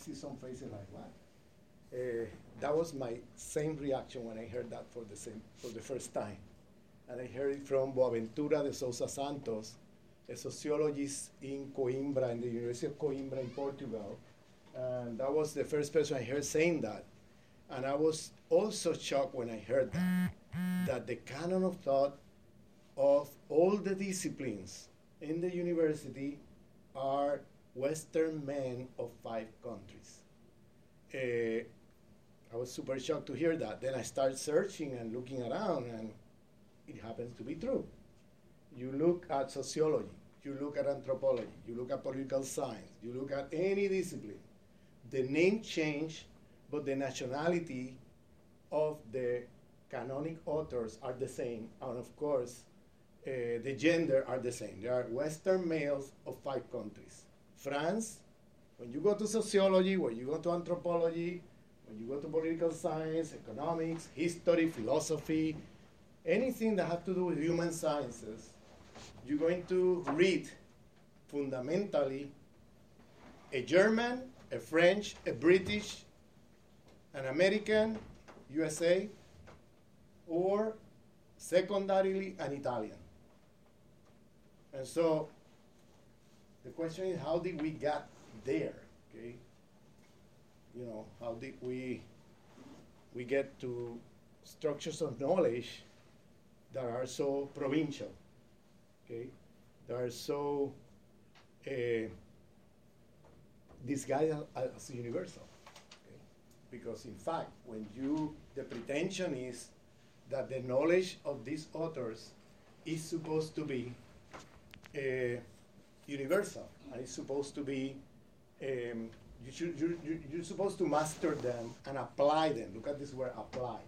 see some faces like, what? Uh, that was my same reaction when I heard that for the, same, for the first time. And I heard it from Boaventura de Sousa Santos, a sociologist in Coimbra, in the University of Coimbra in Portugal. And that was the first person I heard saying that. And I was also shocked when I heard that, that the canon of thought of all the disciplines in the university are Western men of five countries. Uh, I was super shocked to hear that. Then I started searching and looking around, and it happens to be true. You look at sociology, you look at anthropology, you look at political science, you look at any discipline. The name change, but the nationality of the canonic authors are the same, and of course, uh, the gender are the same. There are Western males of five countries. France, when you go to sociology, when you go to anthropology, when you go to political science, economics, history, philosophy, anything that has to do with human sciences, you're going to read fundamentally a German, a French, a British, an American, USA, or secondarily an Italian. And so the question is how did we get there? Okay? You know, how did we we get to structures of knowledge that are so provincial, okay, that are so uh, disguised as universal. Okay? Because in fact, when you, the pretension is that the knowledge of these authors is supposed to be uh, universal and it's supposed to be um, you should, you, you, you're supposed to master them and apply them. Look at this word apply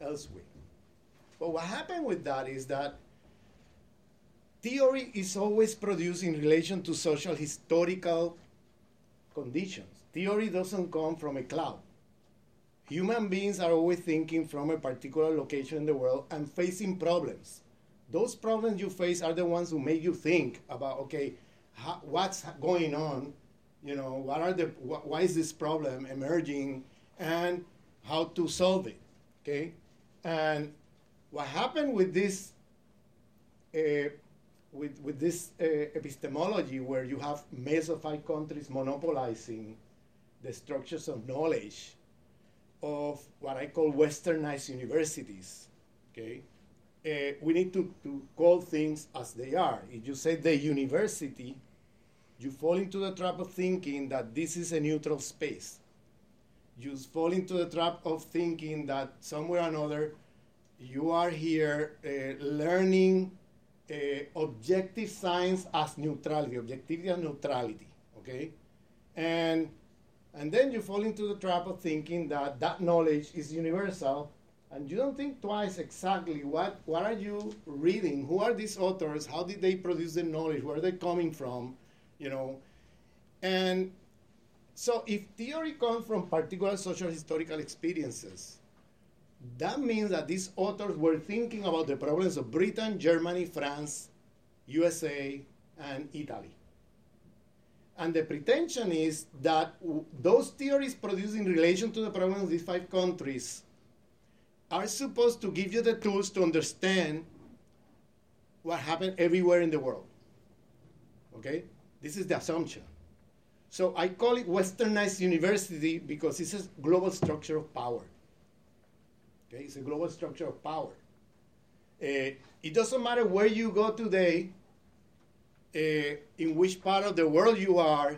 elsewhere. But what happened with that is that theory is always produced in relation to social historical conditions. Theory doesn't come from a cloud. Human beings are always thinking from a particular location in the world and facing problems. Those problems you face are the ones who make you think about, okay, how, what's going on? You know what are the wh- why is this problem emerging? And how to solve it okay? And what happened with this uh, with, with this uh, epistemology where you have mesophyte countries monopolizing the structures of knowledge of what I call westernized universities, okay, uh, we need to, to call things as they are. If you say the university, you fall into the trap of thinking that this is a neutral space. You fall into the trap of thinking that somewhere or another you are here uh, learning uh, objective science as neutrality, objectivity as neutrality, okay? And, and then you fall into the trap of thinking that that knowledge is universal and you don't think twice exactly what, what are you reading, who are these authors, how did they produce the knowledge, where are they coming from, you know. And so if theory comes from particular social historical experiences, that means that these authors were thinking about the problems of Britain, Germany, France, USA, and Italy. And the pretension is that those theories produced in relation to the problems of these five countries are supposed to give you the tools to understand what happened everywhere in the world. Okay? This is the assumption. So I call it westernized university because it's a global structure of power. Okay, it's a global structure of power. Uh, it doesn't matter where you go today, uh, in which part of the world you are,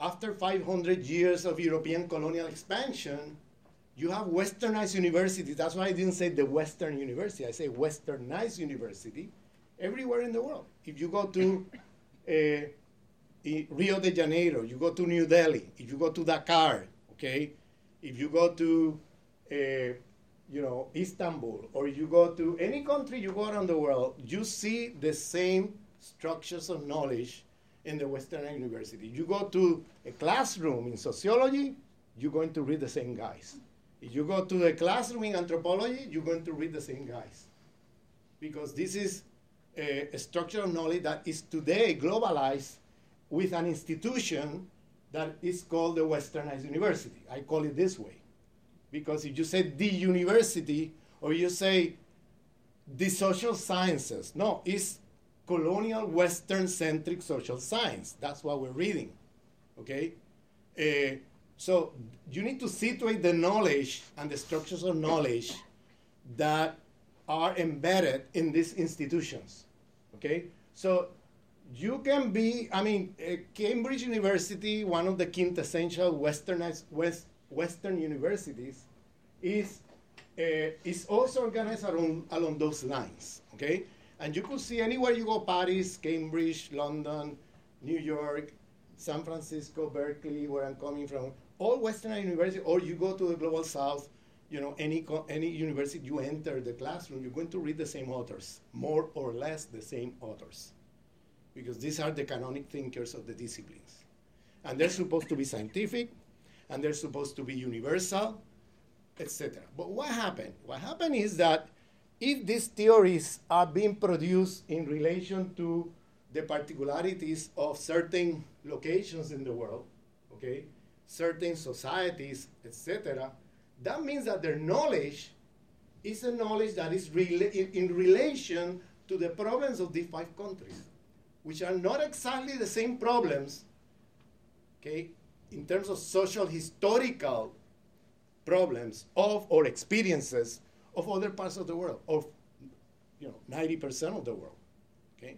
after 500 years of European colonial expansion, you have westernized universities. That's why I didn't say the Western University. I say westernized university everywhere in the world. If you go to uh, Rio de Janeiro, you go to New Delhi, if you go to Dakar, okay, if you go to, uh, you know, Istanbul, or you go to any country you go around the world, you see the same structures of knowledge in the Western University. You go to a classroom in sociology, you're going to read the same guys. If you go to a classroom in anthropology, you're going to read the same guys. Because this is a, a structure of knowledge that is today globalized with an institution that is called the Westernized University. I call it this way. Because if you say the university or you say the social sciences, no, it's colonial Western centric social science. That's what we're reading. Okay? Uh, so you need to situate the knowledge and the structures of knowledge that are embedded in these institutions. Okay? So you can be, I mean, uh, Cambridge University, one of the quintessential Westernized, West, Western universities, is, uh, is also organized along, along those lines. Okay? And you could see anywhere you go Paris, Cambridge, London, New York, San Francisco, Berkeley, where I'm coming from, all Western universities, or you go to the global south, you know, any, any university you enter the classroom, you're going to read the same authors, more or less the same authors. Because these are the canonic thinkers of the disciplines. And they're supposed to be scientific, and they're supposed to be universal, etc. But what happened? What happened is that if these theories are being produced in relation to the particularities of certain locations in the world, okay, certain societies, etc., that means that their knowledge is a knowledge that is rela- in, relation to the problems of these five countries, which are not exactly the same problems, okay, in terms of social historical problems of or experiences of other parts of the world, of you know, 90% of the world, okay?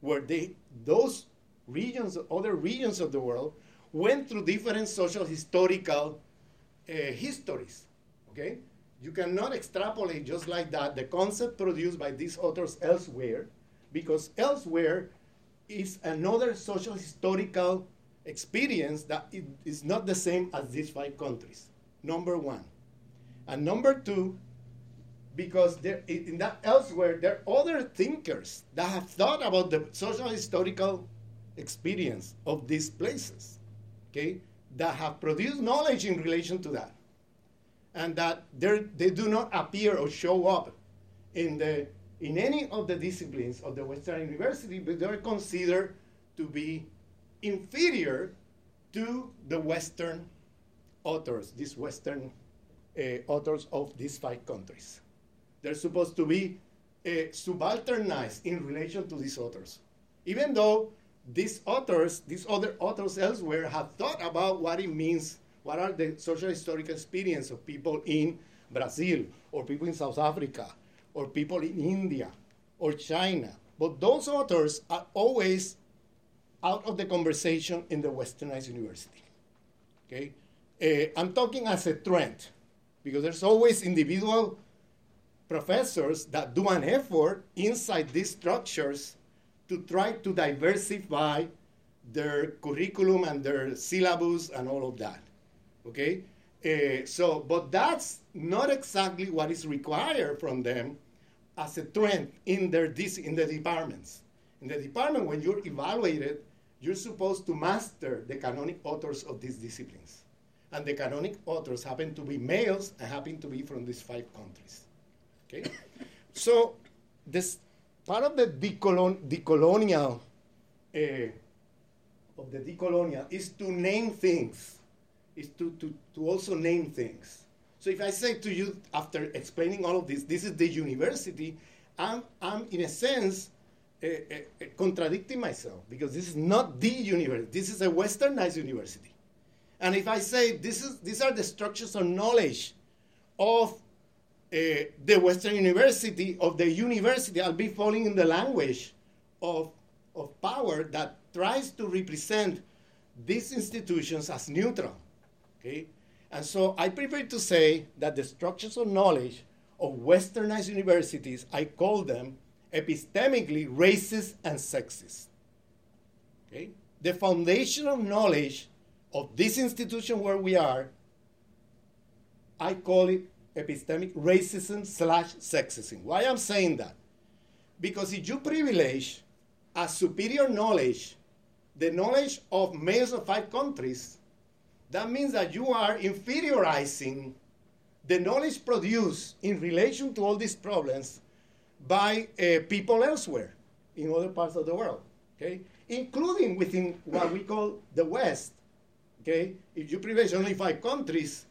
Where they, those regions, other regions of the world, went through different social historical uh, histories, okay? You cannot extrapolate just like that the concept produced by these authors elsewhere, because elsewhere is another social historical experience that is not the same as these five countries. Number one. And number two, because there, in that elsewhere there are other thinkers that have thought about the social historical experience of these places okay that have produced knowledge in relation to that and that they do not appear or show up in the in any of the disciplines of the western university but they're considered to be inferior to the western authors these western uh, authors of these five countries they're supposed to be uh, subalternized in relation to these authors. Even though these authors, these other authors elsewhere, have thought about what it means, what are the social historical experience of people in Brazil, or people in South Africa, or people in India, or China. But those authors are always out of the conversation in the westernized university. Okay? Uh, I'm talking as a trend, because there's always individual professors that do an effort inside these structures to try to diversify their curriculum and their syllabus and all of that. Okay? Uh, so, but that's not exactly what is required from them as a trend in their in the departments. In the department, when you're evaluated, you're supposed to master the canonic authors of these disciplines. And the canonic authors happen to be males and happen to be from these five countries. Okay? So, this part of the decolon, decolonial, uh, of the decolonial is to name things, is to, to, to also name things. So if I say to you, after explaining all of this, this is the university, I'm, I'm in a sense uh, uh, contradicting myself because this is not the university. This is a westernized university. And if I say this is, these are the structures of knowledge of uh, the Western University of the university, I'll be falling in the language of, of power that tries to represent these institutions as neutral. Okay? And so I prefer to say that the structures of knowledge of westernized universities, I call them epistemically racist and sexist. Okay? The foundation of knowledge of this institution where we are, I call it epistemic racism slash sexism. Why I'm saying that? Because if you privilege as superior knowledge the knowledge of males of five countries, that means that you are inferiorizing the knowledge produced in relation to all these problems by uh, people elsewhere in other parts of the world, okay? Including within what we call the West, Okay, if you privilege only five countries,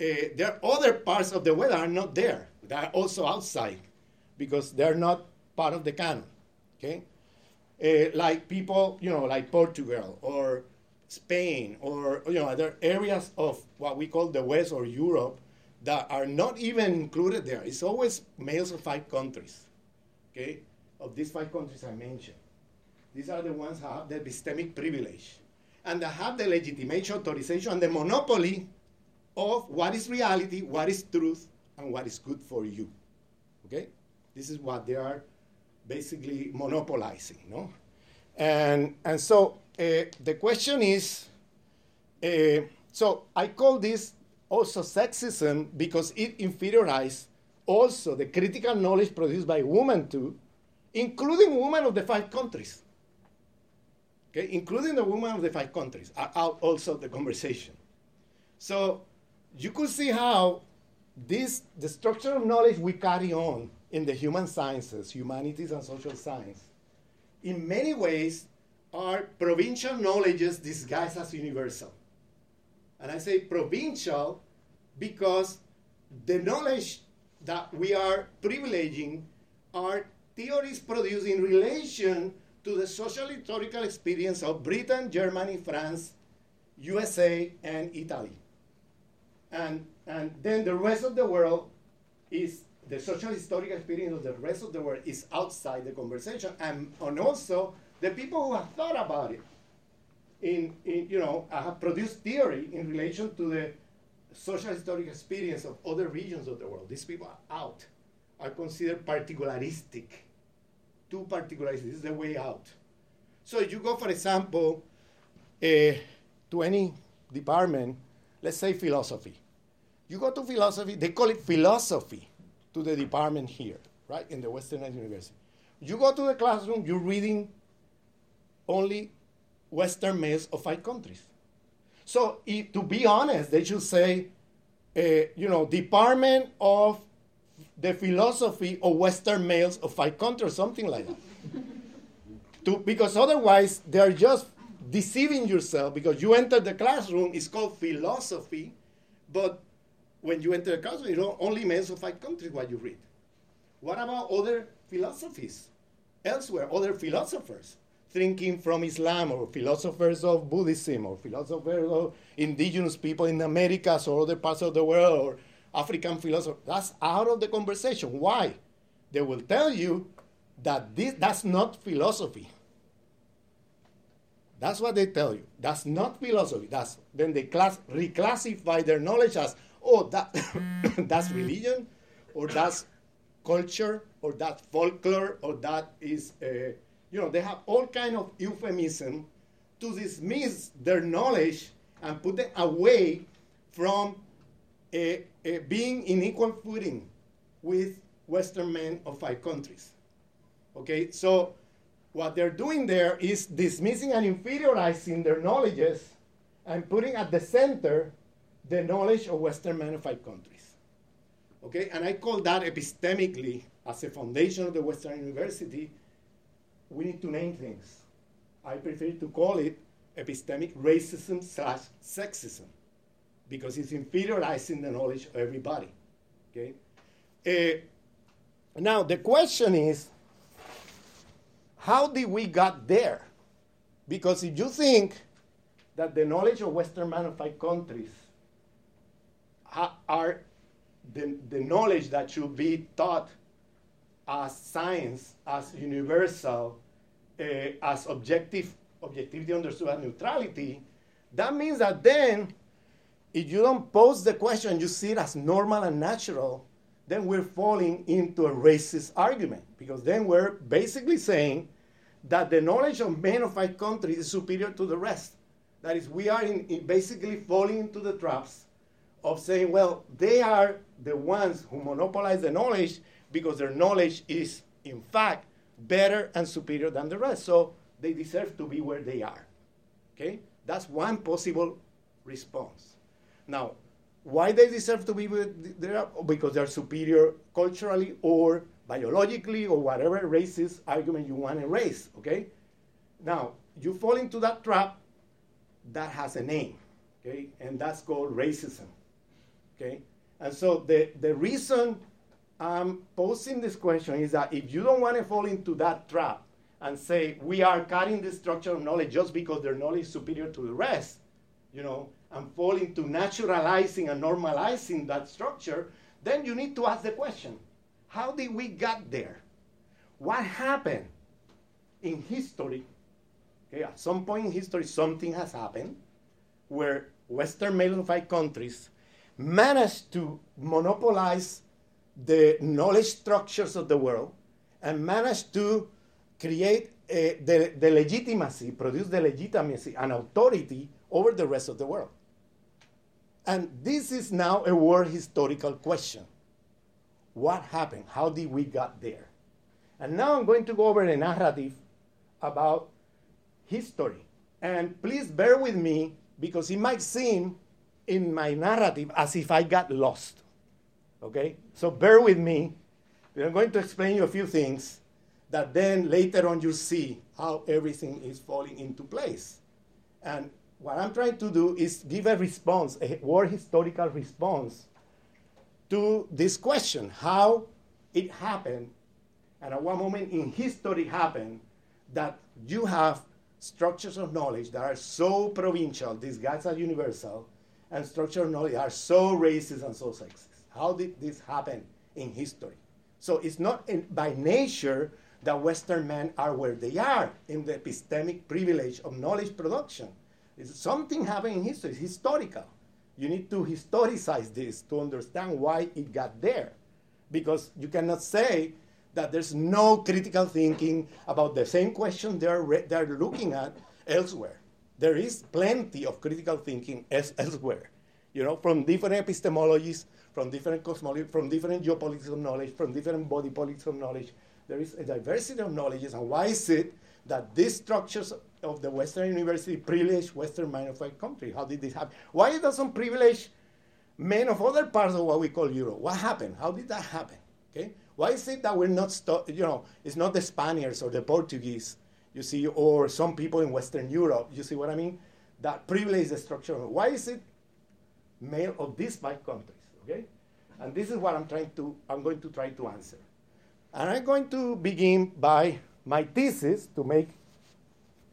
uh, there are other parts of the world that are not there. That are also outside because they're not part of the canon. Okay, uh, like people, you know, like Portugal or Spain or you know other areas of what we call the West or Europe that are not even included there. It's always males of five countries. Okay, of these five countries I mentioned, these are the ones that have the epistemic privilege and that have the legitimation, authorization, and the monopoly of what is reality, what is truth, and what is good for you. Okay? This is what they are basically monopolizing, no? And, and so uh, the question is uh, so I call this also sexism because it inferiorizes also the critical knowledge produced by women too, including women of the five countries okay, including the women of the five countries, are out also the conversation. So you could see how this, the structure of knowledge we carry on in the human sciences, humanities and social science, in many ways are provincial knowledges disguised as universal. And I say provincial because the knowledge that we are privileging are theories produced in relation to the social historical experience of Britain, Germany, France, USA, and Italy. And, and then the rest of the world is the social historical experience of the rest of the world is outside the conversation. And, and also the people who have thought about it in, in you know, have produced theory in relation to the social historical experience of other regions of the world. These people are out, are considered particularistic too particularized. This is the way out. So if you go, for example, uh, to any department, let's say philosophy. You go to philosophy, they call it philosophy to the department here, right, in the Western University. You go to the classroom, you're reading only Western males of five countries. So, to be honest, they should say, uh, you know, Department of the philosophy of Western males of five countries, something like that. to, because otherwise, they're just deceiving yourself because you enter the classroom, it's called philosophy, but when you enter a you know, only of five countries what you read. What about other philosophies elsewhere, other philosophers? Thinking from Islam, or philosophers of Buddhism, or philosophers of indigenous people in Americas or other parts of the world, or African philosophers. That's out of the conversation. Why? They will tell you that this, that's not philosophy. That's what they tell you. That's not philosophy. That's then they class, reclassify their knowledge as oh that that's religion, or that's culture, or that folklore, or that is uh, you know they have all kind of euphemism to dismiss their knowledge and put them away from uh, uh, being in equal footing with Western men of five countries. Okay, so what they're doing there is dismissing and inferiorizing their knowledges and putting at the center the knowledge of Western five countries. Okay, and I call that epistemically, as a foundation of the Western University, we need to name things. I prefer to call it epistemic racism slash sexism because it's inferiorizing the knowledge of everybody. Okay. Uh, now the question is, how did we got there? Because if you think that the knowledge of Western manufactured countries are the, the knowledge that should be taught as science, as universal, uh, as objective, objectivity understood as neutrality, that means that then if you don't pose the question, you see it as normal and natural, then we're falling into a racist argument because then we're basically saying that the knowledge of men of five countries is superior to the rest. That is, we are in, in basically falling into the traps of saying, well, they are the ones who monopolize the knowledge because their knowledge is, in fact, better and superior than the rest. So they deserve to be where they are. Okay? That's one possible response. Now, why they deserve to be there? Because they're superior culturally or biologically or whatever racist argument you want to raise, okay? Now, you fall into that trap that has a name, Okay, and that's called racism. Okay, and so the, the reason I'm posing this question is that if you don't want to fall into that trap and say we are cutting the structure of knowledge just because their knowledge is superior to the rest, you know, and fall into naturalizing and normalizing that structure, then you need to ask the question, how did we get there? What happened in history? Okay, at some point in history, something has happened where Western male-unified countries managed to monopolize the knowledge structures of the world and managed to create uh, the, the legitimacy, produce the legitimacy and authority over the rest of the world. And this is now a world historical question. What happened? How did we get there? And now I'm going to go over a narrative about history. And please bear with me because it might seem in my narrative as if I got lost. Okay? So bear with me. I'm going to explain you a few things that then later on you see how everything is falling into place. And what I'm trying to do is give a response, a world historical response to this question how it happened, and at one moment in history happened that you have structures of knowledge that are so provincial, these guys are universal, and structural knowledge are so racist and so sexist. How did this happen in history? So it's not in, by nature that Western men are where they are in the epistemic privilege of knowledge production. It's something happened in history, it's historical. You need to historicize this to understand why it got there. Because you cannot say that there's no critical thinking about the same question they're, re- they're looking at elsewhere. There is plenty of critical thinking es- elsewhere, you know, from different epistemologies, from different cosmology, from different geopolitics of knowledge, from different body politics of knowledge. There is a diversity of knowledges, and why is it that these structures of the Western University privilege Western minofied country? How did this happen? Why it doesn't privilege men of other parts of what we call Europe? What happened? How did that happen? Okay, why is it that we're not, you know, it's not the Spaniards or the Portuguese, you see, or some people in Western Europe, you see what I mean? That privilege the structure. Why is it male of these five countries? Okay, and this is what I'm trying to, I'm going to try to answer. And I'm going to begin by my thesis to make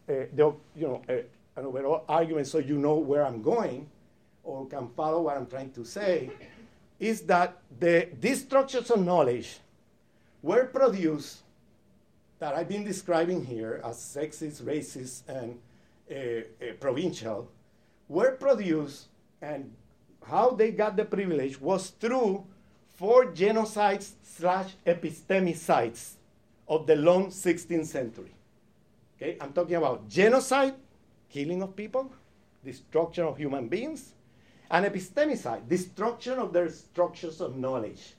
uh, the, you know, uh, an overall argument so you know where I'm going or can follow what I'm trying to say is that the, these structures of knowledge were produced that I've been describing here as sexist, racist, and uh, uh, provincial were produced and how they got the privilege was through four genocides slash epistemicides of the long 16th century. Okay, I'm talking about genocide, killing of people, destruction of human beings, and epistemicide, destruction of their structures of knowledge.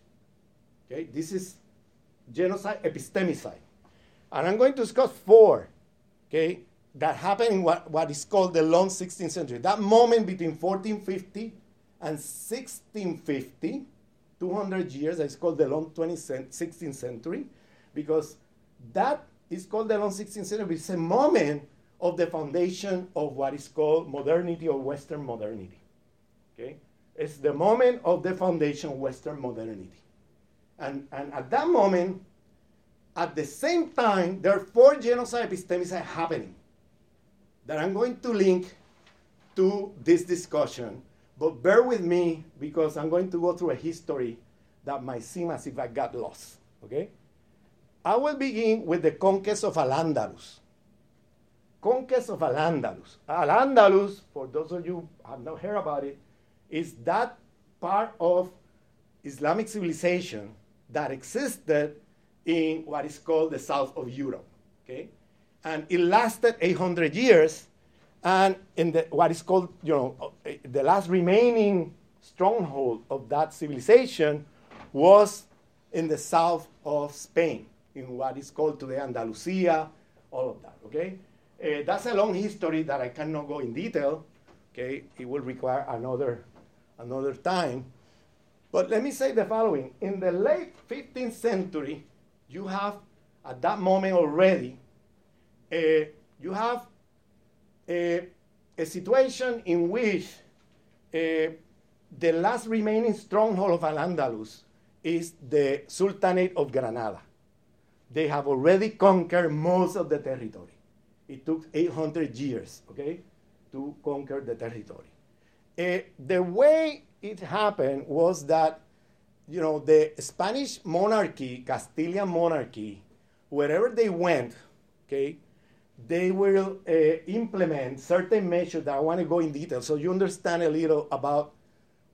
Okay, this is genocide, epistemicide. And I'm going to discuss four, okay, that happened in what, what is called the long 16th century. That moment between 1450 and 1650, 200 years, is called the long 20th, 16th century, because that is called the long 16th century. It's a moment of the foundation of what is called modernity or Western modernity. Okay? It's the moment of the foundation of Western modernity. And, and at that moment, at the same time, there are four genocide epistemicides happening that I'm going to link to this discussion. But bear with me because I'm going to go through a history that might seem as if I got lost. Okay? I will begin with the conquest of Al-Andalus. Conquest of Al-Andalus. Al-Andalus, for those of you who have not heard about it, is that part of Islamic civilization that existed in what is called the south of Europe. Okay? And it lasted 800 years. And in the, what is called, you know, the last remaining stronghold of that civilization was in the south of Spain, in what is called today Andalusia, all of that. Okay? Uh, that's a long history that I cannot go in detail. Okay? It will require another, another time. But let me say the following. In the late 15th century, you have, at that moment already, uh, you have a, a situation in which uh, the last remaining stronghold of Al-Andalus is the Sultanate of Granada. They have already conquered most of the territory. It took 800 years, okay, to conquer the territory. Uh, the way it happened was that, you know, the Spanish monarchy, Castilian monarchy, wherever they went, okay, they will uh, implement certain measures that I want to go in detail so you understand a little about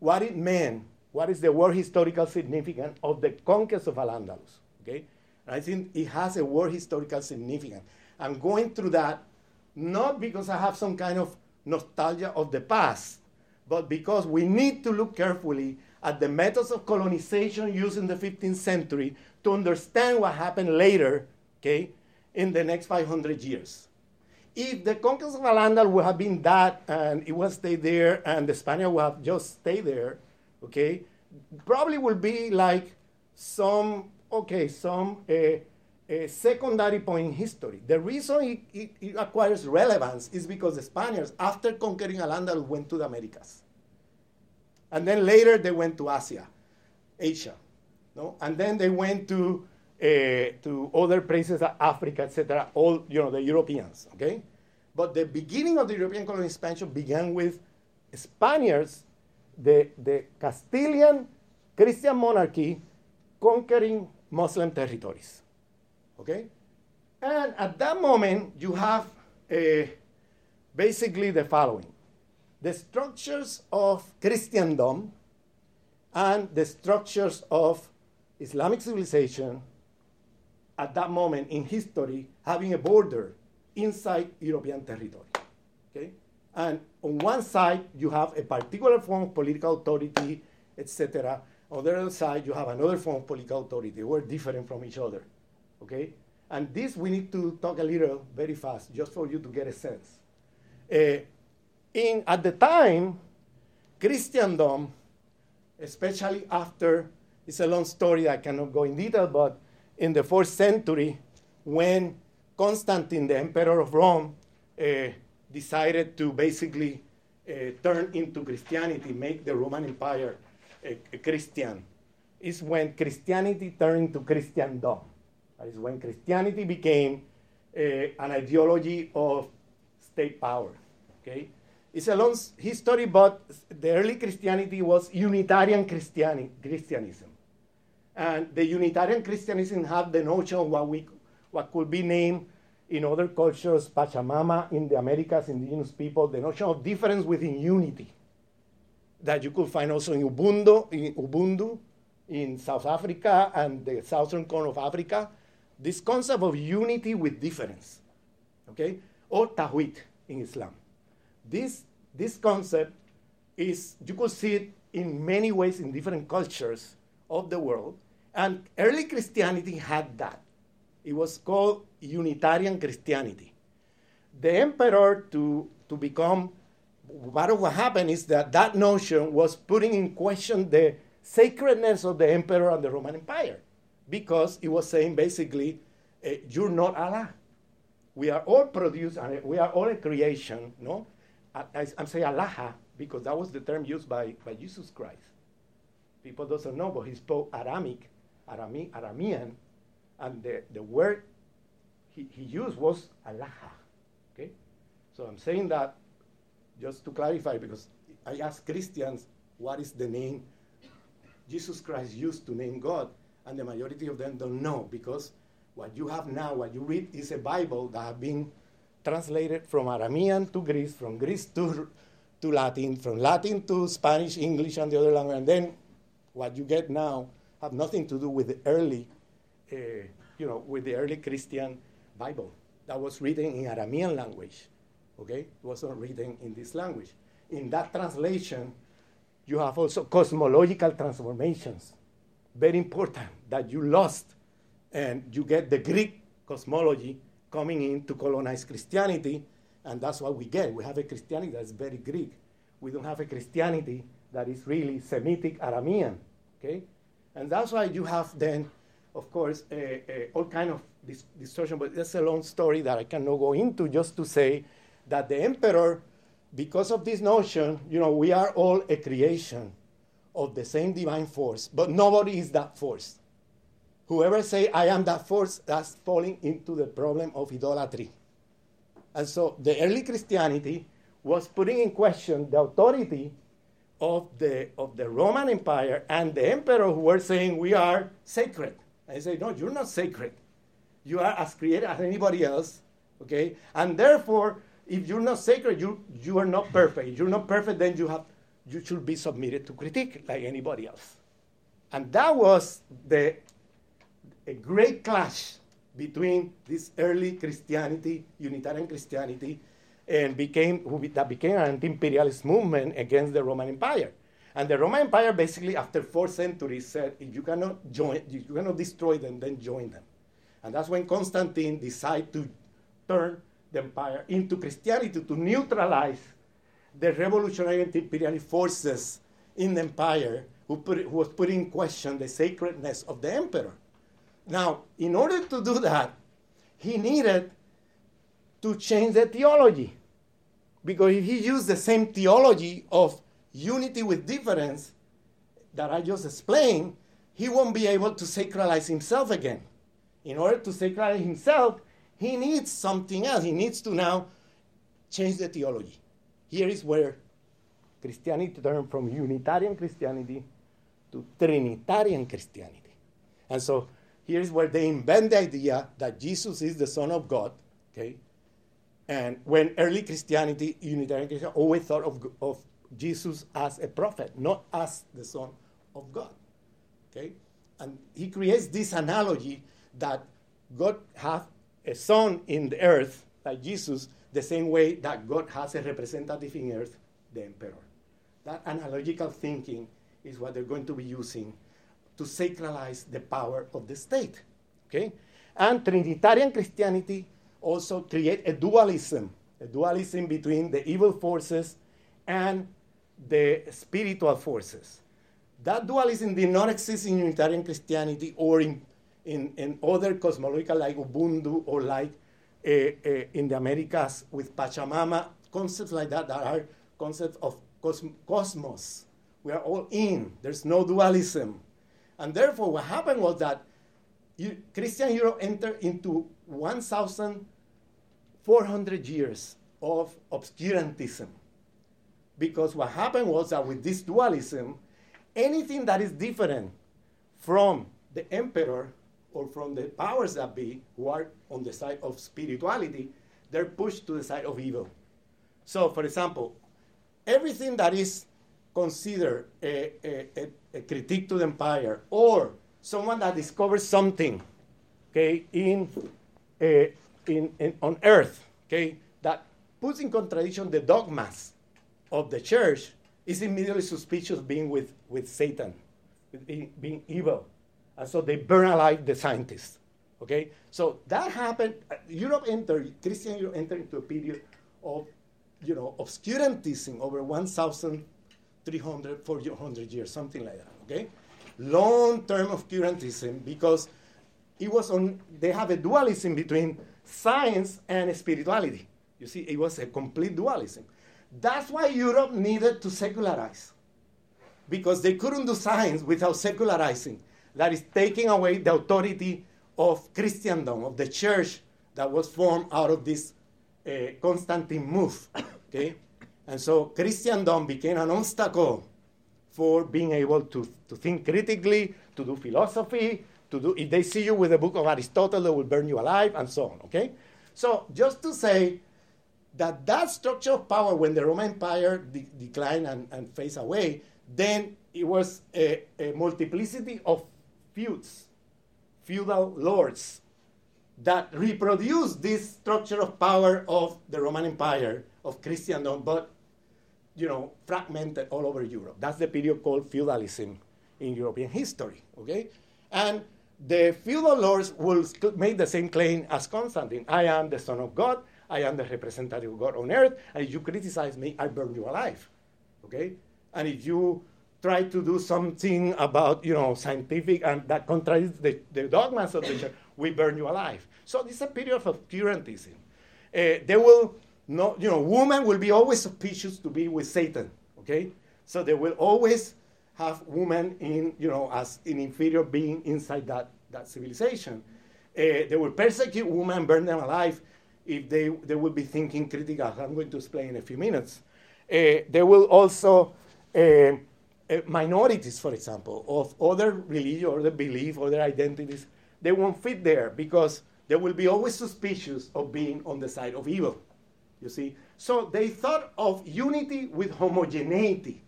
what it meant, what is the world historical significance of the conquest of Al-Andalus, okay? And I think it has a world historical significance. I'm going through that not because I have some kind of nostalgia of the past, but because we need to look carefully at the methods of colonization used in the 15th century to understand what happened later, okay, in the next 500 years. If the conquest of Al-Andalus would have been that and it would stay there and the Spaniards would have just stayed there, okay, probably would be like some, okay, some uh, a secondary point in history. The reason it, it, it, acquires relevance is because the Spaniards, after conquering Al-Andalus, went to the Americas. And then later they went to Asia, Asia. No? And then they went to, uh, to other places, Africa, etc., all, you know, the Europeans, okay? But the beginning of the European colonial expansion began with Spaniards, the, the Castilian Christian monarchy conquering Muslim territories. Okay? And at that moment, you have uh, basically the following the structures of Christendom and the structures of Islamic civilization at that moment in history having a border inside European territory. Okay? And on one side, you have a particular form of political authority, etc. On the other side, you have another form of political authority. They were different from each other. Okay? And this we need to talk a little very fast, just for you to get a sense. Uh, in, at the time, Christendom, especially after, it's a long story, I cannot go in detail, but in the fourth century, when Constantine, the emperor of Rome, uh, decided to basically uh, turn into Christianity, make the Roman Empire a, a Christian, is when Christianity turned into Christendom. That is when Christianity became uh, an ideology of state power. Okay, it's a long history, but the early Christianity was Unitarian Christiani- Christianism, and the Unitarian Christianism had the notion of what we what could be named in other cultures, Pachamama in the Americas, indigenous people, the notion of difference within unity that you could find also in Ubuntu, in Ubuntu in South Africa and the southern corner of Africa, this concept of unity with difference, okay, or tawhid in Islam. This, this concept is, you could see it in many ways in different cultures of the world, and early Christianity had that. It was called Unitarian Christianity. The emperor, to, to become, part of what happened is that that notion was putting in question the sacredness of the emperor and the Roman Empire because it was saying basically, uh, you're not Allah. We are all produced, and we are all a creation, no? I, am saying Allah because that was the term used by, by Jesus Christ. People doesn't know, but he spoke Aramic, Arami, Aramean, and the, the word he, he used was Allah. Okay? So I'm saying that just to clarify, because I ask Christians, what is the name Jesus Christ used to name God? and the majority of them don't know because what you have now, what you read, is a Bible that have been translated from Aramean to Greek, from Greek to, to Latin, from Latin to Spanish, English, and the other language. And then what you get now have nothing to do with the early, uh, you know, with the early Christian Bible that was written in Aramean language. Okay, it wasn't written in this language. In that translation, you have also cosmological transformations very important that you lost and you get the Greek cosmology coming in to colonize Christianity, and that's what we get. We have a Christianity that's very Greek. We don't have a Christianity that is really Semitic Aramean, okay? And that's why you have then, of course, all kind of dis- distortion, but that's a long story that I cannot go into just to say that the emperor because of this notion, you know, we are all a creation of the same divine force, but nobody is that force. Whoever say I am that force, that's falling into the problem of idolatry. And so the early Christianity was putting in question the authority of the, of the Roman Empire and the emperor who were saying we are sacred. I say, no, you're not sacred. You are as created as anybody else, okay? And therefore, if you're not sacred, you, you are not perfect. If you're not perfect, then you, have, you should be submitted to critique like anybody else. And that was the, a great clash between this early Christianity, Unitarian Christianity, and became, that became an anti-imperialist movement against the Roman Empire. And the Roman Empire basically, after four centuries, said, if you cannot join, you cannot destroy them, then join them. And that's when Constantine decided to turn the empire into Christianity to neutralize the revolutionary anti-imperialist forces in the empire who, put, who was putting in question the sacredness of the emperor. Now, in order to do that, he needed to change the theology. Because if he used the same theology of unity with difference that I just explained, he won't be able to sacralize himself again. In order to sacralize himself, he needs something else. He needs to now change the theology. Here is where Christianity turned from Unitarian Christianity to Trinitarian Christianity. And so here is where they invent the idea that Jesus is the Son of God, okay? And when early Christianity, Unitarian Christianity, always thought of, of Jesus as a prophet, not as the Son of God, okay? And he creates this analogy that God has a son in the earth, like Jesus, the same way that God has a representative in earth, the emperor. That analogical thinking is what they're going to be using to sacralize the power of the state. Okay? And Trinitarian Christianity also create a dualism, a dualism between the evil forces and the spiritual forces. That dualism did not exist in Unitarian Christianity or in in, in other cosmological like Ubuntu or like uh, uh, in the Americas with Pachamama, concepts like that that are concepts of cos- cosmos. We are all in. There's no dualism. And therefore, what happened was that Christian Europe entered into 1,400 years of obscurantism. Because what happened was that with this dualism, anything that is different from the emperor or from the powers that be who are on the side of spirituality, they're pushed to the side of evil. So, for example, everything that is considered a, a, a, a critique to the empire or someone that discovers something, okay, in, uh, in, in, on earth, okay, that puts in contradiction the dogmas of the church is immediately suspicious of being with, with Satan, being, being evil and so they burn alive the scientists. Okay, so that happened. Uh, Europe entered, Christian Europe entered into a period of, you know, obscurantism over 1,300, 400 years, something like that. Okay, long-term obscurantism because it was on. They have a dualism between science and spirituality. You see, it was a complete dualism. That's why Europe needed to secularize because they couldn't do science without secularizing that is taking away the authority of Christendom, of the church that was formed out of this uh, Constantine move. Okay? And so Christendom became an obstacle for being able to, to think critically, to do philosophy, to do, if they see you with the book of Aristotle, they will burn you alive, and so on. Okay? So just to say that that structure of power, when the Roman Empire de- declined and, and phased away, then it was a, a multiplicity of feuds, feudal lords that reproduce this structure of power of the Roman Empire, of Christendom, but you know, fragmented all over Europe. That's the period called feudalism in European history. Okay, and the feudal lords will make the same claim as Constantine: "I am the son of God. I am the representative of God on earth. And if you criticize me, I burn you alive." Okay, and if you try to do something about, you know, scientific and that contradicts the, the dogmas of the church, we burn you alive. So this is a period of obscurantism. Uh, they will no, you know, woman will be always suspicious to be with Satan. Okay, so they will always have women in, you know, as an inferior being inside that, that civilization. Uh, they will persecute women, burn them alive if they, they will be thinking critical. I'm going to explain in a few minutes. Uh, they will also, uh, minorities, for example, of other religion, other belief, other identities, they won't fit there because they will be always suspicious of being on the side of evil. You see? So they thought of unity with homogeneity.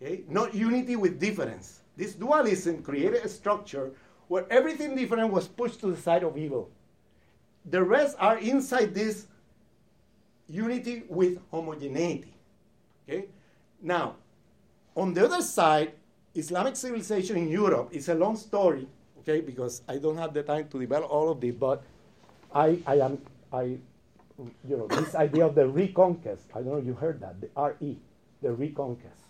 Okay? Not unity with difference. This dualism created a structure where everything different was pushed to the side of evil. The rest are inside this unity with homogeneity. Okay? Now, on the other side, Islamic civilization in Europe is a long story, okay, because I don't have the time to develop all of this, but I, I am, I, you know, this idea of the reconquest, I don't know if you heard that, the RE, the reconquest.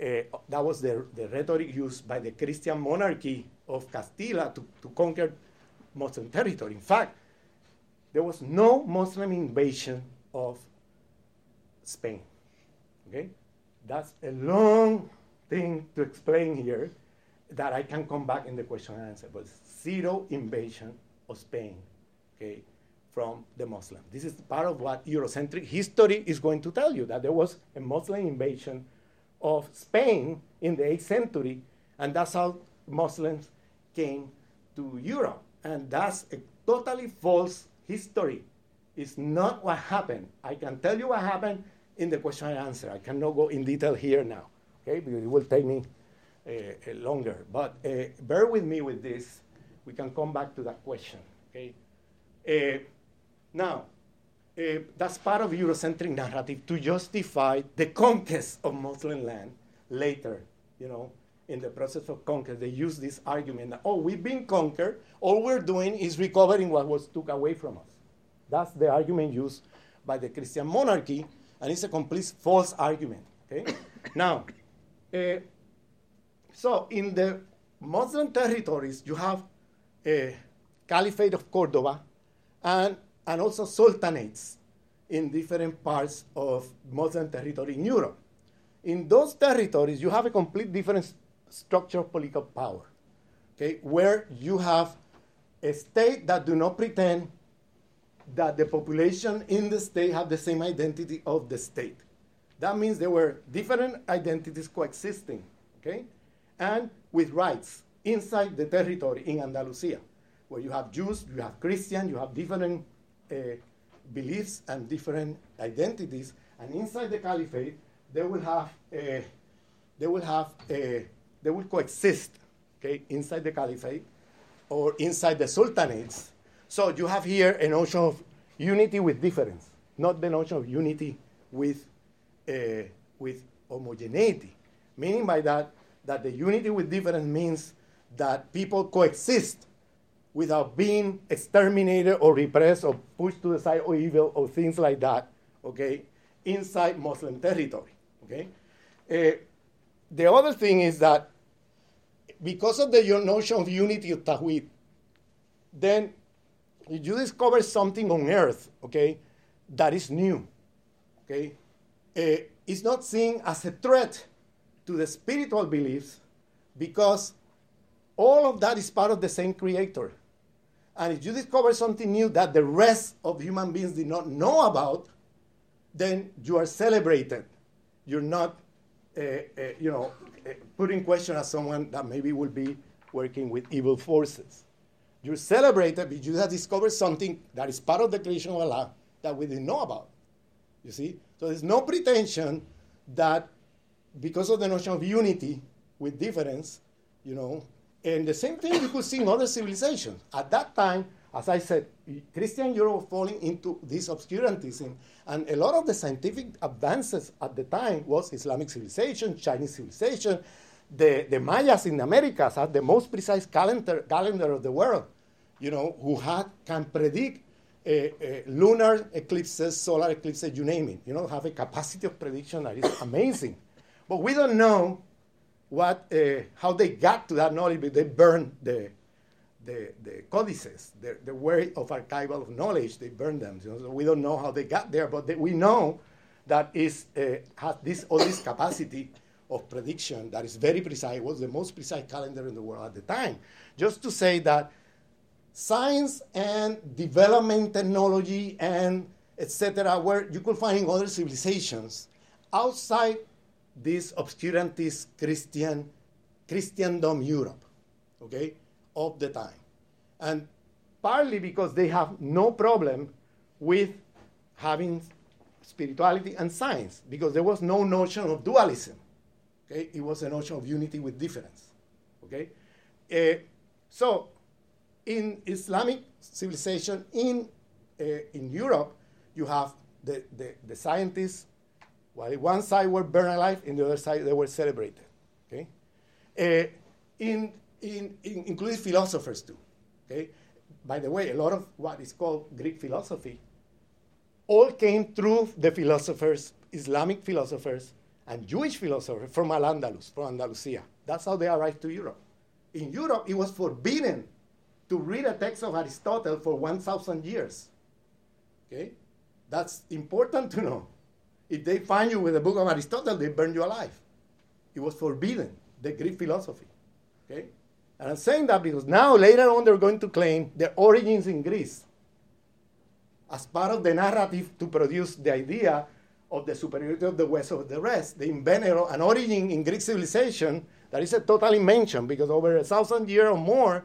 Uh, that was the, the rhetoric used by the Christian monarchy of Castilla to, to conquer Muslim territory. In fact, there was no Muslim invasion of Spain. Okay? That's a long thing to explain here that I can come back in the question and answer, but zero invasion of Spain, okay, from the Muslim. This is part of what Eurocentric history is going to tell you, that there was a Muslim invasion of Spain in the 8th century, and that's how Muslims came to Europe. And that's a totally false history. It's not what happened. I can tell you what happened in the question and answer. I cannot go in detail here now, okay, because it will take me uh, longer. But uh, bear with me with this. We can come back to that question, okay? Uh, now, uh, that's part of the Eurocentric narrative to justify the conquest of Muslim land later, you know, in the process of conquest. They use this argument that, oh, we've been conquered, all we're doing is recovering what was took away from us. That's the argument used by the Christian monarchy, and it's a complete false argument, okay? now, uh, so in the Muslim territories, you have a Caliphate of Cordoba and and also sultanates in different parts of Muslim territory in Europe. In those territories, you have a complete different structure of political power, okay, where you have a state that do not pretend that the population in the state have the same identity of the state. That means there were different identities coexisting, okay, and with rights inside the territory in Andalusia, where you have Jews, you have Christians, you have different beliefs and different identities, and inside the caliphate, they will have uh, they will have uh, they will coexist, okay, inside the caliphate or inside the sultanates. So you have here a notion of unity with difference, not the notion of unity with uh, with homogeneity. Meaning by that that the unity with difference means that people coexist without being exterminated or repressed or pushed to the side or evil or things like that, okay, inside Muslim territory, okay? Uh, the other thing is that because of the notion of unity of Tawhid, then you discover something on earth, okay, that is new, okay? Uh, it's not seen as a threat to the spiritual beliefs because all of that is part of the same creator. And if you discover something new that the rest of human beings did not know about, then you are celebrated. You're not, uh, uh, you know, uh, put in question as someone that maybe will be working with evil forces. You're celebrated because you have discovered something that is part of the creation of Allah that we didn't know about. You see? So there's no pretension that because of the notion of unity with difference, you know, and the same thing you could see in other civilizations. At that time, as I said, Christian Europe falling into this obscurantism, and a lot of the scientific advances at the time was Islamic civilization, Chinese civilization. The, the Mayas in the Americas had the most precise calendar, calendar of the world, you know, who had, can predict uh, uh, lunar eclipses, solar eclipses, you name it. You know, have a capacity of prediction that is amazing. But we don't know what, uh, how they got to that knowledge, but they burned the, the, the codices, the, the way of archival of knowledge, they burned them. You know, so we don't know how they got there, but they, we know that is uh, has this all this capacity of prediction that is very precise. Was the most precise calendar in the world at the time. Just to say that science and development technology and etc., where you could find in other civilizations outside this obscurantist Christian Christendom Europe, okay, of the time. And partly because they have no problem with having spirituality and science, because there was no notion of dualism. Okay? It was a notion of unity with difference. Okay? Uh, so, in Islamic civilization in, uh, in Europe, you have the, the, the scientists, while one side were burned alive, in the other side they were celebrated. Okay? Uh, in, in, in, including philosophers too. Okay? By the way, a lot of what is called Greek philosophy all came through the philosophers, Islamic philosophers, and Jewish philosophers from Al-Andalus, from Andalusia. That's how they arrived to Europe. In Europe, it was forbidden to read a text of Aristotle for 1,000 years. Okay? That's important to know. If they find you with a book of Aristotle, they burn you alive. It was forbidden, the Greek philosophy. Okay? And I'm saying that because now, later on, they're going to claim their origins in Greece as part of the narrative to produce the idea of the superiority of the West over the rest. They invented an origin in Greek civilization that is a totally mentioned because over a thousand years or more,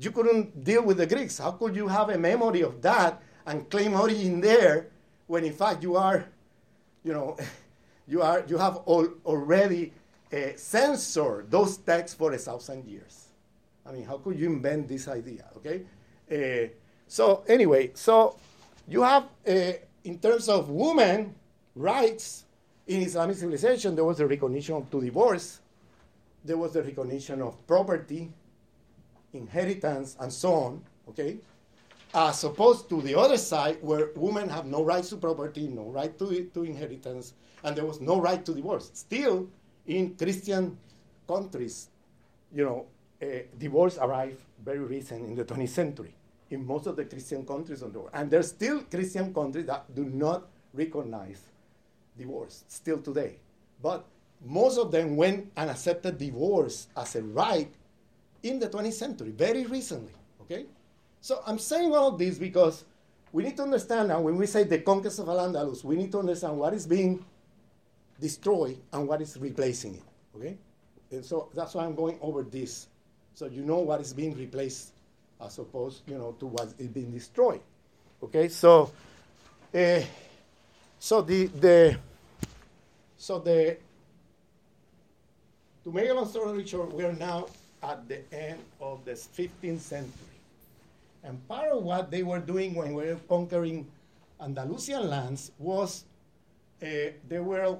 you couldn't deal with the Greeks. How could you have a memory of that and claim origin there when in fact you are, you know, you are you have all, already uh, censored those texts for a thousand years? I mean, how could you invent this idea? Okay, uh, so anyway, so you have uh, in terms of women rights in Islamic civilization, there was the recognition of to divorce, there was the recognition of property, inheritance, and so on. Okay, as opposed to the other side where women have no rights to property, no right to, to inheritance, and there was no right to divorce. Still, in Christian countries, you know, uh, divorce arrived very recent in the 20th century in most of the Christian countries on the world. And there's still Christian countries that do not recognize divorce, still today. But most of them went and accepted divorce as a right in the 20th century, very recently, okay? So I'm saying all of this because we need to understand now when we say the conquest of Al-Andalus, we need to understand what is being destroyed and what is replacing it, okay? And so that's why I'm going over this, so you know what is being replaced as opposed, you know, to what is being destroyed, okay? So, uh, so the, the, so the, to make a long story short, we are now at the end of the 15th century. And part of what they were doing when we were conquering Andalusian lands was uh, there were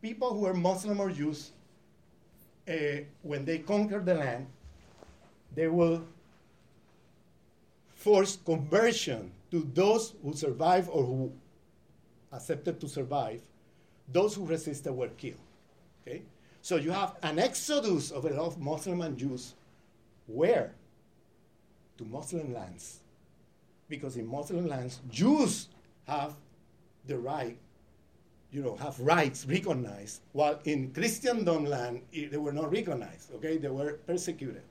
people who were Muslim or Jews, uh, when they conquered the land, they will force conversion to those who survived or who accepted to survive. Those who resisted were killed. Okay? So you have an exodus of a lot of Muslim and Jews. Where? To Muslim lands. Because in Muslim lands, Jews have the right, you know, have rights recognized, while in Christendom land, they were not recognized, okay? They were persecuted,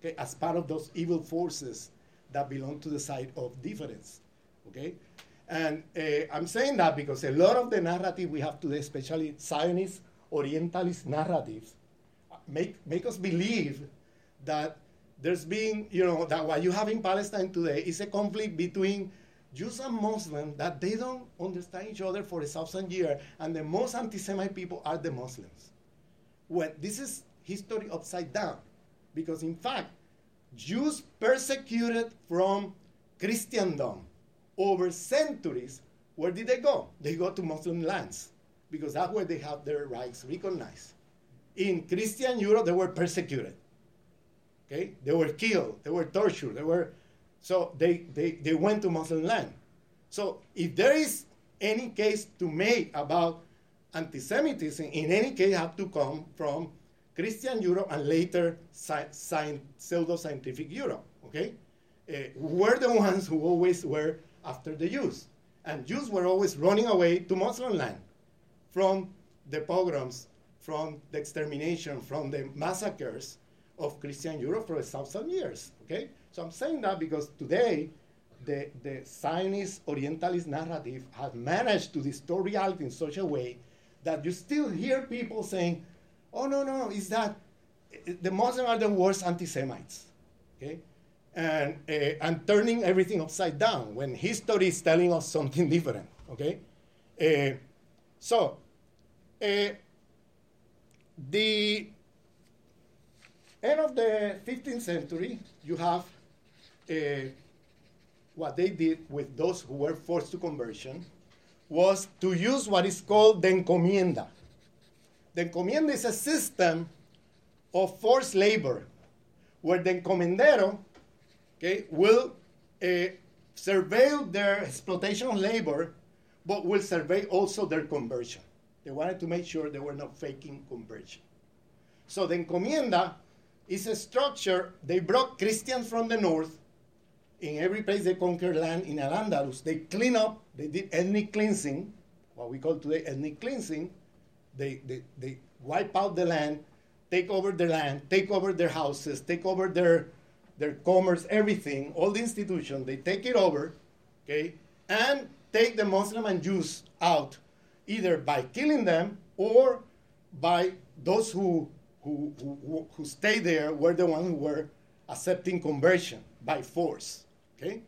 okay, as part of those evil forces that belong to the side of difference, okay? And uh, I'm saying that because a lot of the narrative we have today, especially Zionist, Orientalist narratives, make, make us believe that there's been, you know, that what you have in Palestine today is a conflict between Jews and Muslims that they don't understand each other for a thousand years, and the most anti-Semite people are the Muslims. When this is history upside down, because in fact, Jews persecuted from Christendom over centuries. Where did they go? They go to Muslim lands because that's where they have their rights recognized. In Christian Europe, they were persecuted. Okay? They were killed, they were tortured, they were so they, they, they went to Muslim land. So if there is any case to make about anti-Semitism, in any case have to come from Christian Europe and later sci- pseudo-scientific Europe, okay? Uh, were the ones who always were after the Jews. And Jews were always running away to Muslim land from the pogroms, from the extermination, from the massacres of Christian Europe for a thousand years, okay? So I'm saying that because today, the, the Zionist Orientalist narrative has managed to distort reality in such a way that you still hear people saying, oh, no, no, is that the Muslims are the worst anti Semites. Okay? And, uh, and turning everything upside down when history is telling us something different. Okay? Uh, so, uh, the end of the 15th century, you have what they did with those who were forced to conversion was to use what is called the encomienda. The encomienda is a system of forced labor where the encomendero okay, will uh, surveil their exploitation of labor, but will survey also their conversion. They wanted to make sure they were not faking conversion. So the encomienda is a structure. They brought Christians from the north. In every place they conquered land in Al-Andalus, they clean up, they did ethnic cleansing, what we call today ethnic cleansing, they, they, they wipe out the land, take over the land, take over their houses, take over their, their commerce, everything, all the institutions, they take it over, okay, and take the Muslim and Jews out, either by killing them or by those who, who, who, who stay there were the ones who were accepting conversion by force, okay?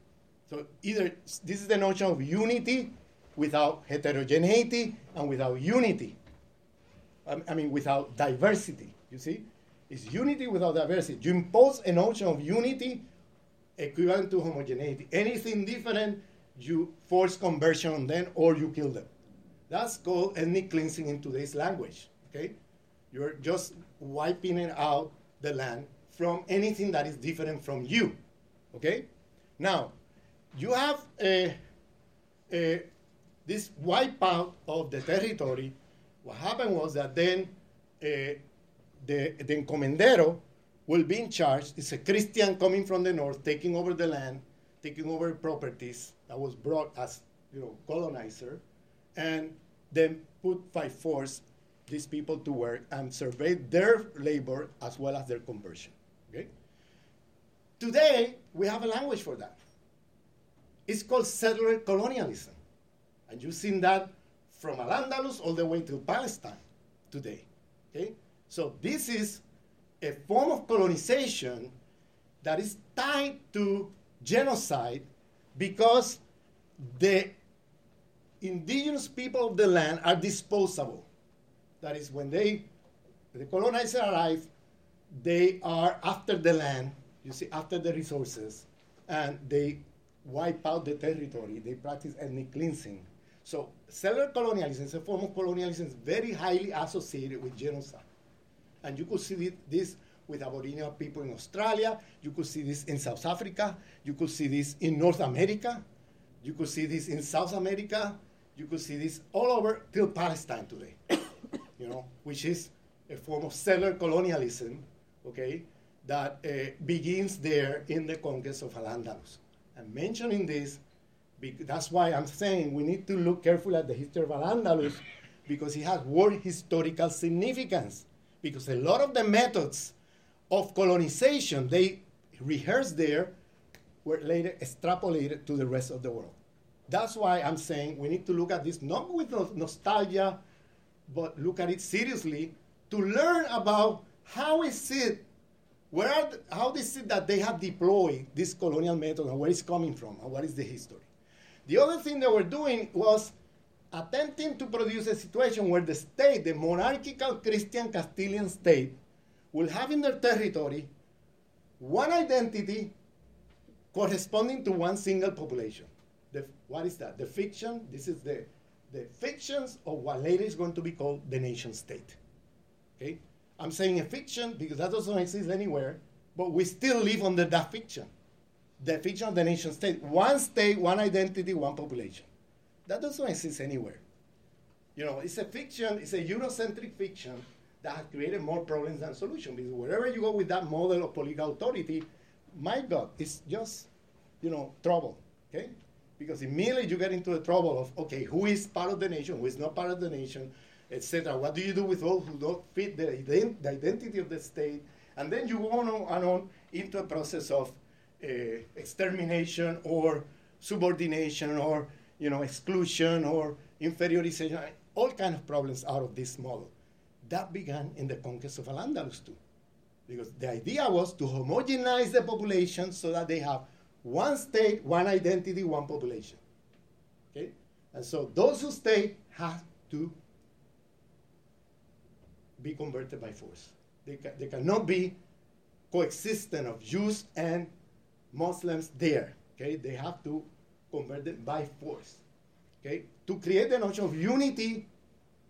So either this is the notion of unity without heterogeneity and without unity. I mean, without diversity, you see? It's unity without diversity. You impose a notion of unity equivalent to homogeneity. Anything different, you force conversion on them or you kill them. That's called ethnic cleansing in today's language, okay? You're just wiping out the land from anything that is different from you, okay? Now, you have a, a, this wipeout of the territory what happened was that then uh, the, the encomendero will be in charge. It's a Christian coming from the north, taking over the land, taking over properties that was brought as you know colonizer, and then put by force these people to work and survey their labor as well as their conversion. Okay? Today we have a language for that. It's called settler colonialism, and you've seen that from Al-Andalus all the way to Palestine today. Okay? So this is a form of colonization that is tied to genocide because the indigenous people of the land are disposable. That is, when they, the colonizer arrive, they are after the land, you see, after the resources, and they wipe out the territory. They practice ethnic cleansing. So settler colonialism is a form of colonialism very highly associated with genocide. And you could see this with Aboriginal people in Australia. You could see this in South Africa. You could see this in North America. You could see this in South America. You could see this all over till Palestine today, you know, which is a form of settler colonialism, okay, that uh, begins there in the conquest of Al-Andalus. I'm mentioning this because that's why I'm saying we need to look carefully at the history of Al-Andalus because it has world historical significance. Because a lot of the methods of colonization they rehearsed there were later extrapolated to the rest of the world. That's why I'm saying we need to look at this not with nostalgia, but look at it seriously to learn about how is it, where are the, how is it that they have deployed this colonial method and where it's coming from and what is the history. The other thing they were doing was attempting to produce a situation where the state, the monarchical Christian Castilian state, will have in their territory one identity corresponding to one single population. The, what is that? The fiction, this is the, the fictions of what later is going to be called the nation state. Okay? I'm saying a fiction because that doesn't exist anywhere, but we still live under that fiction the fiction of the nation state. One state, one identity, one population. That doesn't exist anywhere. You know, it's a fiction, it's a Eurocentric fiction that has created more problems than solutions. Because wherever you go with that model of political authority, my God, it's just, you know, trouble, okay? Because immediately you get into the trouble of, okay, who is part of the nation, who is not part of the nation, etc. What do you do with those who don't fit the, ident- the identity of the state? And then you go on and on into a process of uh, extermination or subordination or you know exclusion or inferiorization, all kind of problems out of this model. That began in the conquest of Al-Andalus too. Because the idea was to homogenize the population so that they have one state, one identity, one population. Okay? And so those who stay have to be converted by force. They, ca- they cannot be coexistent of Jews and Muslims there. Okay, they have to convert them by force. Okay, to create the notion of unity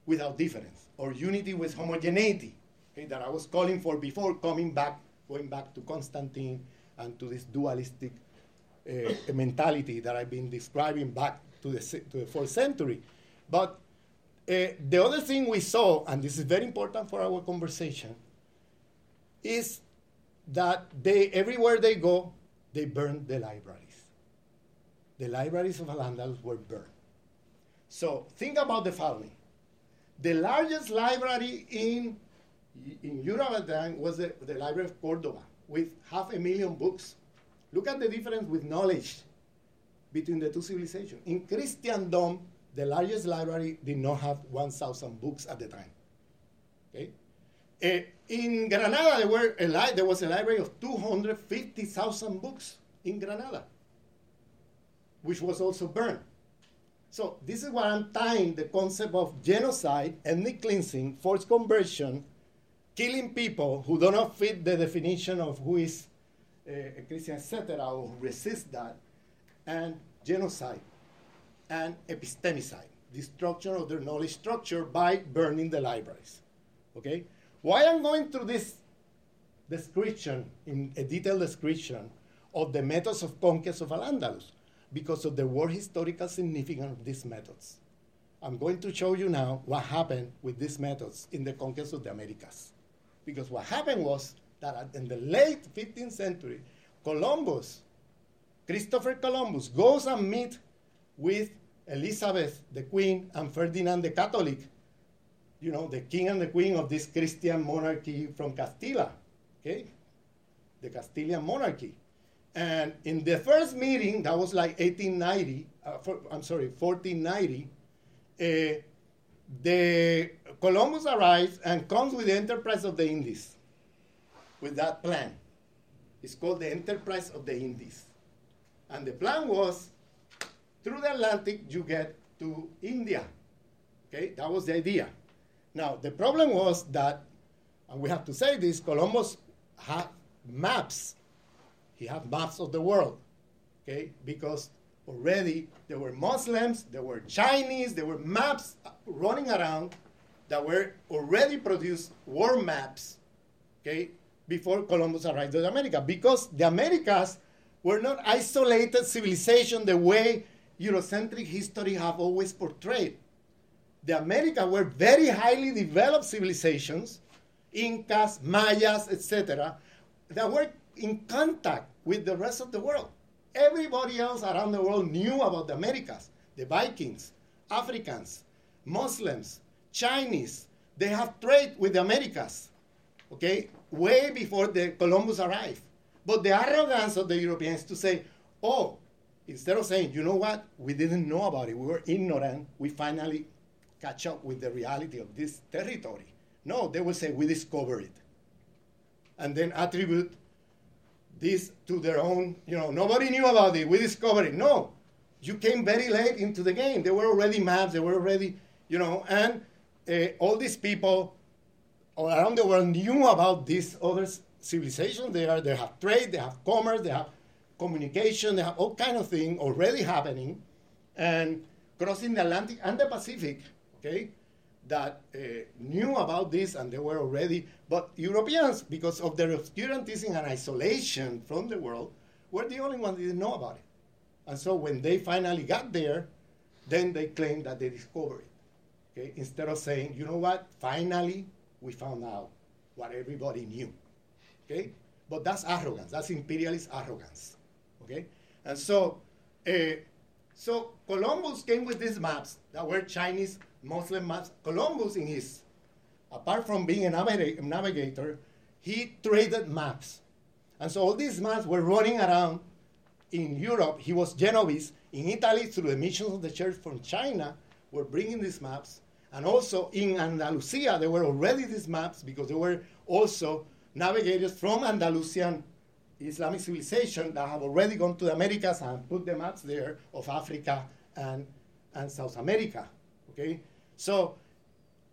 without difference or unity with homogeneity. Okay, that I was calling for before, coming back, going back to Constantine and to this dualistic uh, mentality that I've been describing back to the to the fourth century. But uh, the other thing we saw, and this is very important for our conversation, is that they everywhere they go, they burn the libraries. The libraries of Al-Andalus were burned. So think about the following: the largest library in in Europe at the time was the, the Library of Cordoba with half a million books. Look at the difference with knowledge between the two civilizations. In Christendom, the largest library did not have 1,000 books at the time. Okay? Uh, in Granada, there, were a li- there was a library of 250,000 books in Granada, which was also burned. So this is what I'm tying the concept of genocide, ethnic cleansing, forced conversion, killing people who do not fit the definition of who is Eh, a Christian, etc., who resist that, and genocide and epistemicide, destruction of their knowledge structure by burning the libraries. Okay? Why I'm going through this description, in a detailed description of the methods of conquest of Al-Andalus, because of the world historical significance of these methods. I'm going to show you now what happened with these methods in the conquest of the Americas. Because what happened was that in the late 15th century, Columbus, Christopher Columbus, goes and meet with Elizabeth, the queen, and Ferdinand the Catholic, you know, the king and the queen of this Christian monarchy from Castilla, okay? The Castilian monarchy. And in the first meeting, that was like 1890, uh, for, I'm sorry, 1490, uh, the Columbus arrives and comes with the enterprise of the Indies, with that plan. It's called the Enterprise of the Indies. And the plan was through the Atlantic, you get to India. Okay, that was the idea. Now, the problem was that, and we have to say this, Columbus had maps. He had maps of the world, okay, because already there were Muslims, there were Chinese, there were maps running around that were already produced war maps, okay, before Columbus arrived in America, because the Americas were not isolated civilization the way Eurocentric history have always portrayed. The Americas were very highly developed civilizations, Incas, Mayas, etc., that were in contact with the rest of the world. Everybody else around the world knew about the Americas, the Vikings, Africans, Muslims, Chinese. They have trade with the Americas, okay, way before the Columbus arrived. But the arrogance of the Europeans to say, oh, instead of saying, you know what, we didn't know about it, we were ignorant, we finally catch up with the reality of this territory. No, they will say, we discovered it. And then attribute this to their own, you know, nobody knew about it, we discovered it. No, you came very late into the game. There were already maps, there were already, you know, and uh, all these people around the world knew about these other civilizations. They, are, they have trade, they have commerce, they have communication, they have all kind of things already happening, and crossing the Atlantic and the Pacific, okay, that uh, knew about this and they were already, but Europeans, because of their obscurantism and isolation from the world, were the only ones that didn't know about it. And so when they finally got there, then they claimed that they discovered it. Okay? Instead of saying, you know what, finally, we found out what everybody knew. Okay? But that's arrogance. That's imperialist arrogance. Okay? And so, uh, so Columbus came with these maps that were Chinese Muslim maps. Columbus, in his, apart from being a navigator, he traded maps. And so all these maps were running around in Europe. He was Genovese. In Italy, through the missions of the church from China, were bringing these maps. And also in Andalusia, there were already these maps because there were also navigators from Andalusian Islamic civilization that have already gone to the Americas and put the maps there of Africa and, and South America. Okay? So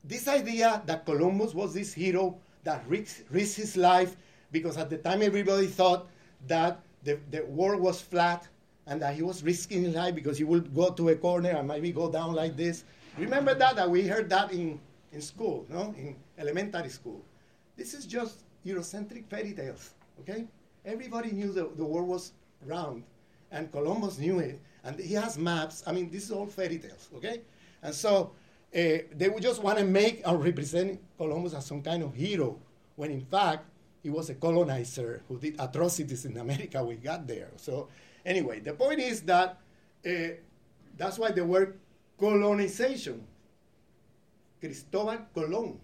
this idea that Columbus was this hero that risked, risked his life because at the time everybody thought that the, the world was flat and that he was risking his life because he would go to a corner and maybe go down like this. Remember that? That we heard that in, in school, no? In elementary school. This is just Eurocentric fairy tales, okay? Everybody knew the, the world was round, and Columbus knew it, and he has maps. I mean, this is all fairy tales, okay? And so uh, they would just want to make or represent Columbus as some kind of hero, when in fact, he was a colonizer who did atrocities in America we got there. So, anyway, the point is that uh, that's why the word colonization, Cristobal Colón,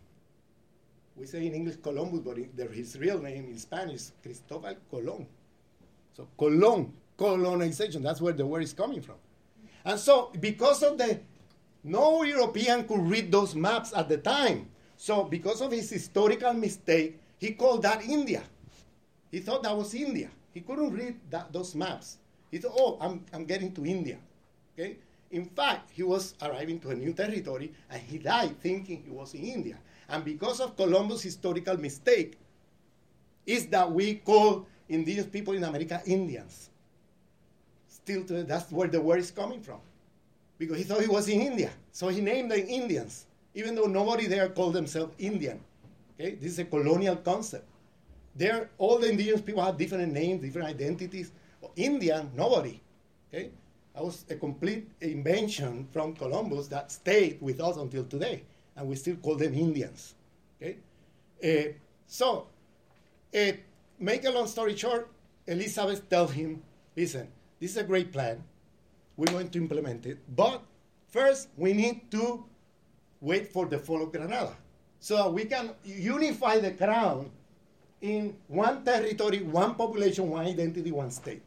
we say in English Columbus, but his real name in Spanish, is Cristobal Colón. So Colón, colonization, that's where the word is coming from. And so because of the, no European could read those maps at the time. So because of his historical mistake, he called that India. He thought that was India. He couldn't read that, those maps. He thought, oh, I'm, I'm getting to India. Okay? In fact, he was arriving to a new territory and he died thinking he was in India. And because of Columbus' historical mistake, is that we call indigenous people in America Indians. Still, today, that's where the word is coming from. Because he thought he was in India. So he named them Indians, even though nobody there called themselves Indian. Okay? This is a colonial concept. There, all the indigenous people have different names, different identities. Indian, nobody. Okay? That was a complete invention from Columbus that stayed with us until today and we still call them Indians. Okay? Uh, so, uh, make a long story short, Elizabeth tells him, listen, this is a great plan. We're going to implement it. But first, we need to wait for the fall of Granada. So we can unify the crown in one territory, one population, one identity, one state.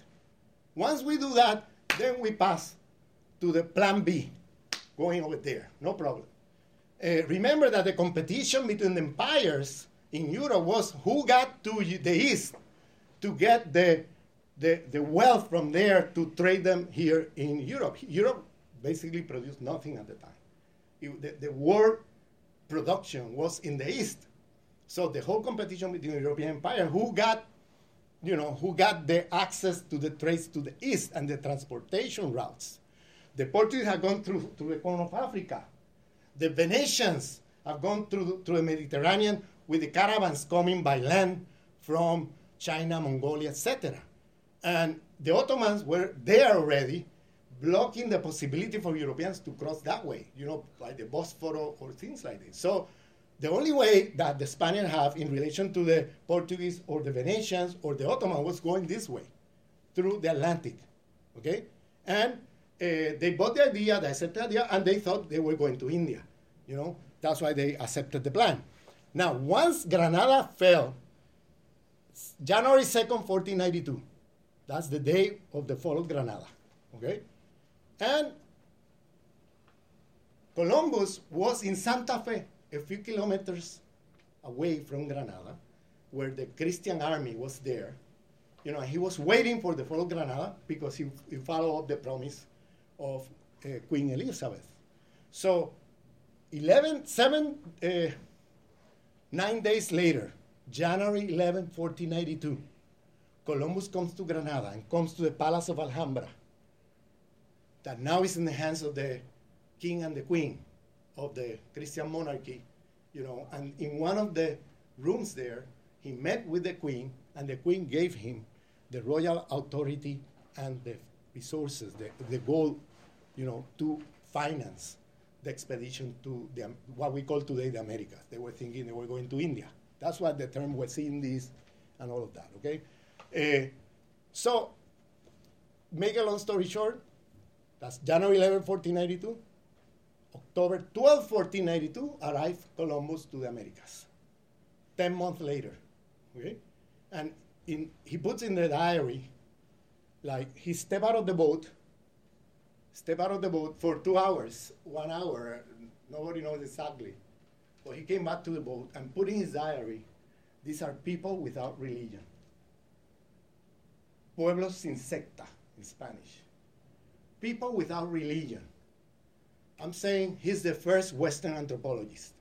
Once we do that, then we pass to the plan B, going over there, no problem. Uh, remember that the competition between the empires in Europe was who got to the east to get the, the, the wealth from there to trade them here in Europe. Europe basically produced nothing at the time. It, the, the world production was in the east. So the whole competition between the European empire, who got, you know, who got the access to the trades to the east and the transportation routes. The Portuguese had gone through, through the Horn of Africa the Venetians have gone through, through the Mediterranean with the caravans coming by land from China, Mongolia, etc. And the Ottomans were there already, blocking the possibility for Europeans to cross that way, you know, by the Bosphorus or things like this. So the only way that the Spaniards have in relation to the Portuguese or the Venetians or the Ottoman was going this way, through the Atlantic, okay? And uh, they bought the idea, they accepted the idea, and they thought they were going to India. You know, that's why they accepted the plan. Now, once Granada fell, January 2nd, 1492, that's the day of the fall of Granada. Okay? And Columbus was in Santa Fe, a few kilometers away from Granada, where the Christian army was there. You know, he was waiting for the fall of Granada because he, he followed up the promise of uh, Queen Elizabeth. So 11, seven, uh, nine days later, January 11, 1492, Columbus comes to Granada and comes to the Palace of Alhambra, that now is in the hands of the king and the queen of the Christian monarchy, you know, and in one of the rooms there, he met with the queen, and the queen gave him the royal authority and the resources, the, the gold, you know, to finance the expedition to the, what we call today the Americas. They were thinking they were going to India. That's what the term West Indies and all of that, okay? Uh, so, make a long story short, that's January 11, 1492. October 12, 1492, arrived Columbus to the Americas. Ten months later, okay? And in, he puts in the diary, like he stepped out of the boat, step out of the boat for two hours, one hour, nobody knows exactly. But he came back to the boat and put in his diary, these are people without religion. Pueblos sin secta in Spanish. People without religion. I'm saying he's the first Western anthropologist.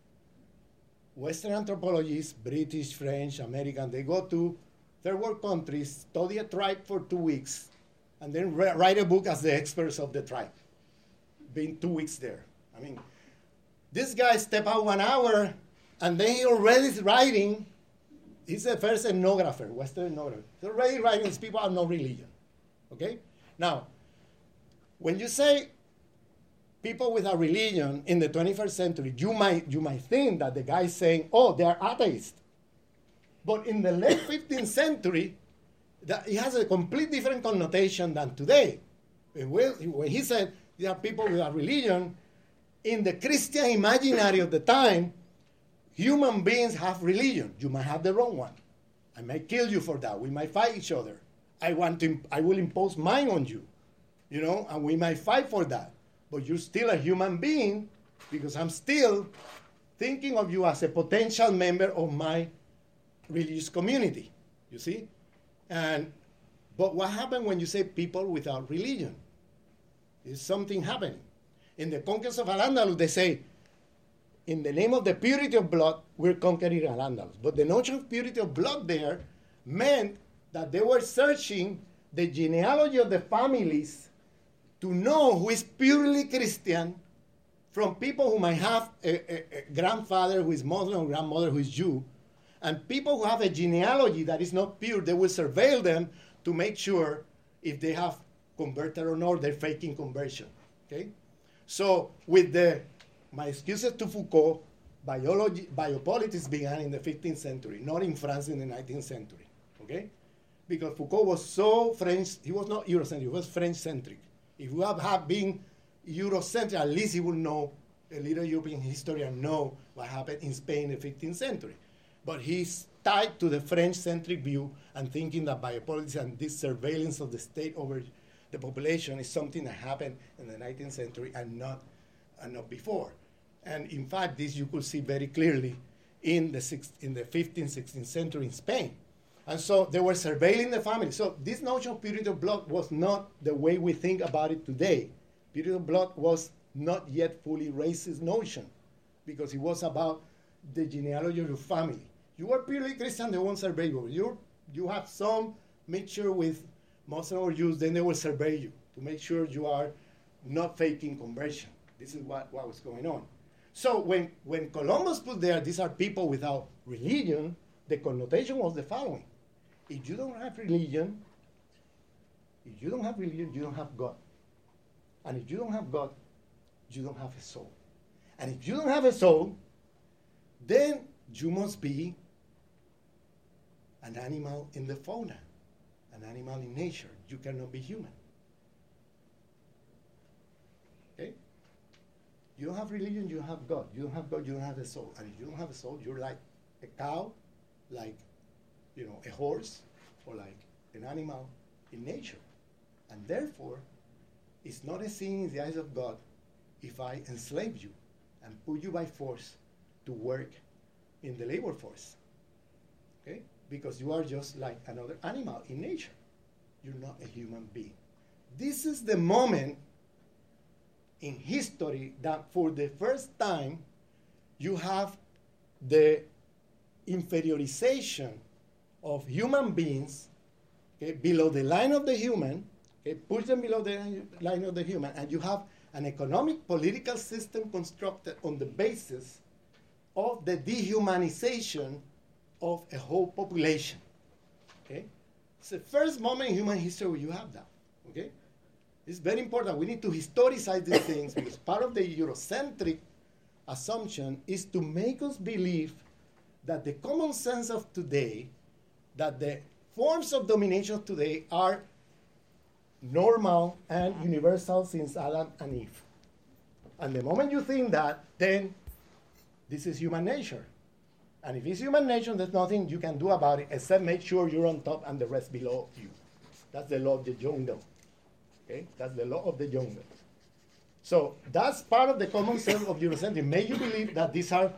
Western anthropologists, British, French, American, they go to third world countries, study a tribe for two weeks, and then write a book as the experts of the tribe. Being two weeks there. I mean, this guy step out one hour, and then he already is writing. He's the first ethnographer, Western ethnographer. He's already writing. These people have no religion. Okay. Now, when you say people without religion in the 21st century, you might you might think that the guy is saying, "Oh, they are atheists." But in the late 15th century, that it has a complete different connotation than today. When he said there are people without religion, in the Christian imaginary of the time, human beings have religion. You might have the wrong one. I might kill you for that. We might fight each other. I want to. I will impose mine on you, you know, and we might fight for that. But you're still a human being because I'm still thinking of you as a potential member of my religious community. You see, and but what happened when you say people without religion? Is something happening? In the conquest of Al-Andalus, they say, in the name of the purity of blood, we're conquering Al-Andalus. But the notion of purity of blood there meant that they were searching the genealogy of the families to know who is purely Christian from people who might have a, a, a grandfather who is Muslim or grandmother who is Jew and people who have a genealogy that is not pure, they will surveil them to make sure if they have converted or not, they're faking conversion. Okay? So with the my excuses to Foucault, biology, biopolitics began in the 15th century, not in France in the 19th century. Okay? Because Foucault was so French, he was not Eurocentric, he was French centric. If you have, have been Eurocentric, at least he will know, a little European historian know what happened in Spain in the 15th century but he's tied to the French-centric view and thinking that biopolitics and this surveillance of the state over the population is something that happened in the 19th century and not, and not before. And in fact, this you could see very clearly in the, in the 15th, 16th century in Spain. And so they were surveilling the family. So this notion of purity of blood was not the way we think about it today. Purity of blood was not yet fully racist notion because it was about the genealogy of your family. You are purely Christian, they won't survey you. You you have some mixture with Muslim or Jews, then they will survey you to make sure you are not faking conversion. This is what, what was going on. So when, when Columbus put there, these are people without religion, the connotation was the following. If you don't have religion, if you don't have religion, you don't have God. And if you don't have God, you don't have a soul. And if you don't have a soul, then you must be an animal in the fauna, an animal in nature. You cannot be human. Okay? You don't have religion, you have God. You don't have God, you don't have a soul. And if you don't have a soul, you're like a cow, like you know, a horse, or like an animal in nature. And therefore, it's not a sin in the eyes of God if I enslave you and put you by force to work in the labor force. Okay? because you are just like another animal in nature. You're not a human being. This is the moment in history that for the first time you have the inferiorization of human beings okay, below the line of the human, okay, push them below the line of the human, and you have an economic political system constructed on the basis of the dehumanization of a whole population. Okay? It's the first moment in human history where you have that. Okay? It's very important. We need to historicize these things because part of the Eurocentric assumption is to make us believe that the common sense of today, that the forms of domination today are normal and universal since Adam and Eve. And the moment you think that, then this is human nature. And if it's human nature, there's nothing you can do about it except make sure you're on top and the rest below you. That's the law of the jungle. Okay? That's the law of the jungle. So that's part of the common sense of Eurocentrism. May you believe that these are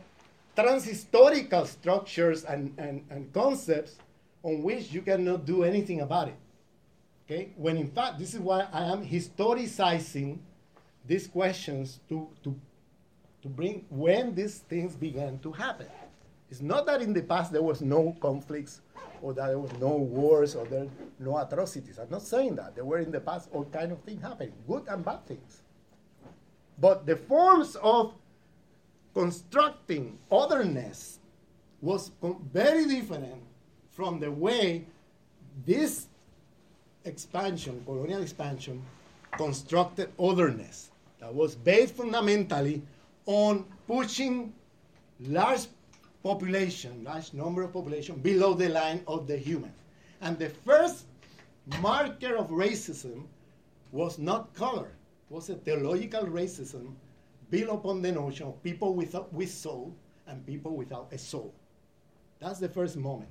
transhistorical structures and, and, and concepts on which you cannot do anything about it. Okay? When in fact, this is why I am historicizing these questions to, to, to bring when these things began to happen. It's not that in the past there was no conflicts or that there was no wars or there no atrocities. I'm not saying that. There were in the past all kind of things happening, good and bad things. But the forms of constructing otherness was very different from the way this expansion, colonial expansion, constructed otherness that was based fundamentally on pushing large population, large number of population below the line of the human. And the first marker of racism was not color, it was a theological racism built upon the notion of people without, with soul and people without a soul. That's the first moment.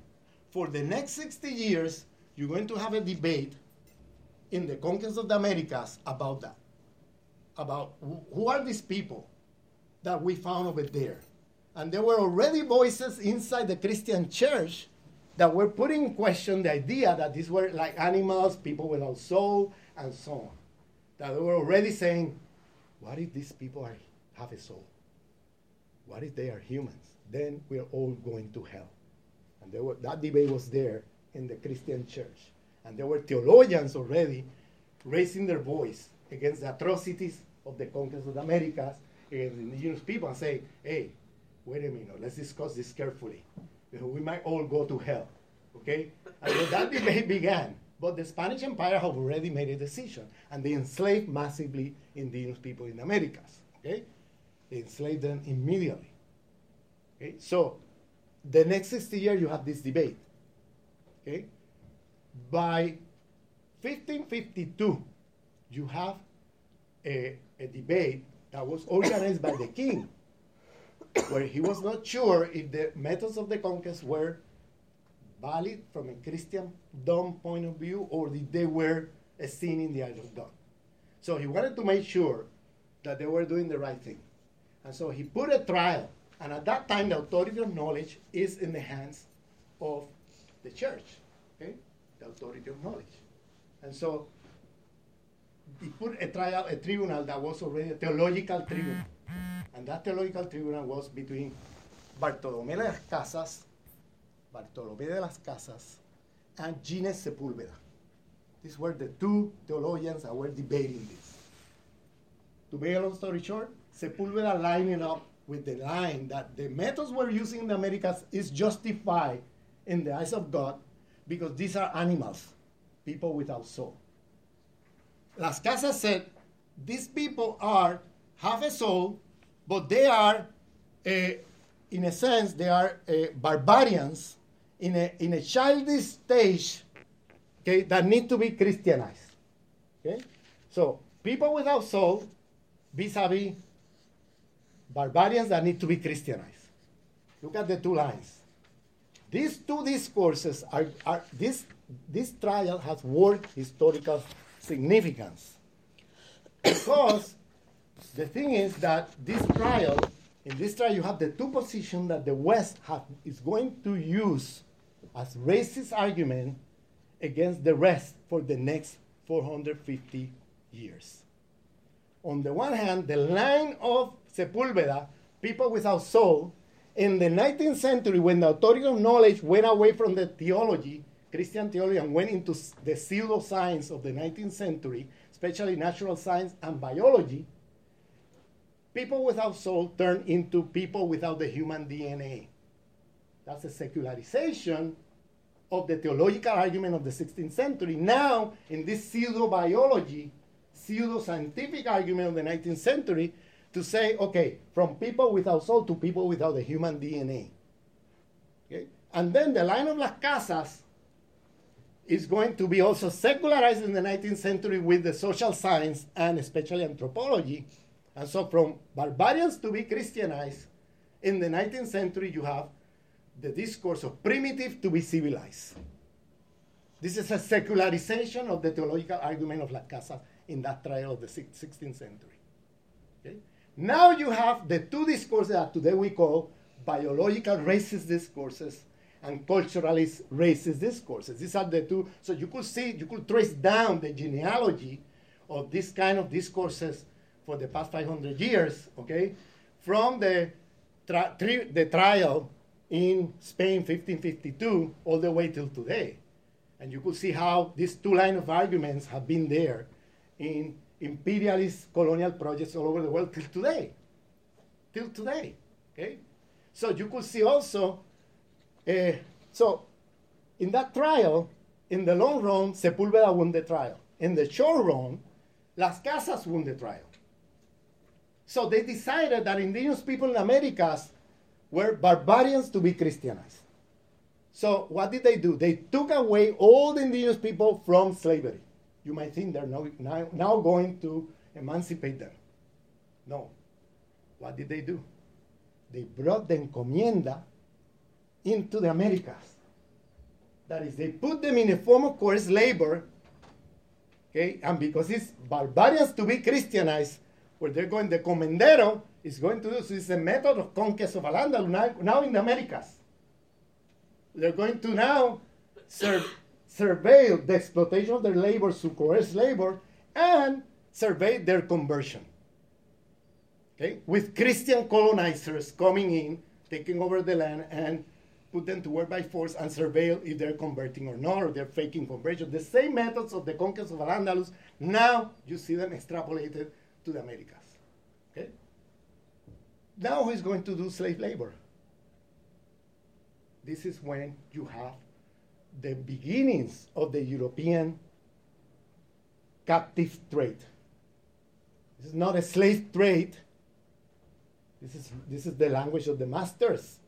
For the next 60 years, you're going to have a debate in the conquest of the Americas about that. About who are these people that we found over there? And there were already voices inside the Christian church that were putting in question the idea that these were like animals, people without soul, and so on. That they were already saying, what if these people are, have a soul? What if they are humans? Then we're all going to hell. And were, that debate was there in the Christian church. And there were theologians already raising their voice against the atrocities of the conquest of the Americas, against the indigenous people, and say, hey, wait a minute, let's discuss this carefully. We might all go to hell. Okay? And so that debate began. But the Spanish Empire had already made a decision, and they enslaved massively indigenous people in the Americas. Okay? They enslaved them immediately. Okay? So the next 60 years, you have this debate. Okay? By 1552, you have a, a debate that was organized by the king where he was not sure if the methods of the conquest were valid from a Christian dumb point of view or if they were a sin in the eyes of God. So he wanted to make sure that they were doing the right thing. And so he put a trial. And at that time, the authority of knowledge is in the hands of the church. Okay? The authority of knowledge. And so he put a trial, a tribunal that was already a theological tribunal. And that theological tribunal was between Bartolomé de las Casas, Bartolomé de las Casas, and Gines Sepúlveda. These were the two theologians that were debating this. To make a long story short, Sepúlveda lining up with the line that the methods we're using in the Americas is justified in the eyes of God because these are animals, people without soul. Las Casas said these people are have a soul but they are, uh, in a sense, they are uh, barbarians in a, in a childish stage okay, that need to be Christianized. Okay? So, people without soul vis a vis barbarians that need to be Christianized. Look at the two lines. These two discourses are, are this, this trial has world historical significance because the thing is that this trial, in this trial, you have the two positions that the West have, is going to use as racist argument against the rest for the next 450 years. On the one hand, the line of Sepúlveda, people without soul, in the 19th century, when the authority of knowledge went away from the theology, Christian theology, and went into the pseudoscience of the 19th century, especially natural science and biology, people without soul turned into people without the human DNA. That's a secularization of the theological argument of the 16th century. Now, in this pseudo biology, pseudo-scientific argument of the 19th century to say, okay, from people without soul to people without the human DNA. Okay? And then the line of Las Casas is going to be also secularized in the 19th century with the social science and especially anthropology. And so from barbarians to be Christianized, in the 19th century you have the discourse of primitive to be civilized. This is a secularization of the theological argument of Las Casas in that trial of the 16th century. Now you have the two discourses that today we call biological racist discourses and culturalist racist discourses. These are the two. So you could see, you could trace down the genealogy of this kind of discourses for the past 500 years, okay, from the, tri- tri- the trial in Spain 1552 all the way till today. And you could see how these two lines of arguments have been there in imperialist colonial projects all over the world till today. Till today. Okay? So you could see also, uh, so in that trial, in the long run, Sepúlveda won the trial. In the short run, Las Casas won the trial. So they decided that indigenous people in Americas were barbarians to be Christianized. So what did they do? They took away all the indigenous people from slavery. You might think they're now, now, going to emancipate them. No. What did they do? They brought the encomienda into the Americas. That is, they put them in a form of coerced labor, okay, and because it's barbarians to be Christianized, where they're going, the encomendero is going to do, so it's a method of conquest of al now, now in the Americas. They're going to now serve surveil the exploitation of their labor through coerced labor and survey their conversion. Okay? With Christian colonizers coming in, taking over the land, and put them to work by force and surveil if they're converting or not, or they're faking conversion. The same methods of the conquest of Al-Andalus, now you see them extrapolated to the Americas. Okay? Now who's going to do slave labor? This is when you have the beginnings of the European captive trade. This is not a slave trade. This is, this is the language of the masters.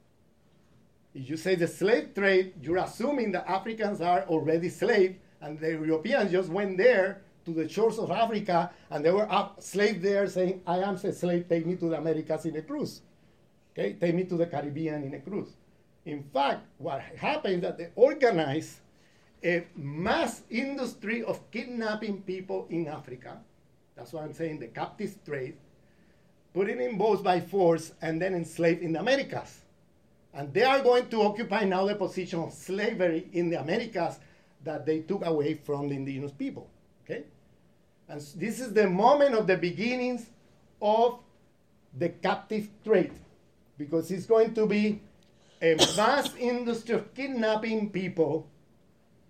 If you say the slave trade, you're assuming that Africans are already slaves, and the Europeans just went there to the shores of Africa, and they were slaves there saying, I am a slave, take me to the Americas in a cruise. Okay, take me to the Caribbean in a cruise. In fact, what happened is that they organized a mass industry of kidnapping people in Africa. That's why I'm saying the captive trade, putting in boats by force, and then enslaved in the Americas. And they are going to occupy now the position of slavery in the Americas that they took away from the indigenous people. Okay? And this is the moment of the beginnings of the captive trade, because it's going to be a vast industry of kidnapping people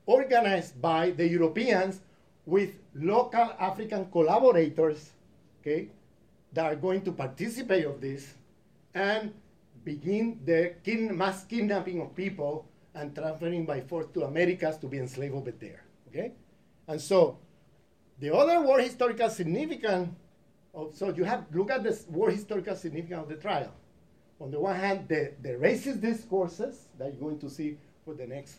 organized by the Europeans with local African collaborators, okay, that are going to participate of this and begin the kin mass kidnapping of people and transferring by force to Americas to be enslaved over there, okay? And so the other war historical significance so you have, look at the war historical significance of the trial on the one hand, the, the racist discourses that you're going to see for the next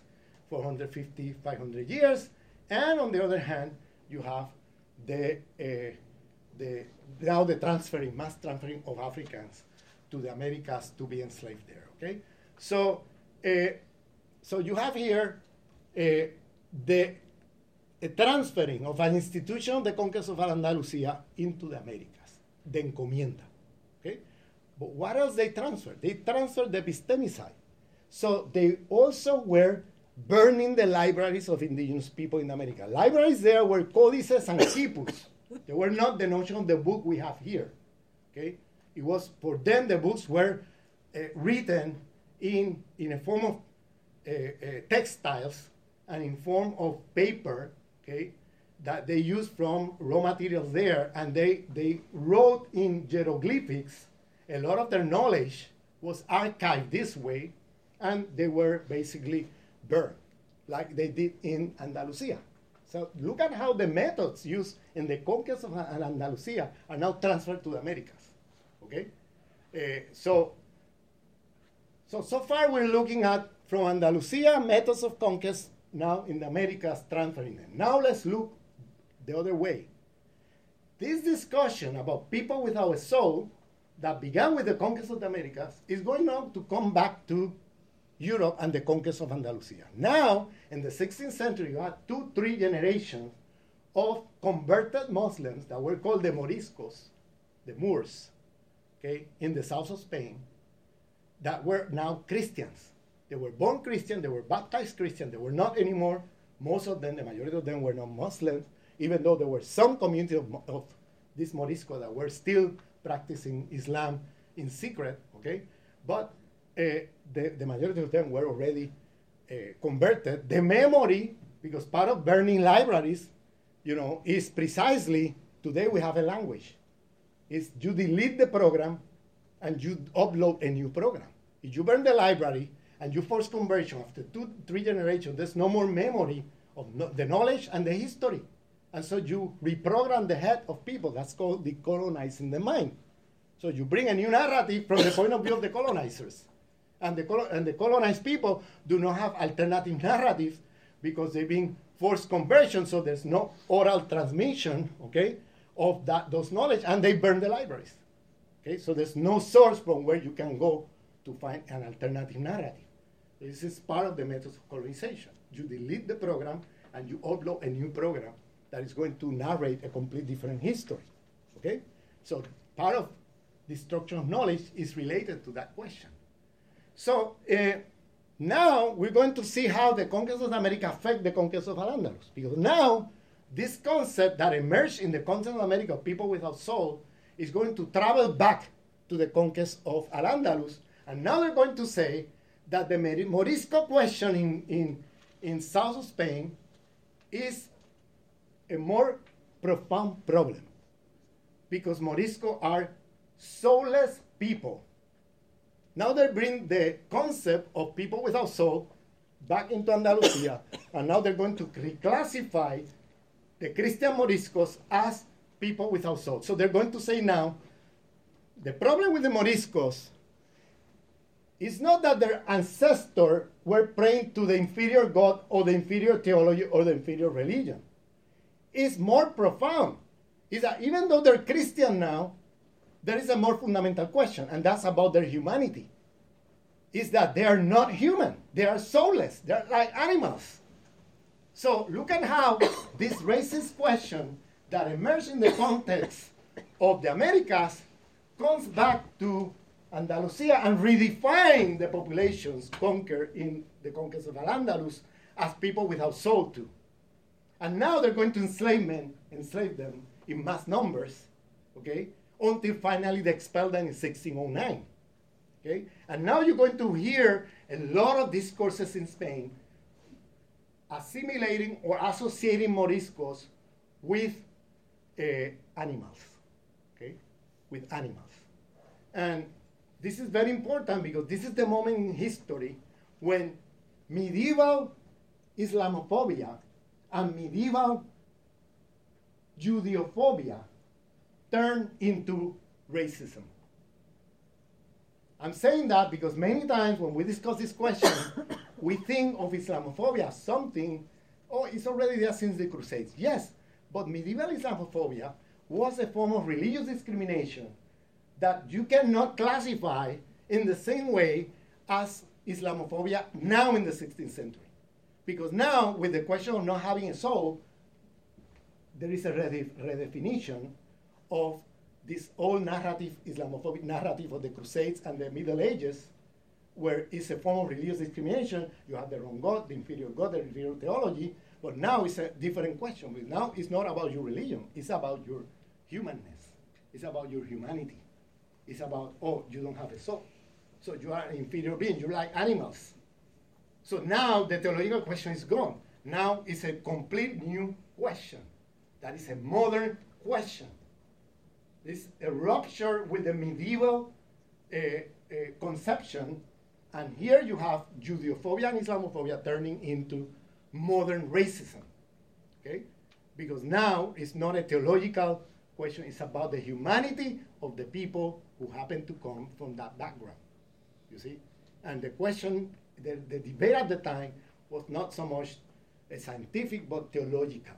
450, 500 years, and on the other hand, you have the, uh, the now the transferring, mass transferring of Africans to the Americas to be enslaved there. Okay, so uh, so you have here uh, the transferring of an institution the conquest of Andalusia into the Americas, the encomienda. But what else they transferred? They transferred the epistemicide. So they also were burning the libraries of indigenous people in America. Libraries there were codices and quipus. they were not the notion of the book we have here. Okay? It was for them the books were uh, written in, in a form of uh, uh, textiles and in form of paper, okay, that they used from raw materials there, and they, they wrote in hieroglyphics a lot of their knowledge was archived this way, and they were basically burned, like they did in Andalusia. So look at how the methods used in the conquest of Andalusia are now transferred to the Americas. Okay, uh, so so so far we're looking at from Andalusia methods of conquest now in the Americas transferring them. Now let's look the other way. This discussion about people without a soul that began with the conquest of the Americas is going now to come back to Europe and the conquest of Andalusia. Now, in the 16th century, you had two, three generations of converted Muslims that were called the Moriscos, the Moors, okay, in the south of Spain, that were now Christians. They were born Christian, they were baptized Christian, they were not anymore. Most of them, the majority of them were not Muslims, even though there were some community of, of these Moriscos that were still practicing Islam in secret, okay? But uh, the, the majority of them were already uh, converted. The memory, because part of burning libraries, you know, is precisely today we have a language. Is you delete the program and you upload a new program. If you burn the library and you force conversion after two, three generations, there's no more memory of no, the knowledge and the history. And so you reprogram the head of people. That's called decolonizing the mind. So you bring a new narrative from the point of view of the colonizers and the, and the colonized people do not have alternative narratives because they've been forced conversion, so there's no oral transmission, okay, of that those knowledge, and they burn the libraries. Okay, so there's no source from where you can go to find an alternative narrative. This is part of the methods of colonization. You delete the program and you upload a new program that is going to narrate a complete different history. Okay? So part of the structure of knowledge is related to that question. So uh, now we're going to see how the conquest of America affect the conquest of Al-Andalus. Because now this concept that emerged in the conquest of America, people without soul, is going to travel back to the conquest of Al-Andalus. And now they're going to say that the Morisco question in, in, in south of Spain is a more profound problem. Because Morisco are soulless people now they bring the concept of people without soul back into Andalusia, and now they're going to reclassify the Christian Moriscos as people without soul. So they're going to say now, the problem with the Moriscos is not that their ancestors were praying to the inferior God or the inferior theology or the inferior religion. It's more profound. Is that even though they're Christian now, there is a more fundamental question, and that's about their humanity. Is that they are not human, they are soulless, they're like animals. So look at how this racist question that emerged in the context of the Americas comes back to Andalusia and redefine the populations conquered in the conquest of Al-Andalus as people without soul too. And now they're going to enslave men, enslave them in mass numbers, okay? until finally they expelled them in 1609. Okay? And now you're going to hear a lot of discourses in Spain assimilating or associating Moriscos with uh, animals. Okay? With animals. And this is very important because this is the moment in history when medieval Islamophobia and medieval Judeophobia turned into racism. I'm saying that because many times when we discuss this question, we think of Islamophobia as something, oh, it's already there since the Crusades. Yes, but medieval Islamophobia was a form of religious discrimination that you cannot classify in the same way as Islamophobia now in the 16th century. Because now, with the question of not having a soul, there is a redefinition of this old narrative, Islamophobic narrative of the Crusades and the Middle Ages, where it's a form of religious discrimination. You have the wrong God, the inferior God, the inferior theology. But now it's a different question. Now it's not about your religion, it's about your humanness, it's about your humanity. It's about, oh, you don't have a soul. So you are an inferior being, you're like animals. So now the theological question is gone. Now it's a complete new question. That is a modern question this a rupture with the medieval uh, uh, conception, and here you have Judeophobia and Islamophobia turning into modern racism. Okay? Because now it's not a theological question, it's about the humanity of the people who happen to come from that background. You see? And the question, the, the debate at the time was not so much a scientific but theological.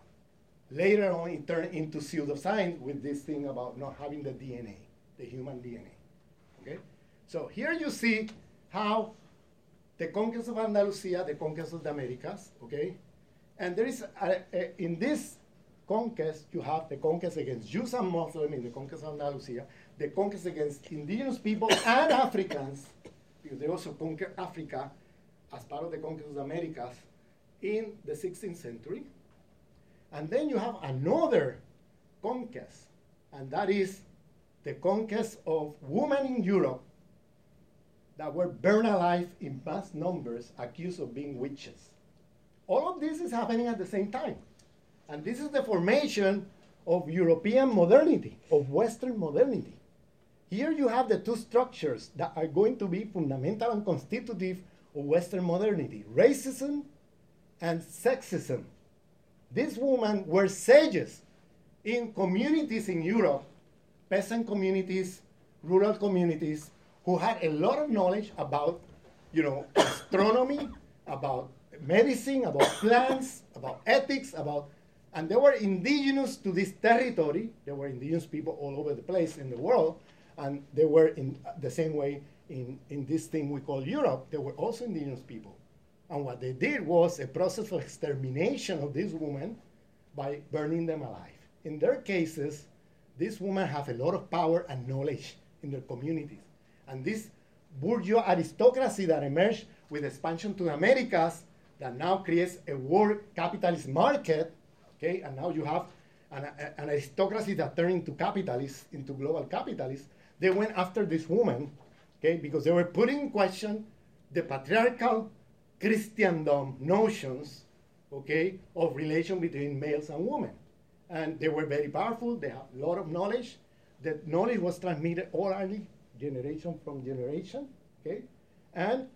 Later on, it turned into pseudoscience with this thing about not having the DNA, the human DNA. Okay? So here you see how the conquest of Andalusia, the conquest of the Americas, okay? And there is, a, a, in this conquest, you have the conquest against Jews and Muslims in the conquest of Andalusia, the conquest against indigenous people and Africans, because they also conquered Africa as part of the conquest of the Americas in the 16th century. And then you have another conquest, and that is the conquest of women in Europe that were burned alive in mass numbers, accused of being witches. All of this is happening at the same time. And this is the formation of European modernity, of Western modernity. Here you have the two structures that are going to be fundamental and constitutive Western modernity racism and sexism. These women were sages in communities in Europe, peasant communities, rural communities, who had a lot of knowledge about, you know, astronomy, about medicine, about plants, about ethics, about, and they were indigenous to this territory. There were indigenous people all over the place in the world, and they were in the same way in, in this thing we call Europe. There were also indigenous people. And what they did was a process of extermination of these women by burning them alive. In their cases, these women have a lot of power and knowledge in their communities. And this bourgeois aristocracy that emerged with expansion to the Americas that now creates a world capitalist market, okay, and now you have an, an aristocracy that turned into capitalists, into global capitalists, they went after this woman, okay, because they were putting in question the patriarchal Christendom notions, okay, of relation between males and women. And they were very powerful, they had a lot of knowledge. That knowledge was transmitted orally generation from generation, okay? And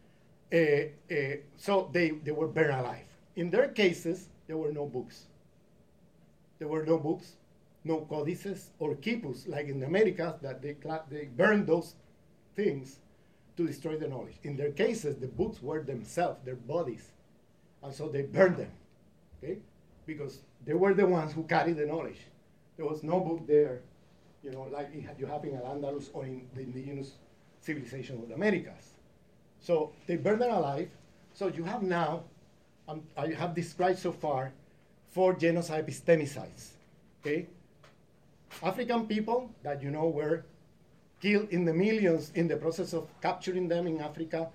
uh, uh, so they, they were burned alive. In their cases, there were no books. There were no books, no codices or quipus, like in the Americas, that they, they burned those things to destroy the knowledge. In their cases, the books were themselves, their bodies. And so they burned them, okay? Because they were the ones who carried the knowledge. There was no book there you know, like you have in Al-Andalus or in the indigenous civilization of the Americas. So they burned them alive. So you have now, um, I have described so far, four genocide epistemicides. Okay? African people that you know were killed in the millions in the process of capturing them in Africa,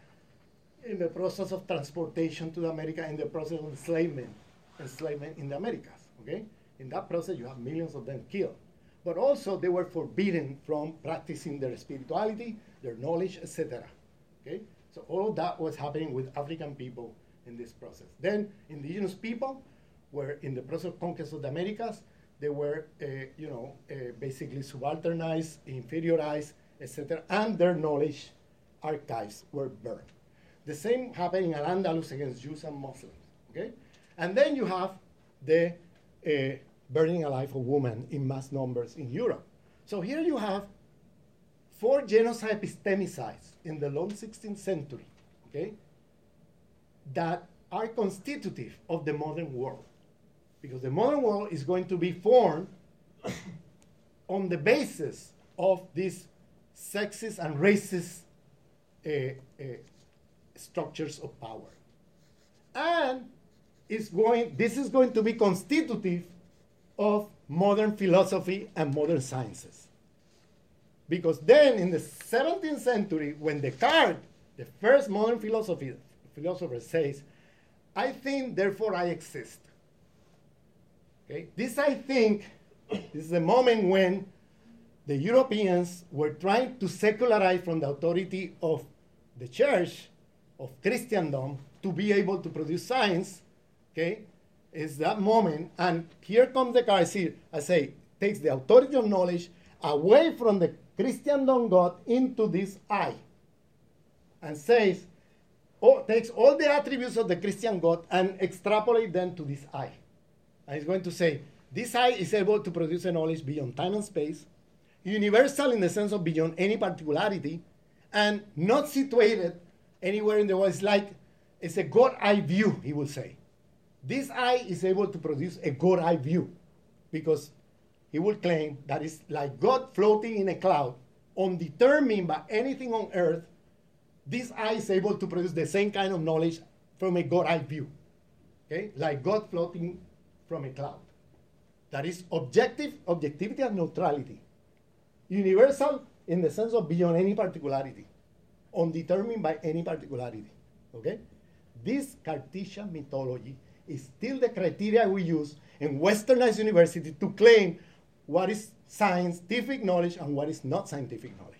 in the process of transportation to America, in the process of enslavement, enslavement in the Americas. Okay? In that process, you have millions of them killed but also they were forbidden from practicing their spirituality, their knowledge, etc. Okay? So all of that was happening with African people in this process. Then indigenous people were in the process of conquest of the Americas. They were, uh, you know, uh, basically subalternized, inferiorized, etc., and their knowledge archives were burned. The same happened in Al-Andalus against Jews and Muslims. Okay, and then you have the uh, burning alive of women in mass numbers in Europe. So here you have four genocide epistemicides in the long 16th century, okay, that are constitutive of the modern world. Because the modern world is going to be formed on the basis of these sexist and racist uh, uh, structures of power. And is going, this is going to be constitutive of modern philosophy and modern sciences. Because then in the 17th century, when Descartes, the first modern philosophy, philosopher, says, I think, therefore I exist. Okay? This, I think, is the moment when the Europeans were trying to secularize from the authority of the church, of Christendom, to be able to produce science, okay? is that moment, and here comes the See, I say, takes the authority of knowledge away from the Christendom God into this I, and says, oh, takes all the attributes of the Christian God and extrapolate them to this I. And it's going to say, this eye is able to produce a knowledge beyond time and space, universal in the sense of beyond any particularity, and not situated anywhere in the world. It's like, it's a God eye view, he will say. This eye is able to produce a God eye view because he will claim that it's like God floating in a cloud, undetermined by anything on earth. This eye is able to produce the same kind of knowledge from a God eye view. Okay? Like God floating from a cloud. That is objective, objectivity and neutrality. Universal in the sense of beyond any particularity, undetermined by any particularity. Okay? This Cartesian mythology is still the criteria we use in westernized university to claim what is scientific knowledge and what is not scientific knowledge.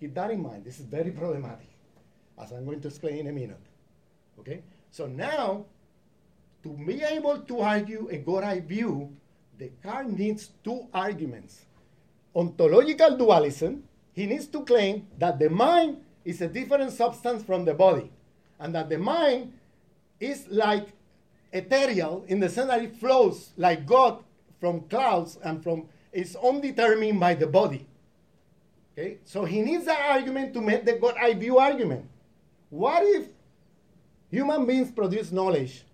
Keep that in mind. This is very problematic, as I'm going to explain in a minute. Okay? So now, to be able to argue a God-eye view, the Descartes needs two arguments. Ontological dualism, he needs to claim that the mind is a different substance from the body, and that the mind is like ethereal in the sense that it flows like God from clouds and from is undetermined by the body. Okay, so he needs that argument to make the God eye view argument. What if human beings produce knowledge?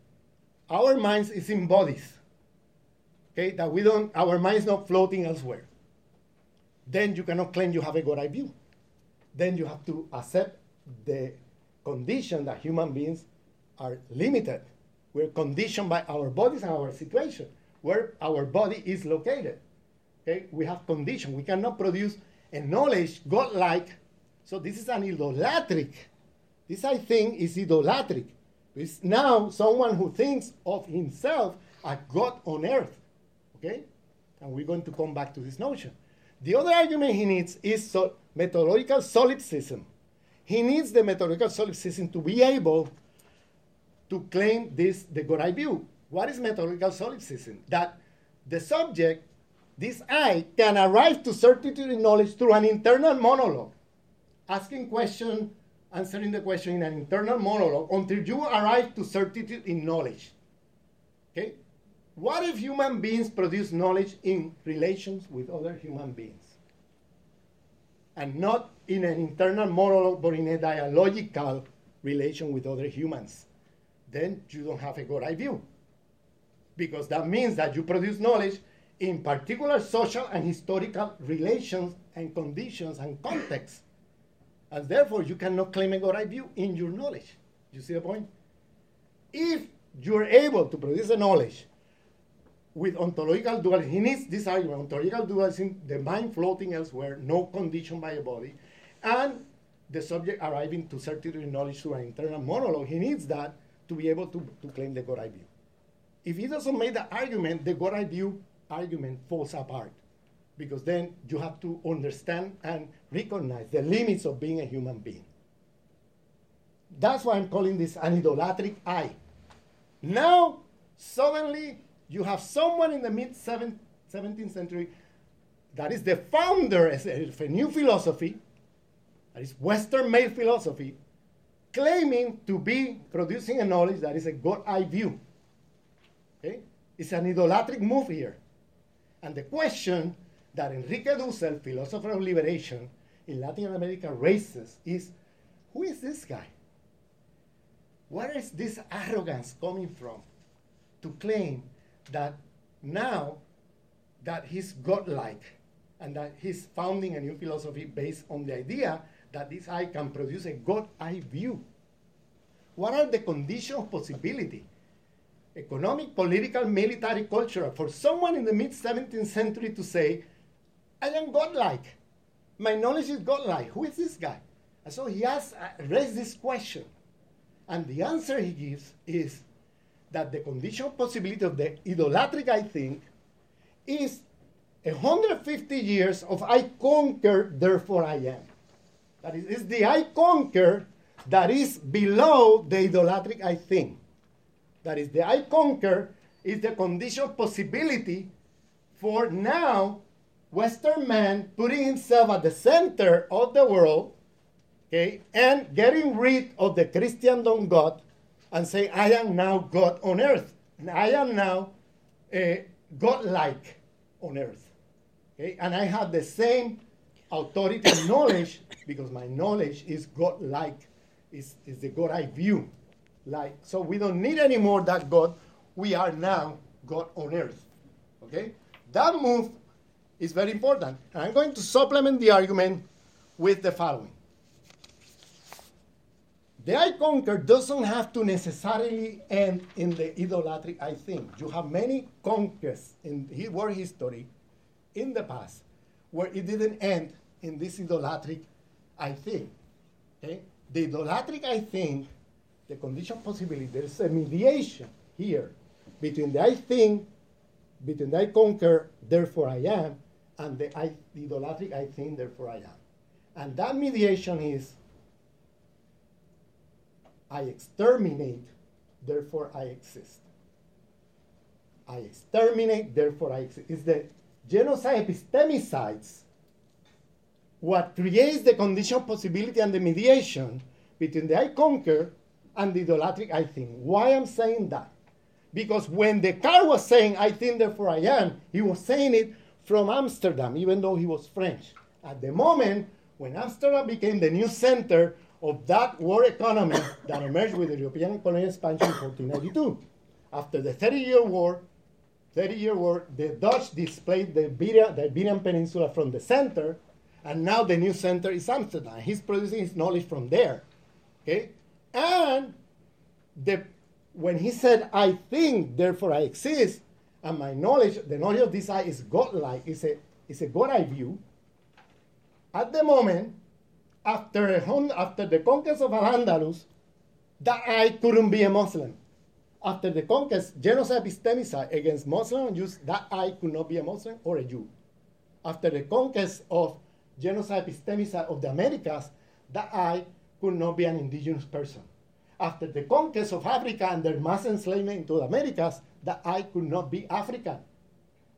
Our minds is in bodies. Okay, that we don't, our mind is not floating elsewhere. Then you cannot claim you have a God eye view. Then you have to accept the condition that human beings are limited we're conditioned by our bodies and our situation, where our body is located. Okay, we have condition. We cannot produce a knowledge godlike. So this is an idolatric. This I think is idolatric. It's now someone who thinks of himself as God on earth. Okay, and we're going to come back to this notion. The other argument he needs is so methodological solipsism. He needs the methodological solipsism to be able to claim this the God-eye view. What is methodological solipsism? That the subject, this I, can arrive to certitude in knowledge through an internal monologue, asking question, answering the question in an internal monologue until you arrive to certitude in knowledge. Okay? What if human beings produce knowledge in relations with other human beings? And not in an internal monologue, but in a dialogical relation with other humans then you don't have a good idea. Because that means that you produce knowledge in particular social and historical relations and conditions and contexts. And therefore, you cannot claim a God-eye view in your knowledge. You see the point? If you're able to produce a knowledge with ontological dualism, he needs this argument, ontological dualism, the mind floating elsewhere, no condition by a body, and the subject arriving to certitude knowledge through an internal monologue. He needs that to be able to, to claim the God eye view. If he doesn't make the argument, the God eye view argument falls apart because then you have to understand and recognize the limits of being a human being. That's why I'm calling this an idolatric eye. Now, suddenly, you have someone in the mid 17th century that is the founder of a new philosophy, that is Western made philosophy, claiming to be producing a knowledge that is a God eye view. Okay? It's an idolatric move here. And the question that Enrique Dussel, philosopher of liberation in Latin America, raises is who is this guy? Where is this arrogance coming from to claim that now that he's godlike and that he's founding a new philosophy based on the idea that this eye can produce a God eye view. What are the conditions of possibility? Economic, political, military, cultural. For someone in the mid 17th century to say, I am godlike. My knowledge is godlike. Who is this guy? And so he asks, uh, raised this question. And the answer he gives is that the conditional possibility of the idolatric, I think, is 150 years of I conquer, therefore I am. That is, it's the I conquer that is below the idolatric I think. That is, the I conquer is the conditional possibility for now Western man putting himself at the center of the world, okay, and getting rid of the Christendom God and say, I am now God on earth. And I am now uh, God-like on earth. Okay? And I have the same authority and knowledge because my knowledge is God-like, is, is the God I view. Like, so we don't need anymore that God. We are now God on earth. Okay? That move is very important. And I'm going to supplement the argument with the following. The I conquer doesn't have to necessarily end in the idolatric I think. You have many conquests in world history in the past where it didn't end in this idolatric I think. Okay? The idolatric I think, the condition possibility, there's a mediation here between the I think, between the I conquer, therefore I am, and the, I, the idolatric I think, therefore I am. And that mediation is I exterminate, therefore I exist. I exterminate, therefore I exist. It's the genocide epistemicides what creates the condition of possibility and the mediation between the I conquer and the idolatric I think. Why I'm saying that? Because when Descartes was saying I think therefore I am, he was saying it from Amsterdam, even though he was French. At the moment when Amsterdam became the new center of that world economy that emerged with the European colonial expansion in 1492. After the 30 year war, 30 year war, the Dutch displaced the Iberian, the Iberian Peninsula from the center, and now the new center is Amsterdam. He's producing his knowledge from there. Okay? And the, when he said, I think, therefore I exist, and my knowledge, the knowledge of this eye is godlike, is a, is a God I view, at the moment, after, after the conquest of Al-Andalus, that I couldn't be a Muslim. After the conquest, genocide epistemicide against Muslim Jews, that I could not be a Muslim or a Jew. After the conquest of genocide epistemicide of the Americas, that I could not be an indigenous person. After the conquest of Africa and their mass enslavement into the Americas, that I could not be African.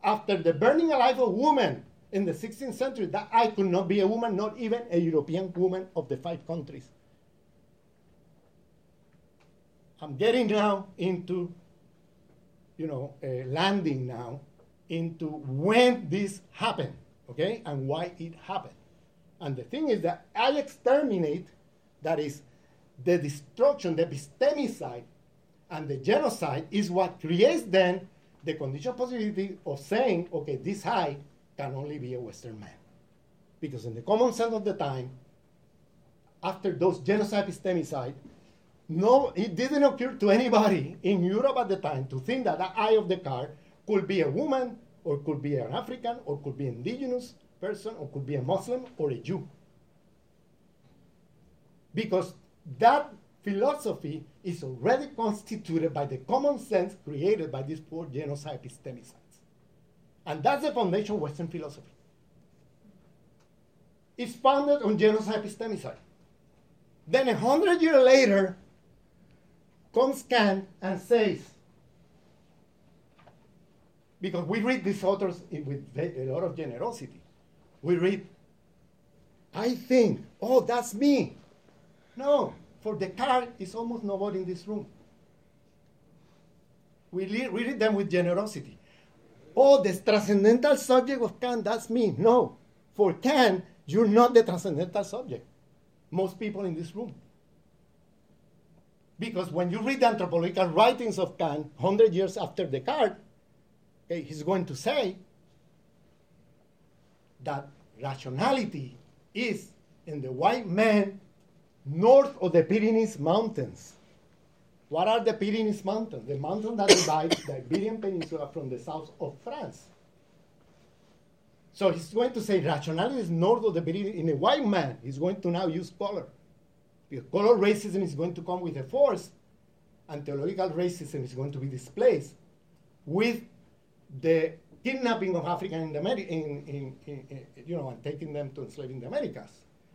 After the burning alive of women in the 16th century that I could not be a woman, not even a European woman of the five countries. I'm getting now into, you know, uh, landing now into when this happened, okay, and why it happened. And the thing is that I exterminate, that is, the destruction, the epistemicide, and the genocide is what creates then the conditional possibility of saying, okay, this high can only be a Western man. Because in the common sense of the time, after those genocide epistemicide, no, it didn't occur to anybody in Europe at the time to think that the eye of Descartes could be a woman, or could be an African, or could be an indigenous person, or could be a Muslim or a Jew. Because that philosophy is already constituted by the common sense created by these poor genocide epistemicides. And that's the foundation of Western philosophy. It's founded on genocide epistemicide. Then a hundred years later, comes Kant and says, because we read these authors with a lot of generosity. We read, I think, oh, that's me. No, for Descartes, is almost nobody in this room. We read them with generosity oh, the transcendental subject of Kant, that's me. No. For Kant, you're not the transcendental subject. Most people in this room. Because when you read the anthropological writings of Kant, 100 years after Descartes, okay, he's going to say that rationality is in the white man north of the Pyrenees Mountains. What are the Pyrenees Mountains? The mountain that divides the Iberian Peninsula from the south of France. So he's going to say rationality is north of the Pyrenees. In a white man, he's going to now use color. Because color racism is going to come with a force, and theological racism is going to be displaced with the kidnapping of Africans in Ameri- in, in, in, you know, and taking them to enslaving the Americas.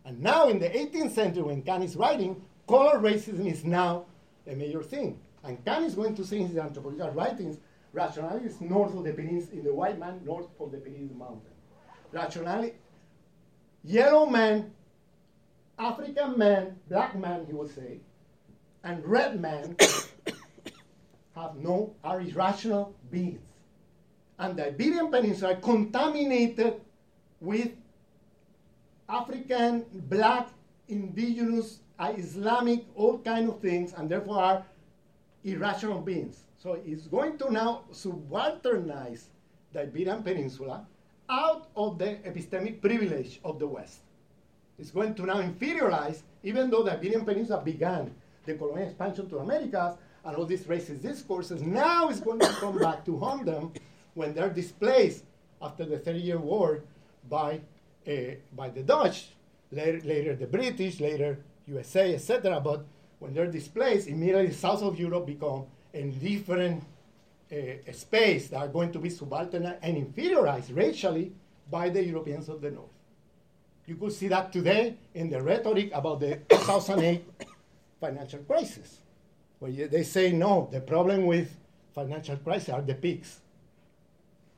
And now in the 18th century, when Kant is writing, color racism is now a major thing. And Kant is going to say in his anthropological writings, rationality is north of the Pyrenees, in the white man, north of the Pyrenees mountain. Rationality, yellow man, African man, black man, he would say, and red man have no, are irrational beings. and the Iberian Peninsula contaminated with African, black, indigenous, uh, Islamic, all kind of things, and therefore are irrational beings. So it's going to now subalternize the Iberian Peninsula out of the epistemic privilege of the West. It's going to now inferiorize, even though the Iberian Peninsula began the colonial expansion to Americas and all these racist discourses, now it's going to come back to haunt them when they're displaced after the Thirty Year War by, by the Dutch, later, later the British, later USA, etc. But when they're displaced, immediately south of Europe become a different uh, space that are going to be subaltern and inferiorized racially by the Europeans of the North. You could see that today in the rhetoric about the 2008 financial crisis, where they say, no, the problem with financial crisis are the pigs.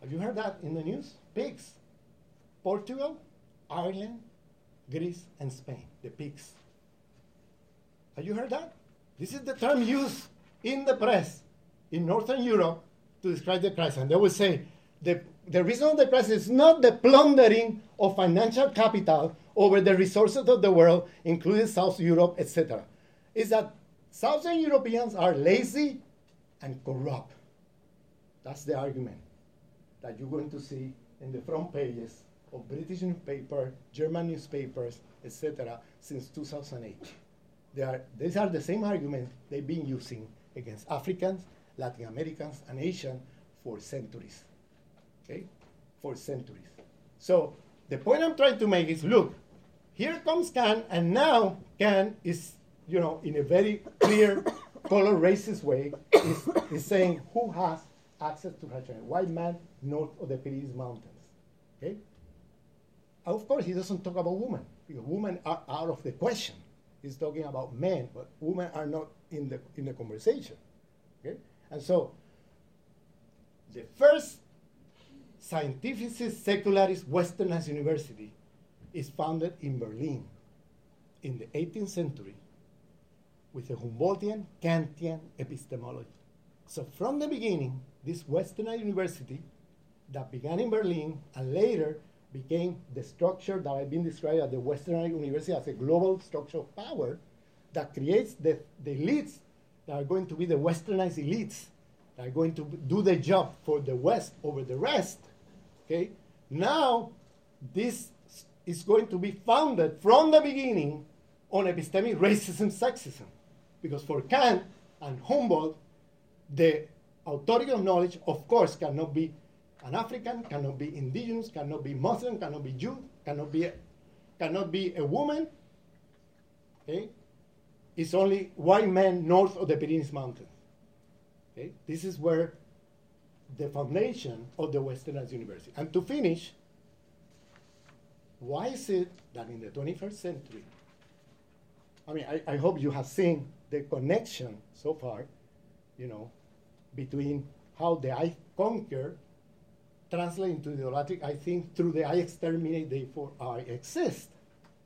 Have you heard that in the news? Pigs. Portugal, Ireland, Greece, and Spain, the pigs. Have you heard that? This is the term used in the press in Northern Europe to describe the crisis. And they will say the, the reason of the crisis is not the plundering of financial capital over the resources of the world, including South Europe, etc. Is that Southern Europeans are lazy and corrupt. That's the argument that you're going to see in the front pages of British newspaper, German newspapers, etc., since 2008. They are, these are the same arguments they've been using against Africans, Latin Americans, and Asians for centuries. Okay? For centuries. So the point I'm trying to make is look, here comes Kant, and now Kant is, you know, in a very clear, color racist way, is, is saying who has access to rationality. White man north of the Pyrenees Mountains. Okay? Of course, he doesn't talk about women, because women are out of the question. He's talking about men, but women are not in the, in the conversation. Okay? And so, the first scientificist secularist westernized university is founded in Berlin in the 18th century with a Humboldtian Kantian epistemology. So from the beginning, this westernized university that began in Berlin and later became the structure that I've been described as the Western University as a global structure of power that creates the, the elites that are going to be the westernized elites that are going to do the job for the West over the rest. Okay? Now, this is going to be founded from the beginning on epistemic racism, sexism. Because for Kant and Humboldt, the authority of knowledge, of course, cannot be an African, cannot be indigenous, cannot be Muslim, cannot be Jew, cannot be, cannot be a woman. Okay? It's only white men north of the Pyrenees Mountains. Okay? This is where the foundation of the Westernized University. And to finish, why is it that in the 21st century, I mean, I, I hope you have seen the connection so far, you know, between how the I conquer translate into idolatric, I think, through the I exterminate, therefore I exist.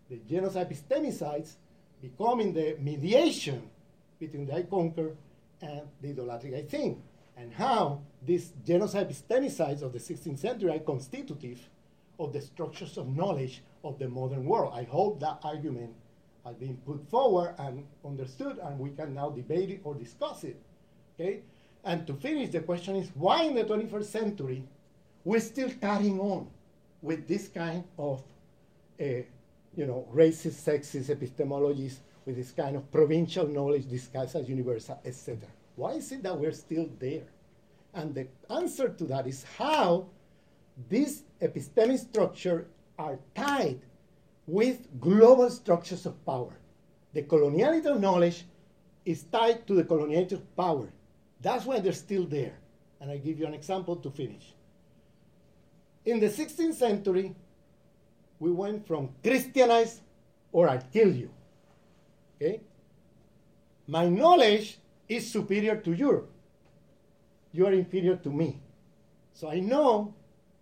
The genocide epistemicides becoming the mediation between the I conquer and the idolatric I think. And how these genocide epistemicides of the 16th century are constitutive of the structures of knowledge of the modern world. I hope that argument has been put forward and understood, and we can now debate it or discuss it. Okay? And to finish, the question is why in the 21st century we're still carrying on with this kind of, uh, you know, racist, sexist epistemologies, with this kind of provincial knowledge disguised as universal, etc. Why is it that we're still there? And the answer to that is how these epistemic structures are tied with global structures of power. The coloniality of knowledge is tied to the coloniality of power. That's why they're still there. And I give you an example to finish. In the 16th century, we went from Christianize or I'll kill you. Okay? My knowledge is superior to yours. You are inferior to me. So I know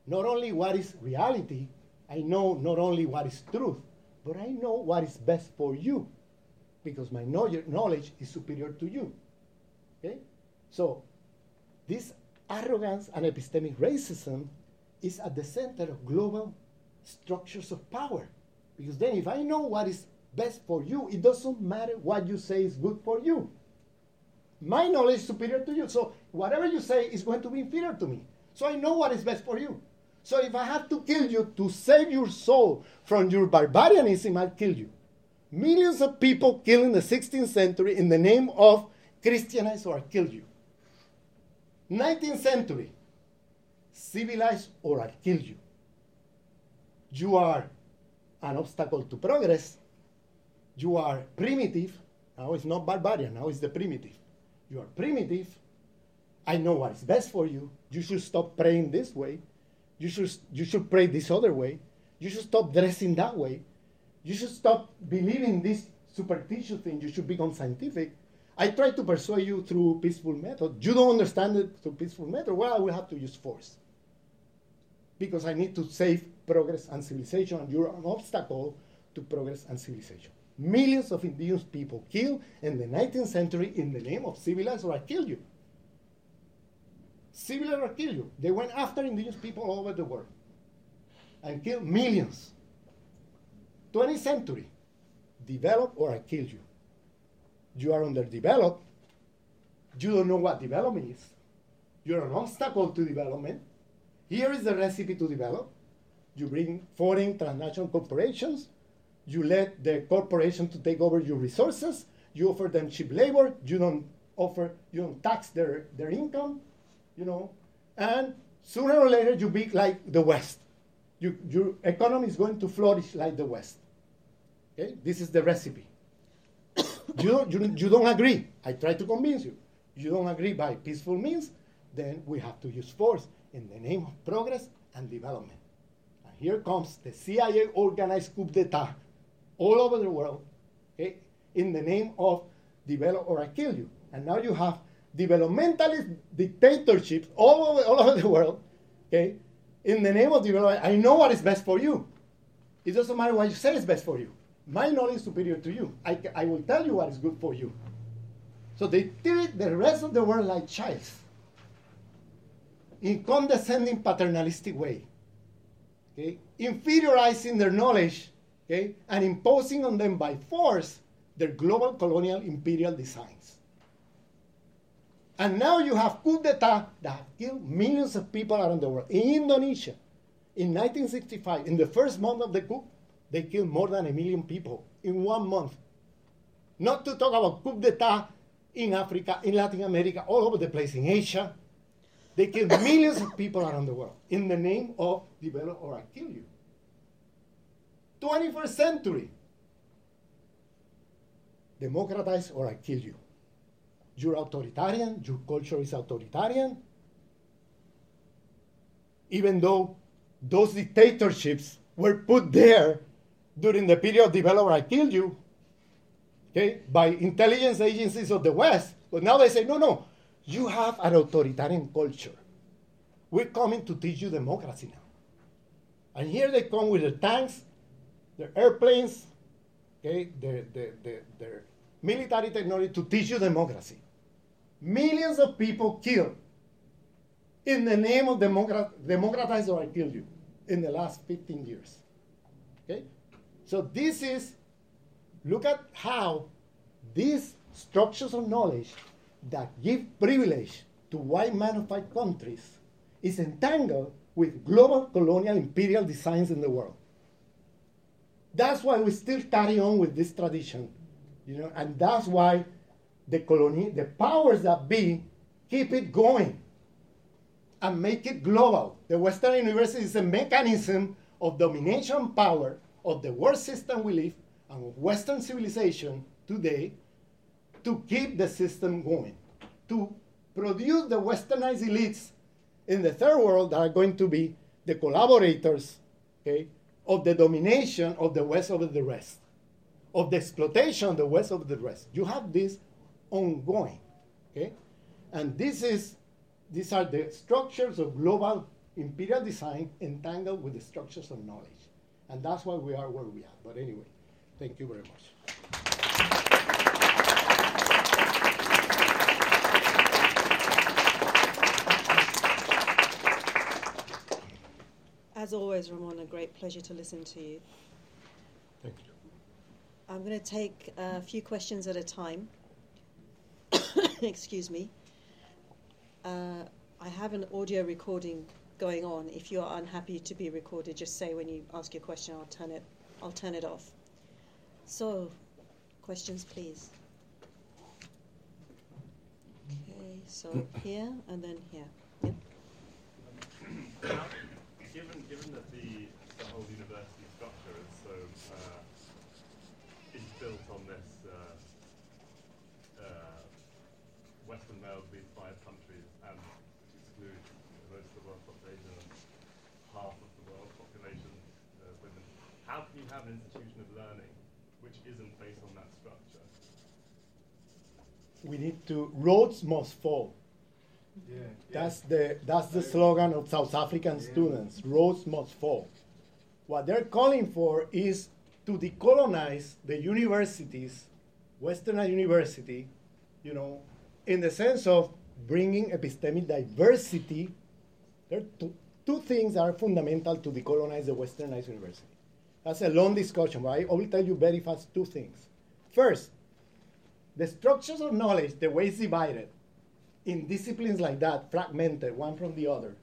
not only what is reality, I know not only what is truth, but I know what is best for you because my knowledge is superior to you. Okay? So this arrogance and epistemic racism is at the center of global structures of power. Because then, if I know what is best for you, it doesn't matter what you say is good for you. My knowledge is superior to you. So, whatever you say is going to be inferior to me. So, I know what is best for you. So, if I have to kill you to save your soul from your barbarianism, I'll kill you. Millions of people killed in the 16th century in the name of Christianize or I'll kill you. 19th century, civilize or I'll kill you. You are an obstacle to progress. You are primitive. Now it's not barbarian, now it's the primitive. You are primitive. I know what is best for you. You should stop praying this way. You should, you should pray this other way. You should stop dressing that way. You should stop believing this superstitious thing. You should become scientific. I try to persuade you through peaceful method. You don't understand it through peaceful method. Well, I will have to use force because I need to save progress and civilization, and you're an obstacle to progress and civilization. Millions of indigenous people killed in the 19th century in the name of civilize I kill you. Civilize I kill you. They went after indigenous people all over the world and killed millions. 20th century, develop or I kill you. You are underdeveloped. You don't know what development is. You're an obstacle to development. Here is the recipe to develop. You bring foreign transnational corporations. You let the corporation to take over your resources. You offer them cheap labor. You don't offer, you don't tax their, their income, you know. And sooner or later, you be like the West. You, your economy is going to flourish like the West. Okay? This is the recipe. you, you, you don't agree. I try to convince you. You don't agree by peaceful means, then we have to use force in the name of progress and development. And here comes the CIA organized coup d'etat all over the world okay, in the name of develop or I kill you. And now you have developmentalist dictatorships all over, all over the world okay, in the name of development. I know what is best for you. It doesn't matter what you say is best for you. My knowledge is superior to you. I, I will tell you what is good for you. So they treat the rest of the world like childs in condescending paternalistic way, okay? inferiorizing their knowledge okay? and imposing on them by force their global colonial imperial designs. And now you have coup d'etat that killed millions of people around the world. In Indonesia, in 1965, in the first month of the coup, they killed more than a million people in one month. Not to talk about coup d'etat in Africa, in Latin America, all over the place, in Asia, they kill millions of people around the world in the name of develop or I kill you. 21st century. Democratize or I kill you. You're authoritarian, your culture is authoritarian. Even though those dictatorships were put there during the period of develop or I kill you, okay, by intelligence agencies of the West. But now they say, no, no, you have an authoritarian culture. We're coming to teach you democracy now. And here they come with their tanks, their airplanes, okay, their, their, their, their military technology to teach you democracy. Millions of people killed in the name of democrat, democratize or I kill you in the last 15 years. Okay? So this is, look at how these structures of knowledge that give privilege to white manufactured countries is entangled with global colonial imperial designs in the world. That's why we still carry on with this tradition, you know, and that's why the colony, the powers that be, keep it going and make it global. The Western University is a mechanism of domination power of the world system we live and of Western civilization today to keep the system going, to produce the westernized elites in the third world that are going to be the collaborators okay, of the domination of the West over the rest, of the exploitation of the West over the rest. You have this ongoing. Okay? And this is these are the structures of global imperial design entangled with the structures of knowledge. And that's why we are where we are. But anyway, thank you very much. As always, Ramon, a great pleasure to listen to you. Thank you. I'm going to take a few questions at a time. Excuse me. Uh, I have an audio recording going on. If you are unhappy to be recorded, just say when you ask your question. I'll turn it. I'll turn it off. So, questions, please. Okay. So here and then here. Yep. Now, given, given that the, the whole university structure is so uh, is built on this uh, uh, Western males lead five countries and exclude most of the world's population and half of the world's population uh, women, how can you have an institution of learning which isn't based on that structure? We need to, Rhodes Must Fall. Yeah. That's the that's the slogan of South African students. Rhodes Must Fall. What they're calling for is to decolonize the universities, Western University, you know, in the sense of bringing epistemic diversity. There are two, two things that are fundamental to decolonize the Westernized university. That's a long discussion, but I will tell you very fast two things. First, the structures of knowledge, the way it's divided, in disciplines like that, fragmented one from the other.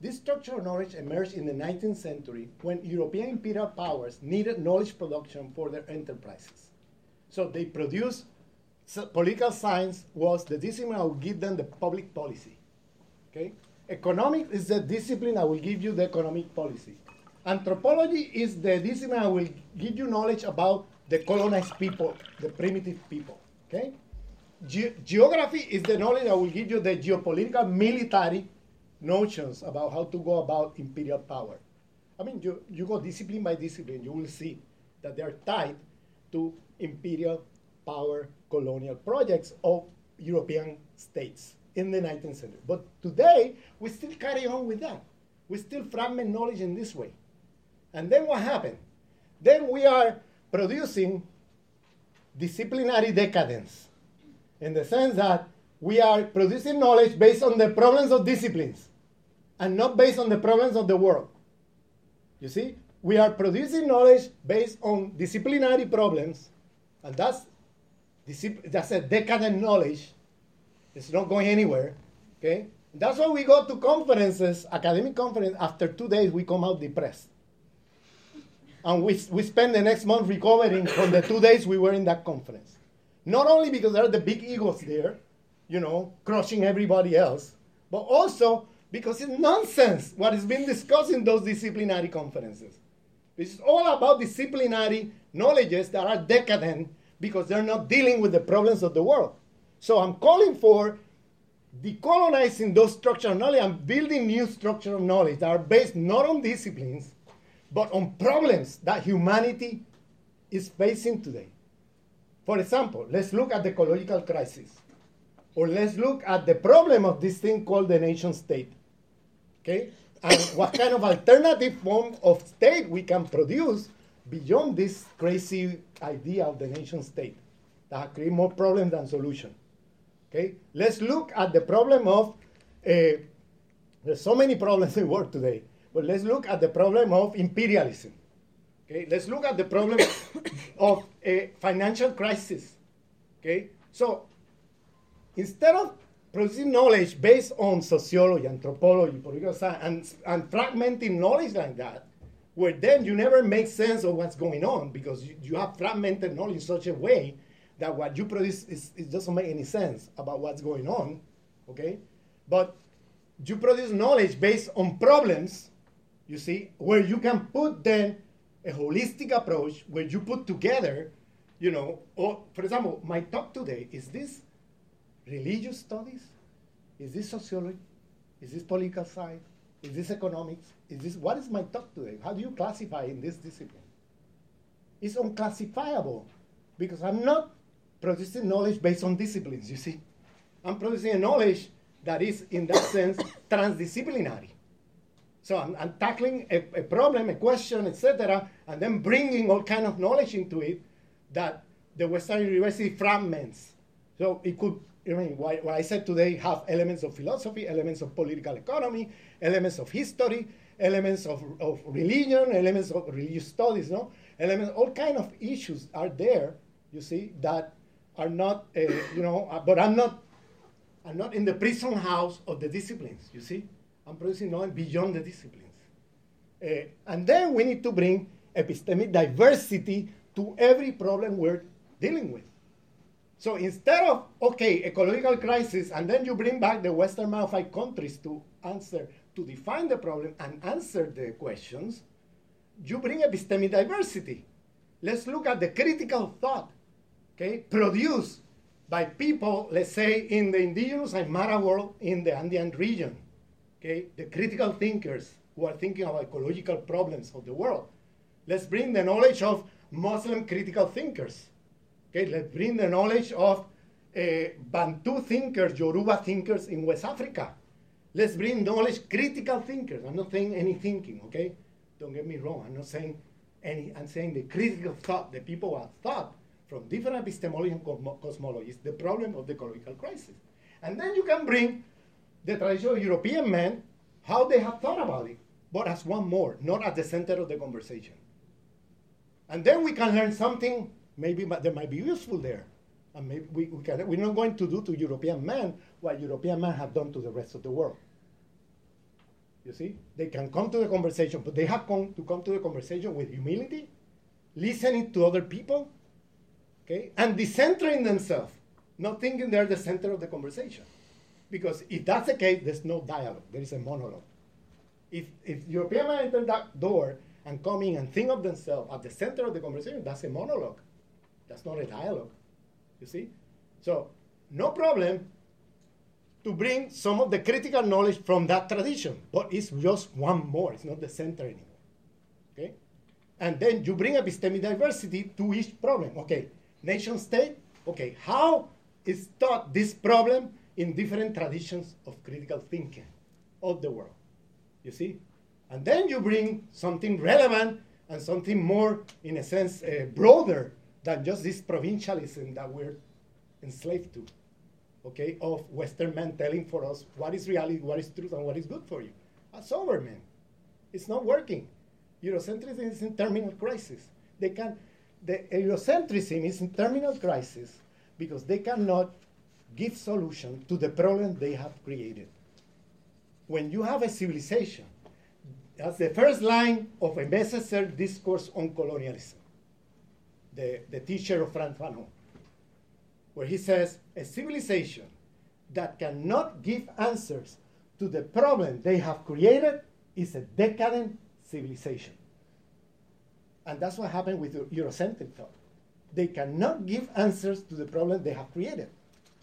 This structure of knowledge emerged in the 19th century when European imperial powers needed knowledge production for their enterprises. So they produced so political science was the discipline that would give them the public policy. Okay? Economics is the discipline that will give you the economic policy. Anthropology is the discipline that will give you knowledge about the colonized people, the primitive people. Okay? Ge- geography is the knowledge that will give you the geopolitical military notions about how to go about imperial power. I mean, you, you go discipline by discipline, you will see that they are tied to imperial power colonial projects of European states in the 19th century. But today, we still carry on with that. We still fragment knowledge in this way. And then what happened? Then we are producing disciplinary decadence in the sense that we are producing knowledge based on the problems of disciplines and not based on the problems of the world. You see, we are producing knowledge based on disciplinary problems, and that's, that's a decadent knowledge. It's not going anywhere. Okay? That's why we go to conferences, academic conference, after two days we come out depressed. And we, we spend the next month recovering from the two days we were in that conference. Not only because there are the big egos there, you know, crushing everybody else, but also because it's nonsense what is being discussed in those disciplinary conferences. It's all about disciplinary knowledges that are decadent because they're not dealing with the problems of the world. So I'm calling for decolonizing those structures of knowledge and building new structures of knowledge that are based not on disciplines, but on problems that humanity is facing today. For example, let's look at the ecological crisis, or let's look at the problem of this thing called the nation state. Okay? And what kind of alternative form of state we can produce beyond this crazy idea of the nation state that create more problems than solution. Okay? Let's look at the problem of uh, there's so many problems in the world today, but let's look at the problem of imperialism. Okay, let's look at the problem of a financial crisis. Okay, so instead of producing knowledge based on sociology, anthropology, political science, and, and fragmenting knowledge like that, where then you never make sense of what's going on because you, you have fragmented knowledge in such a way that what you produce is, it doesn't make any sense about what's going on. Okay, but you produce knowledge based on problems. You see, where you can put then a holistic approach where you put together, you know, or for example, my talk today is this religious studies? Is this sociology? Is this political science? Is this economics? Is this what is my talk today? How do you classify in this discipline? It's unclassifiable because I'm not producing knowledge based on disciplines, you see. I'm producing a knowledge that is, in that sense, transdisciplinary. So I'm, I'm tackling a, a, problem, a question, etc., and then bringing all kind of knowledge into it that the Western University fragments. So it could, I mean, what, I said today have elements of philosophy, elements of political economy, elements of history, elements of, of religion, elements of religious studies, no? Elements, all kind of issues are there, you see, that are not, uh, you know, uh, but I'm not, I'm not in the prison house of the disciplines, you see? I'm producing knowledge beyond the disciplines. Uh, and then we need to bring epistemic diversity to every problem we're dealing with. So instead of, okay, ecological crisis, and then you bring back the Western modified countries to answer, to define the problem and answer the questions, you bring epistemic diversity. Let's look at the critical thought, okay, produced by people, let's say, in the indigenous Aymara world in the Andean region, okay, the critical thinkers who are thinking about ecological problems of the world. Let's bring the knowledge of Muslim critical thinkers. Okay, let's bring the knowledge of uh, Bantu thinkers, Yoruba thinkers in West Africa. Let's bring knowledge critical thinkers. I'm not saying any thinking, okay? Don't get me wrong. I'm not saying any, I'm saying the critical thought, the people who have thought from different epistemologies and cosmologies, the problem of the ecological crisis. And then you can bring the traditional European men, how they have thought about it, but as one more, not at the center of the conversation. And then we can learn something maybe that might be useful there. And maybe we, we can, we're not going to do to European men what European men have done to the rest of the world. You see? They can come to the conversation, but they have come to come to the conversation with humility, listening to other people, okay, and decentering themselves, not thinking they're the center of the conversation. Because if that's the case, there's no dialogue, there is a monologue. If, if European men enter that door and come in and think of themselves at the center of the conversation, that's a monologue. That's not a dialogue. You see? So, no problem to bring some of the critical knowledge from that tradition, but it's just one more. It's not the center anymore. Okay? And then you bring epistemic diversity to each problem. Okay, nation state. Okay, how is taught this problem in different traditions of critical thinking of the world? You see? And then you bring something relevant and something more, in a sense, uh, broader than just this provincialism that we're enslaved to, okay, of Western men telling for us what is reality, what is truth, and what is good for you. That's over, man. It's not working. Eurocentrism is in terminal crisis. They can, the Eurocentrism is in terminal crisis because they cannot give solution to the problem they have created. When you have a civilization, that's the first line of Aimé Césaire discourse on colonialism the, the teacher of Frantz Fanon, where he says a civilization that cannot give answers to the problem they have created is a decadent civilization. And that's what happened with Eurocentric thought. They cannot give answers to the problem they have created.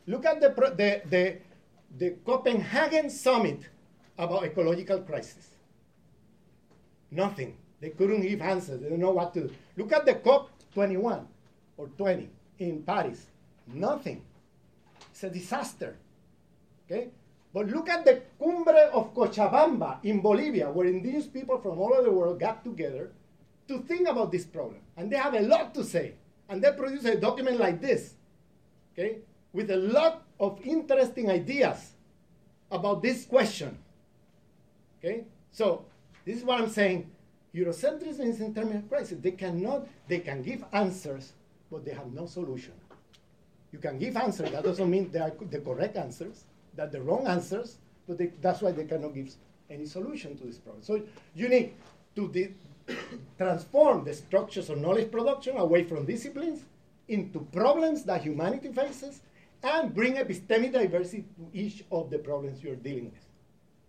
Look at the, the, the, the Copenhagen summit about ecological crisis. Nothing. They couldn't give answers. They don't know what to do. Look at the COP 21 or 20 in Paris. Nothing. It's a disaster. Okay? But look at the Cumbre of Cochabamba in Bolivia, where indigenous people from all over the world got together to think about this problem. And they have a lot to say. And they produce a document like this, okay, with a lot of interesting ideas about this question. Okay? So, this is what I'm saying. Eurocentrism is in terminal crisis. They cannot, they can give answers, but they have no solution. You can give answers, that doesn't mean they are the correct answers, that the wrong answers, but they, that's why they cannot give any solution to this problem. So you need to transform the structures of knowledge production away from disciplines into problems that humanity faces and bring epistemic diversity to each of the problems you're dealing with.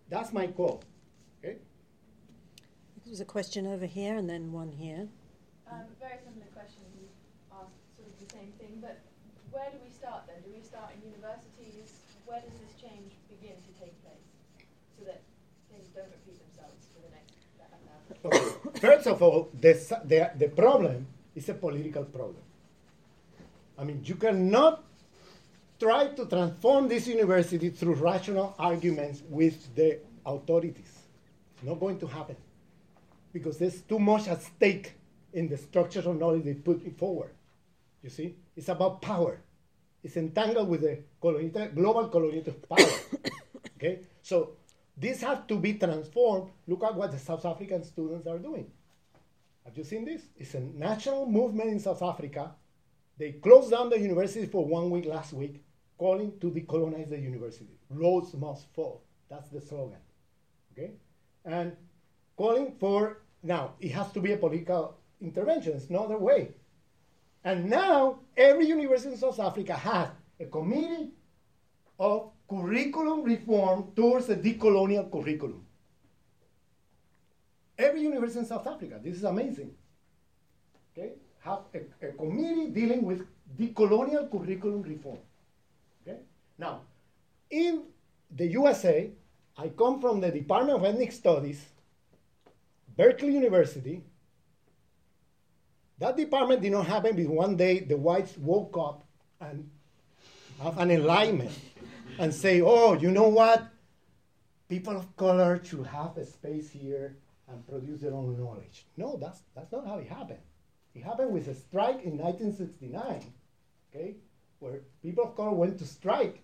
That's my call. Okay? There's a question over here and then one here. Um, very similar question. You asked sort of the same thing, but where do we start then? Do we start in universities? Where does this change begin to take place so that things don't repeat themselves for the next okay. First of all, the, the, the problem is a political problem. I mean, you cannot try to transform this university through rational arguments with the authorities. It's not going to happen because there's too much at stake in the structures of knowledge they put forward. You see? It's about power. It's entangled with the global colonial power. okay? So this has to be transformed. Look at what the South African students are doing. Have you seen this? It's a national movement in South Africa. They closed down the university for one week last week, calling to decolonize the university. Rhodes Must Fall. That's the slogan. Okay? And calling for, now, it has to be a political intervention. It's no other way. And now, every university in South Africa has a committee of curriculum reform towards a decolonial curriculum. Every university in South Africa, this is amazing. Okay, have a, a committee dealing with decolonial curriculum reform. Okay, now in the USA, I come from the Department of Ethnic Studies, Berkeley University. That department did not happen because one day the whites woke up and have an enlightenment and say, oh, you know what? People of color should have a space here and produce their own knowledge. No, that's, that's not how it happened. It happened with a strike in 1969, okay, where people of color went to strike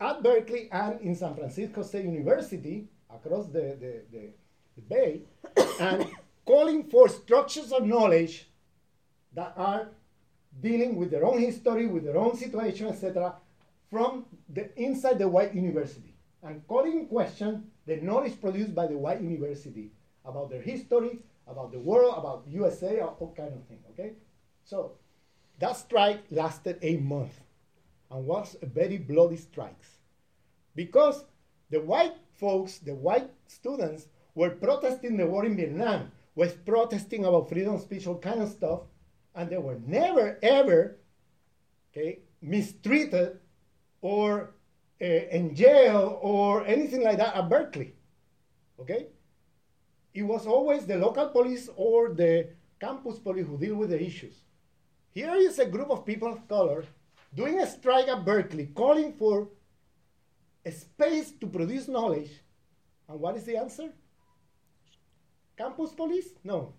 at Berkeley and in San Francisco State University across the, the, the, the bay and calling for structures of knowledge that are dealing with their own history, with their own situation, etc., from the inside the white university and calling in question the knowledge produced by the white university about their history, about the world, about USA, all kind of thing. Okay, so that strike lasted a month and was a very bloody strike because the white folks, the white students, were protesting the war in Vietnam, was protesting about freedom of speech, all kind of stuff, and they were never ever okay mistreated or uh, in jail or anything like that at Berkeley. Okay? It was always the local police or the campus police who deal with the issues. Here is a group of people of color doing a strike at Berkeley, calling for a space to produce knowledge. And what is the answer? Campus police? No.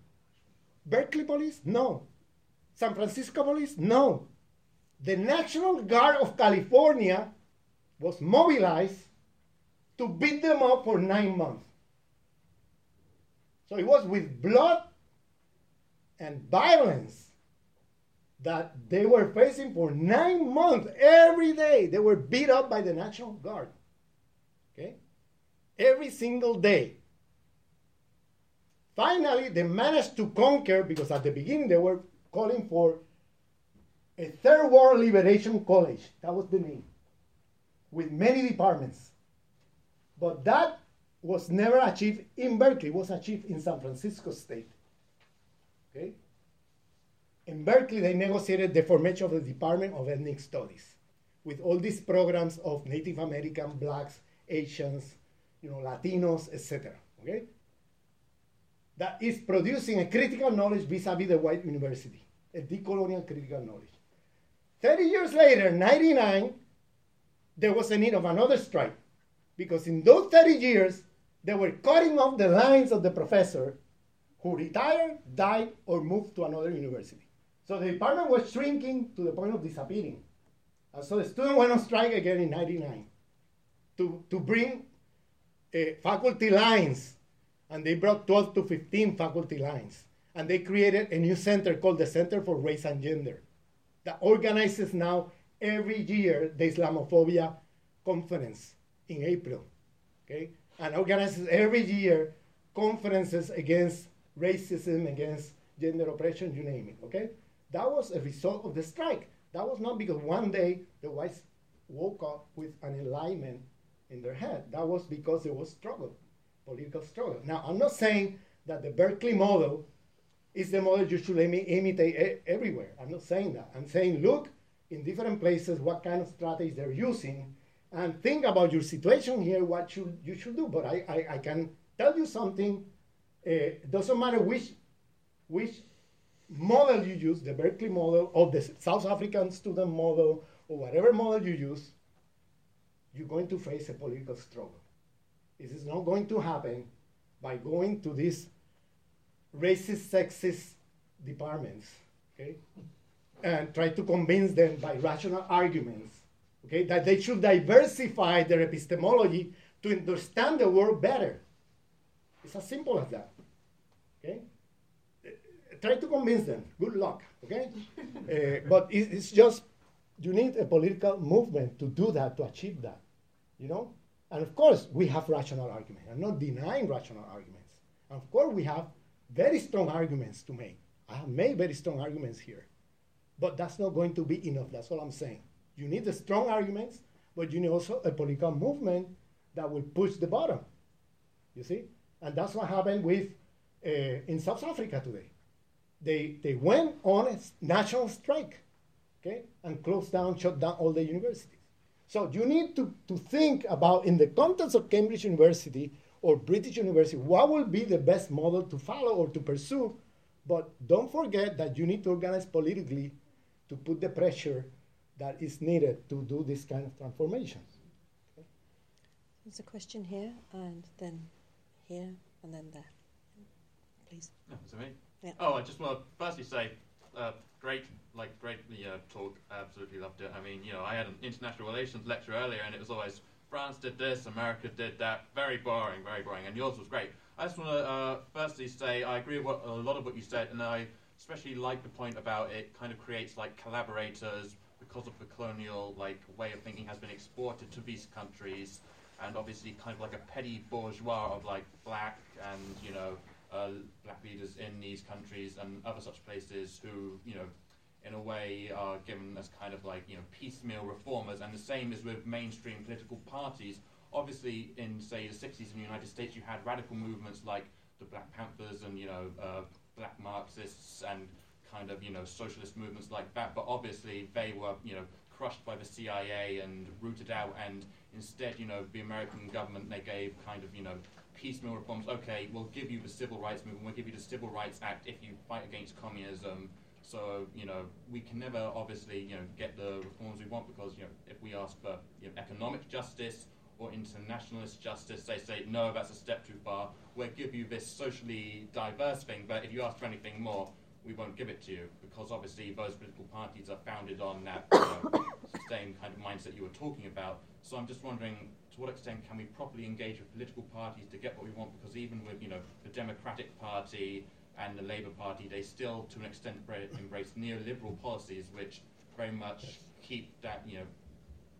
Berkeley police? No. San Francisco police? No. The National Guard of California was mobilized to beat them up for nine months. So it was with blood and violence that they were facing for nine months. Every day they were beat up by the National Guard. Okay? Every single day. Finally, they managed to conquer because at the beginning they were calling for a Third World Liberation College. That was the name with many departments. But that was never achieved in Berkeley, it was achieved in San Francisco State. Okay? In Berkeley, they negotiated the formation of the Department of Ethnic Studies with all these programs of Native American, blacks, Asians, you know, Latinos, etc. Okay? That is producing a critical knowledge vis-a-vis the white university, a decolonial critical knowledge. 30 years later, 99, there was a need of another strike because in those 30 years, they were cutting off the lines of the professor who retired, died, or moved to another university. So the department was shrinking to the point of disappearing. And so the student went on strike again in 99 to, to bring uh, faculty lines. And they brought 12 to 15 faculty lines. And they created a new center called the Center for Race and Gender that organizes now every year the Islamophobia conference in April, okay? And organizes every year conferences against racism, against gender oppression, you name it, okay? That was a result of the strike. That was not because one day the whites woke up with an enlightenment in their head. That was because there was struggle, political struggle. Now, I'm not saying that the Berkeley model is the model you should imitate everywhere. I'm not saying that. I'm saying, look, in different places what kind of strategies they're using and think about your situation here, what should, you should do. But I, I, I can tell you something, uh, doesn't matter which, which model you use, the Berkeley model or the South African student model or whatever model you use, you're going to face a political struggle. This is not going to happen by going to these racist, sexist departments, okay? and try to convince them by rational arguments okay, that they should diversify their epistemology to understand the world better. It's as simple as that. Okay? Try to convince them. Good luck. Okay? uh, but it, it's just you need a political movement to do that, to achieve that. You know? And of course, we have rational arguments. I'm not denying rational arguments. And of course, we have very strong arguments to make. I have made very strong arguments here. But that's not going to be enough. That's all I'm saying. You need the strong arguments, but you need also a political movement that will push the bottom. You see? And that's what happened with uh, in South Africa today. They, they went on a national strike, okay, and closed down, shut down all the universities. So you need to, to think about, in the context of Cambridge University or British University, what will be the best model to follow or to pursue. But don't forget that you need to organize politically to put the pressure that is needed to do this kind of transformations. There's a question here, and then here, and then there. Please. No, is it me? Yeah. Oh, I just want to firstly say, uh, great, like, great uh, talk. Absolutely loved it. I mean, you know, I had an international relations lecture earlier, and it was always France did this, America did that. Very boring, very boring. And yours was great. I just want to uh, firstly say I agree with what, a lot of what you said, and I especially like the point about it kind of creates like collaborators because of the colonial like way of thinking has been exported to these countries, and obviously kind of like a petty bourgeois of like black and you know uh, black leaders in these countries and other such places who you know in a way are given as kind of like you know piecemeal reformers, and the same is with mainstream political parties. Obviously, in say the 60s in the United States, you had radical movements like the Black Panthers and you know uh, black Marxists and kind of you know socialist movements like that. But obviously, they were you know crushed by the CIA and rooted out, and instead, you know, the American government they gave kind of you know piecemeal reforms. Okay, we'll give you the civil rights movement. We'll give you the Civil Rights Act if you fight against communism. So you know we can never obviously you know get the reforms we want because you know if we ask for you know, economic justice or internationalist justice, they say no, that's a step too far. We'll give you this socially diverse thing, but if you ask for anything more, we won't give it to you because obviously those political parties are founded on that you know, same kind of mindset you were talking about. So I'm just wondering to what extent can we properly engage with political parties to get what we want? Because even with you know the Democratic Party and the Labour Party, they still, to an extent, embrace neoliberal policies, which very much keep that, you know,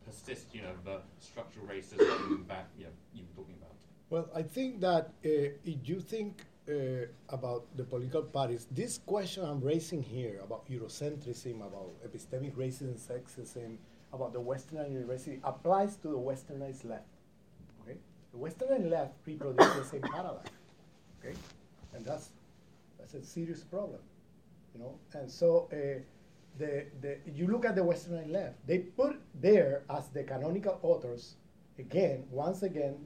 persist, you know, the structural racism that you know you were talking about. Well, I think that uh, if you think uh, about the political parties, this question I'm raising here about Eurocentrism, about epistemic racism, sexism, about the Western university applies to the Westernized left. Okay, the Westernized left reproduces the same paradigm. Okay, and that's that's a serious problem, you know. And so. Uh, the, the, you look at the Western left, they put there as the canonical authors, again, once again,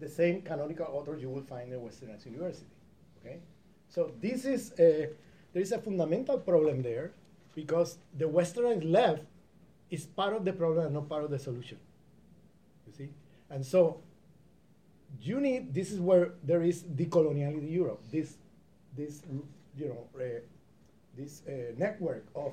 the same canonical authors you will find in Western University. Okay? So this is a, there is a fundamental problem there because the Western left is part of the problem and not part of the solution. You see? And so you need, this is where there is decoloniality Europe, this, this you know, uh, this uh, network of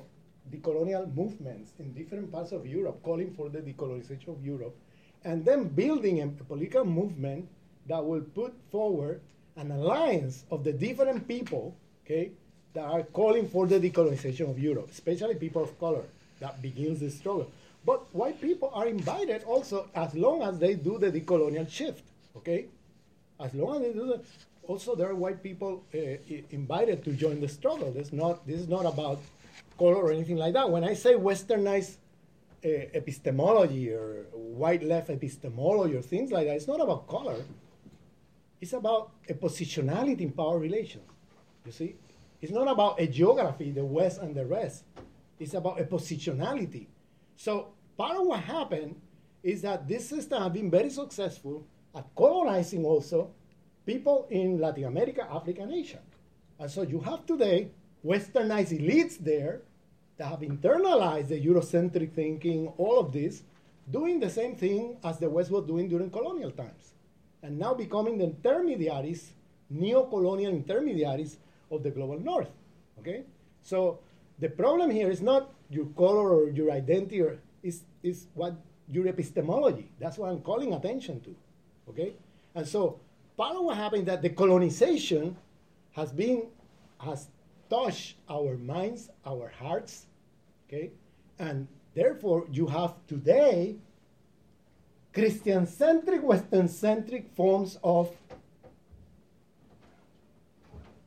decolonial movements in different parts of Europe calling for the decolonization of Europe, and then building a political movement that will put forward an alliance of the different people, okay, that are calling for the decolonization of Europe, especially people of color. That begins the struggle. But white people are invited also as long as they do the decolonial shift, okay? As long as they do that, also there are white people uh, invited to join the struggle. This not this is not about color or anything like that. When I say westernized uh, epistemology or white left epistemology or things like that, it's not about color. It's about a positionality in power relations. You see, it's not about a geography, the West and the rest. It's about a positionality. So part of what happened is that this system has been very successful at colonizing also people in Latin America, Africa, and Asia. And so you have today westernized elites there that have internalized the Eurocentric thinking, all of this, doing the same thing as the West was doing during colonial times, and now becoming the intermediaries, neo-colonial intermediaries of the global North. Okay, so the problem here is not your color or your identity, or is is what your epistemology. That's what I'm calling attention to. Okay? And so part of what happened that the colonization has been has touched our minds, our hearts, okay? And therefore you have today Christian centric, Western centric forms of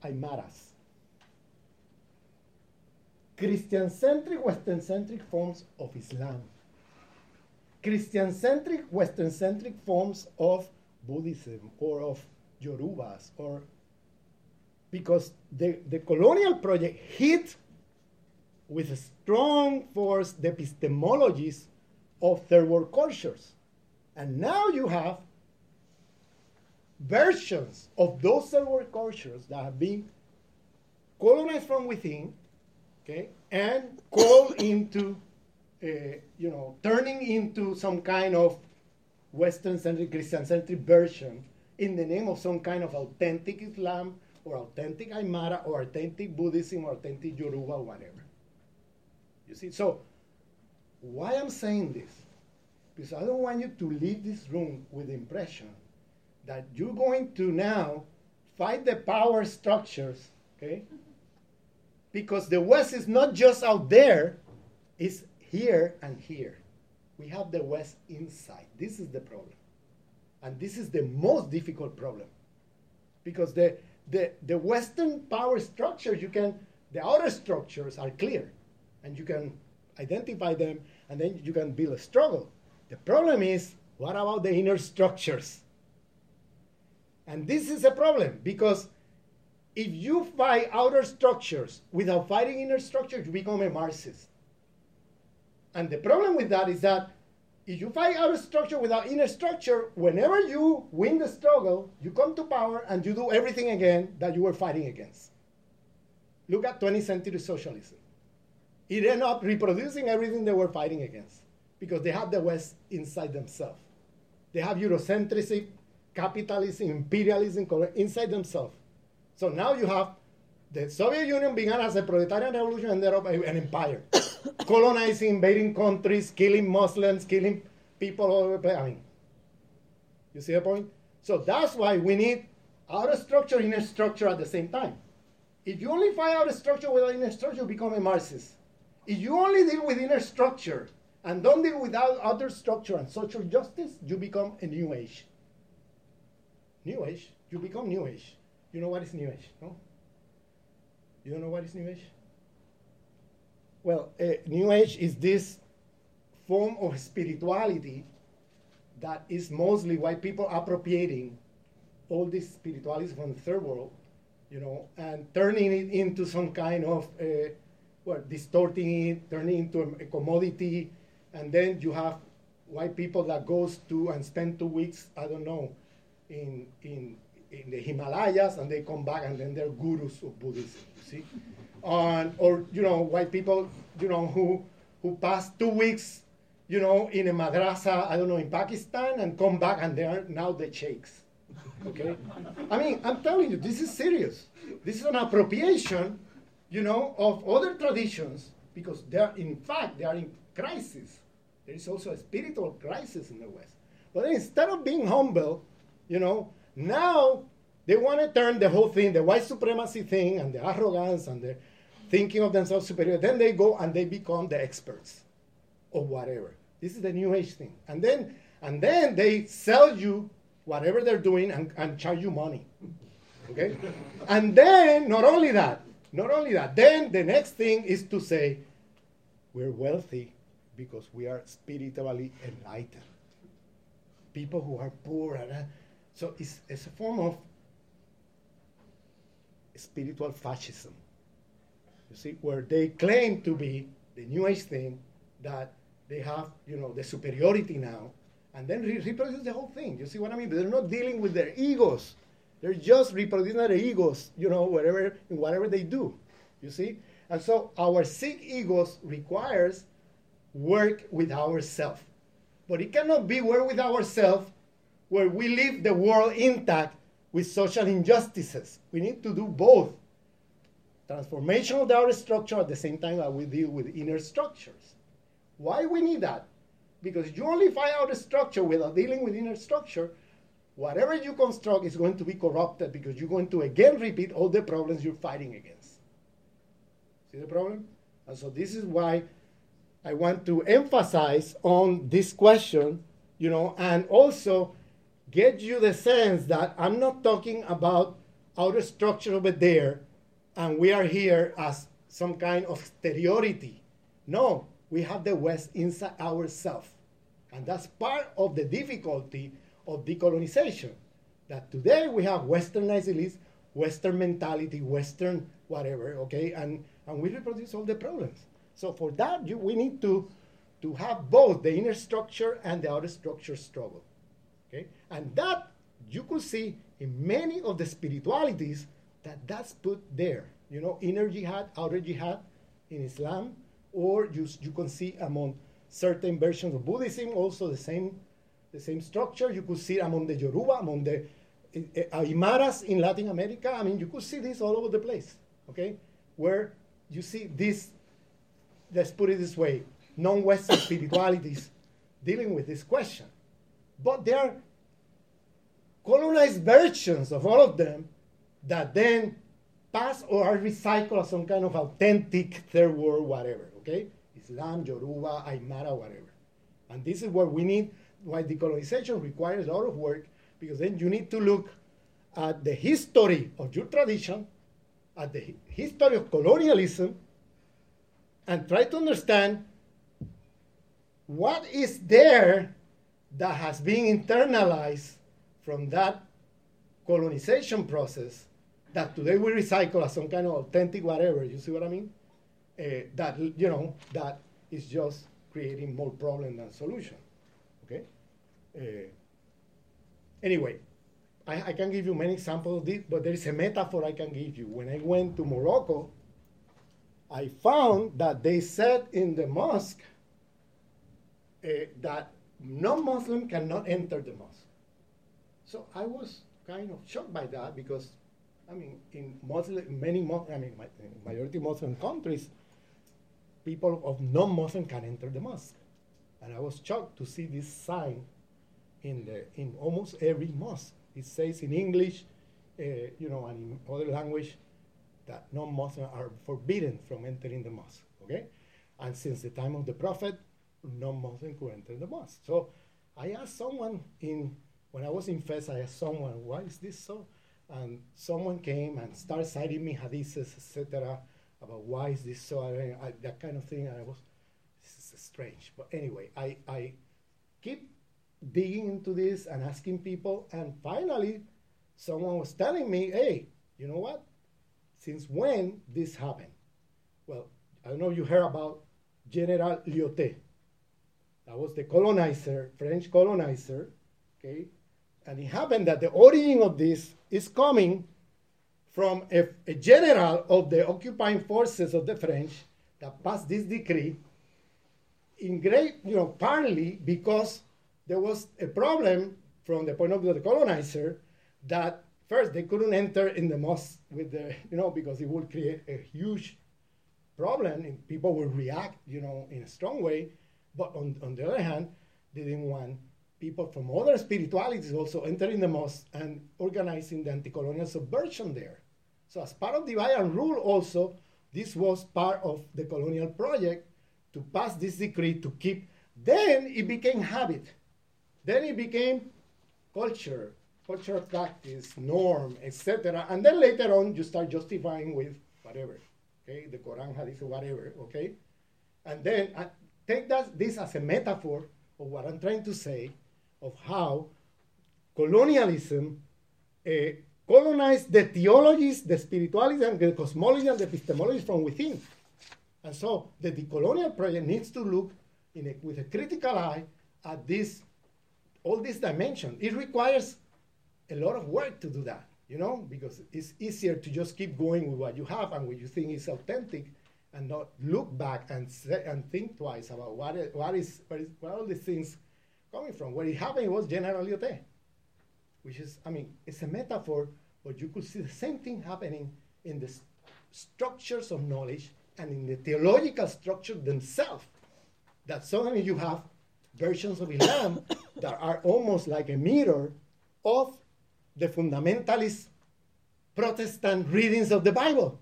Aymaras. Christian centric, Western centric forms of Islam. Christian centric, Western centric forms of Buddhism or of Yorubas or because the, the colonial project hit with a strong force the epistemologies of third world cultures. And now you have versions of those third world cultures that have been colonized from within, okay, and called into, uh, you know, turning into some kind of Western-centric, Christian-centric version in the name of some kind of authentic Islam or authentic Aymara or authentic Buddhism or authentic Yoruba or whatever. You see, so why I'm saying this? Because I don't want you to leave this room with the impression that you're going to now fight the power structures, okay? Because the West is not just out there, it's here and here. We have the West inside. This is the problem. And this is the most difficult problem. Because the, the, the Western power structures, you can, the outer structures are clear. And you can identify them, and then you can build a struggle. The problem is, what about the inner structures? And this is a problem because if you fight outer structures without fighting inner structures, you become a Marxist. And the problem with that is that if you fight outer structure without inner structure, whenever you win the struggle, you come to power and you do everything again that you were fighting against. Look at 20th century socialism. It ended up reproducing everything they were fighting against because they have the West inside themselves. They have Eurocentrism, capitalism, imperialism inside themselves. So now you have the Soviet Union began as a proletarian revolution and ended up an empire, colonizing, invading countries, killing Muslims, killing people all over the place. I mean, you see the point? So that's why we need outer structure, inner structure at the same time. If you only find outer structure without inner structure, you become a Marxist. If you only deal with inner structure and don't deal with outer structure and social justice, you become a new age. New age, you become new age. You know what is new age, no? You don't know what is new age? Well, uh, new age is this form of spirituality that is mostly white people appropriating all this spirituality from the third world, you know, and turning it into some kind of, uh, well, distorting it, turning it into a, a commodity, and then you have white people that goes to and spend two weeks, I don't know, in in in the Himalayas and they come back and then they're gurus of Buddhism, you see? Or, you know, white people, you know, who, who pass two weeks, you know, in a madrasa, I don't know, in Pakistan and come back and they are now the sheikhs, okay? I mean, I'm telling you, this is serious. This is an appropriation, you know, of other traditions because they are, in fact, they are in crisis. There is also a spiritual crisis in the West. But instead of being humble, you know, now they want to turn the whole thing, the white supremacy thing, and the arrogance and the thinking of themselves superior. Then they go and they become the experts or whatever. This is the new age thing. And then and then they sell you whatever they're doing and, and charge you money. Okay? and then not only that, not only that, then the next thing is to say, we're wealthy because we are spiritually enlightened. People who are poor and uh, so it's, it's a form of spiritual fascism. You see, where they claim to be the New Age thing, that they have, you know, the superiority now, and then re- reproduce the whole thing. You see what I mean? They're not dealing with their egos. They're just reproducing their egos, you know, whatever in whatever they do. You see? And so our sick egos requires work with ourselves. But it cannot be work with ourselves where we leave the world intact with social injustices. We need to do both. Transformation of the outer structure at the same time that we deal with inner structures. Why we need that? Because you only find outer structure without dealing with inner structure, whatever you construct is going to be corrupted because you're going to again repeat all the problems you're fighting against. See the problem? And so this is why I want to emphasize on this question, you know, and also get you the sense that I'm not talking about outer structure over there and we are here as some kind of exteriority. No, we have the West inside ourselves. And that's part of the difficulty of decolonization. That today we have westernized elites, Western mentality, Western whatever, okay, and, and we reproduce all the problems. So for that, you, we need to, to have both the inner structure and the outer structure struggle. Okay? And that you could see in many of the spiritualities that that's put there. You know, inner jihad, outer jihad in Islam, or you, you can see among certain versions of Buddhism also the same, the same structure. You could see among the Yoruba, among the uh, Aymaras in Latin America. I mean, you could see this all over the place, okay? Where you see this, let's put it this way, non-Western spiritualities dealing with this question. But there are colonized versions of all of them that then pass or are recycled as some kind of authentic third world whatever, okay? Islam, Yoruba, Aymara, whatever. And this is what we need, why decolonization requires a lot of work, because then you need to look at the history of your tradition, at the history of colonialism, and try to understand what is there that has been internalized from that colonization process that today we recycle as some kind of authentic whatever. You see what I mean? Uh, that you know that is just creating more problem than solution. Okay. Uh, anyway, I, I, can give you many examples of this, but there is a metaphor I can give you. When I went to Morocco, I found that they said in the mosque uh, that non-Muslim cannot enter the mosque. So I was kind of shocked by that because, I mean, in Muslim, many, I mean, majority Muslim countries, people of non-Muslim can enter the mosque. And I was shocked to see this sign in, the, in almost every mosque. It says in English, uh, you know, and in other language, that non-Muslims are forbidden from entering the mosque, okay? And since the time of the Prophet, non-Muslim could enter the mosque. So I asked someone in, when I was in Fez, I asked someone, why is this so? And someone came and started citing me hadiths, etc., about why is this so, I, I, that kind of thing. And I was, this is strange. But anyway, I, I keep digging into this and asking people, and finally, someone was telling me, hey, you know what? Since when this happened? Well, I don't know if you heard about General Lyautey. That was the colonizer, French colonizer, okay? And it happened that the origin of this is coming from a, a general of the occupying forces of the French that passed this decree in great, you know, partly because there was a problem from the point of view of the colonizer that first they couldn't enter in the mosque with the, you know, because it would create a huge problem and people would react, you know, in a strong way. But on, on the other hand, they didn't want people from other spiritualities also entering the mosque and organizing the anti-colonial subversion there. So as part of divide and rule also, this was part of the colonial project to pass this decree to keep, then it became habit. Then it became culture, cultural practice, norm, etc. And then later on, you start justifying with whatever, okay, the Quran, Hadith, whatever, okay. And then take that, this as a metaphor of what I'm trying to say of how colonialism uh, colonized the theologies, the spirituality, and the cosmology and the epistemology from within. And so the decolonial project needs to look a, with a critical eye at this, all these dimensions. It requires a lot of work to do that, you know, because it's easier to just keep going with what you have and what you think is authentic and not look back and say, and think twice about what is, what is, what is where all these things coming from. What it happened was General Lyautey, which is, I mean, it's a metaphor, but you could see the same thing happening in the st structures of knowledge and in the theological structure themselves. That suddenly you have versions of Islam that are almost like a mirror of the fundamentalist Protestant readings of the Bible.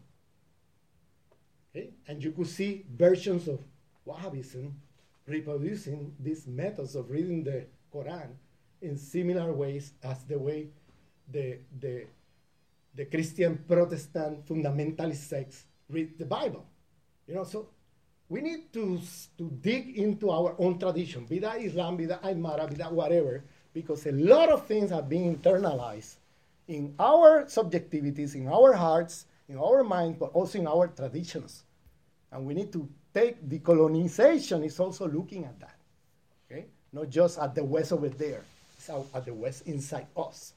Okay? And you could see versions of Wahhabism reproducing these methods of reading the Quran in similar ways as the way the, the, the Christian Protestant fundamentalist sects read the Bible. You know, so we need to, to dig into our own tradition, be that Islam, be that Aymara, be that whatever, because a lot of things have been internalized in our subjectivities, in our hearts, in our minds, but also in our traditions. And we need to take decolonization is also looking at that. Okay? Not just at the West over there, it's out at the West inside us.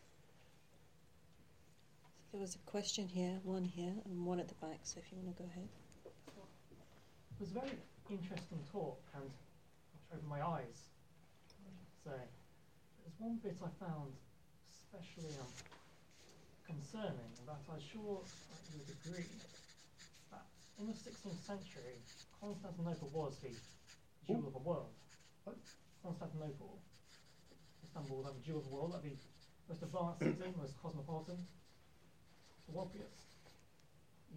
There was a question here, one here, and one at the back. So if you want to go ahead. It was a very interesting talk, and it opened my eyes. So, there's one bit I found especially um, concerning, and that I'm sure you would agree that in the 16th century, Constantinople was the jewel of the world. What? Constantinople, Istanbul, that the jewel of the world, that the most advanced city, most cosmopolitan, the wealthiest.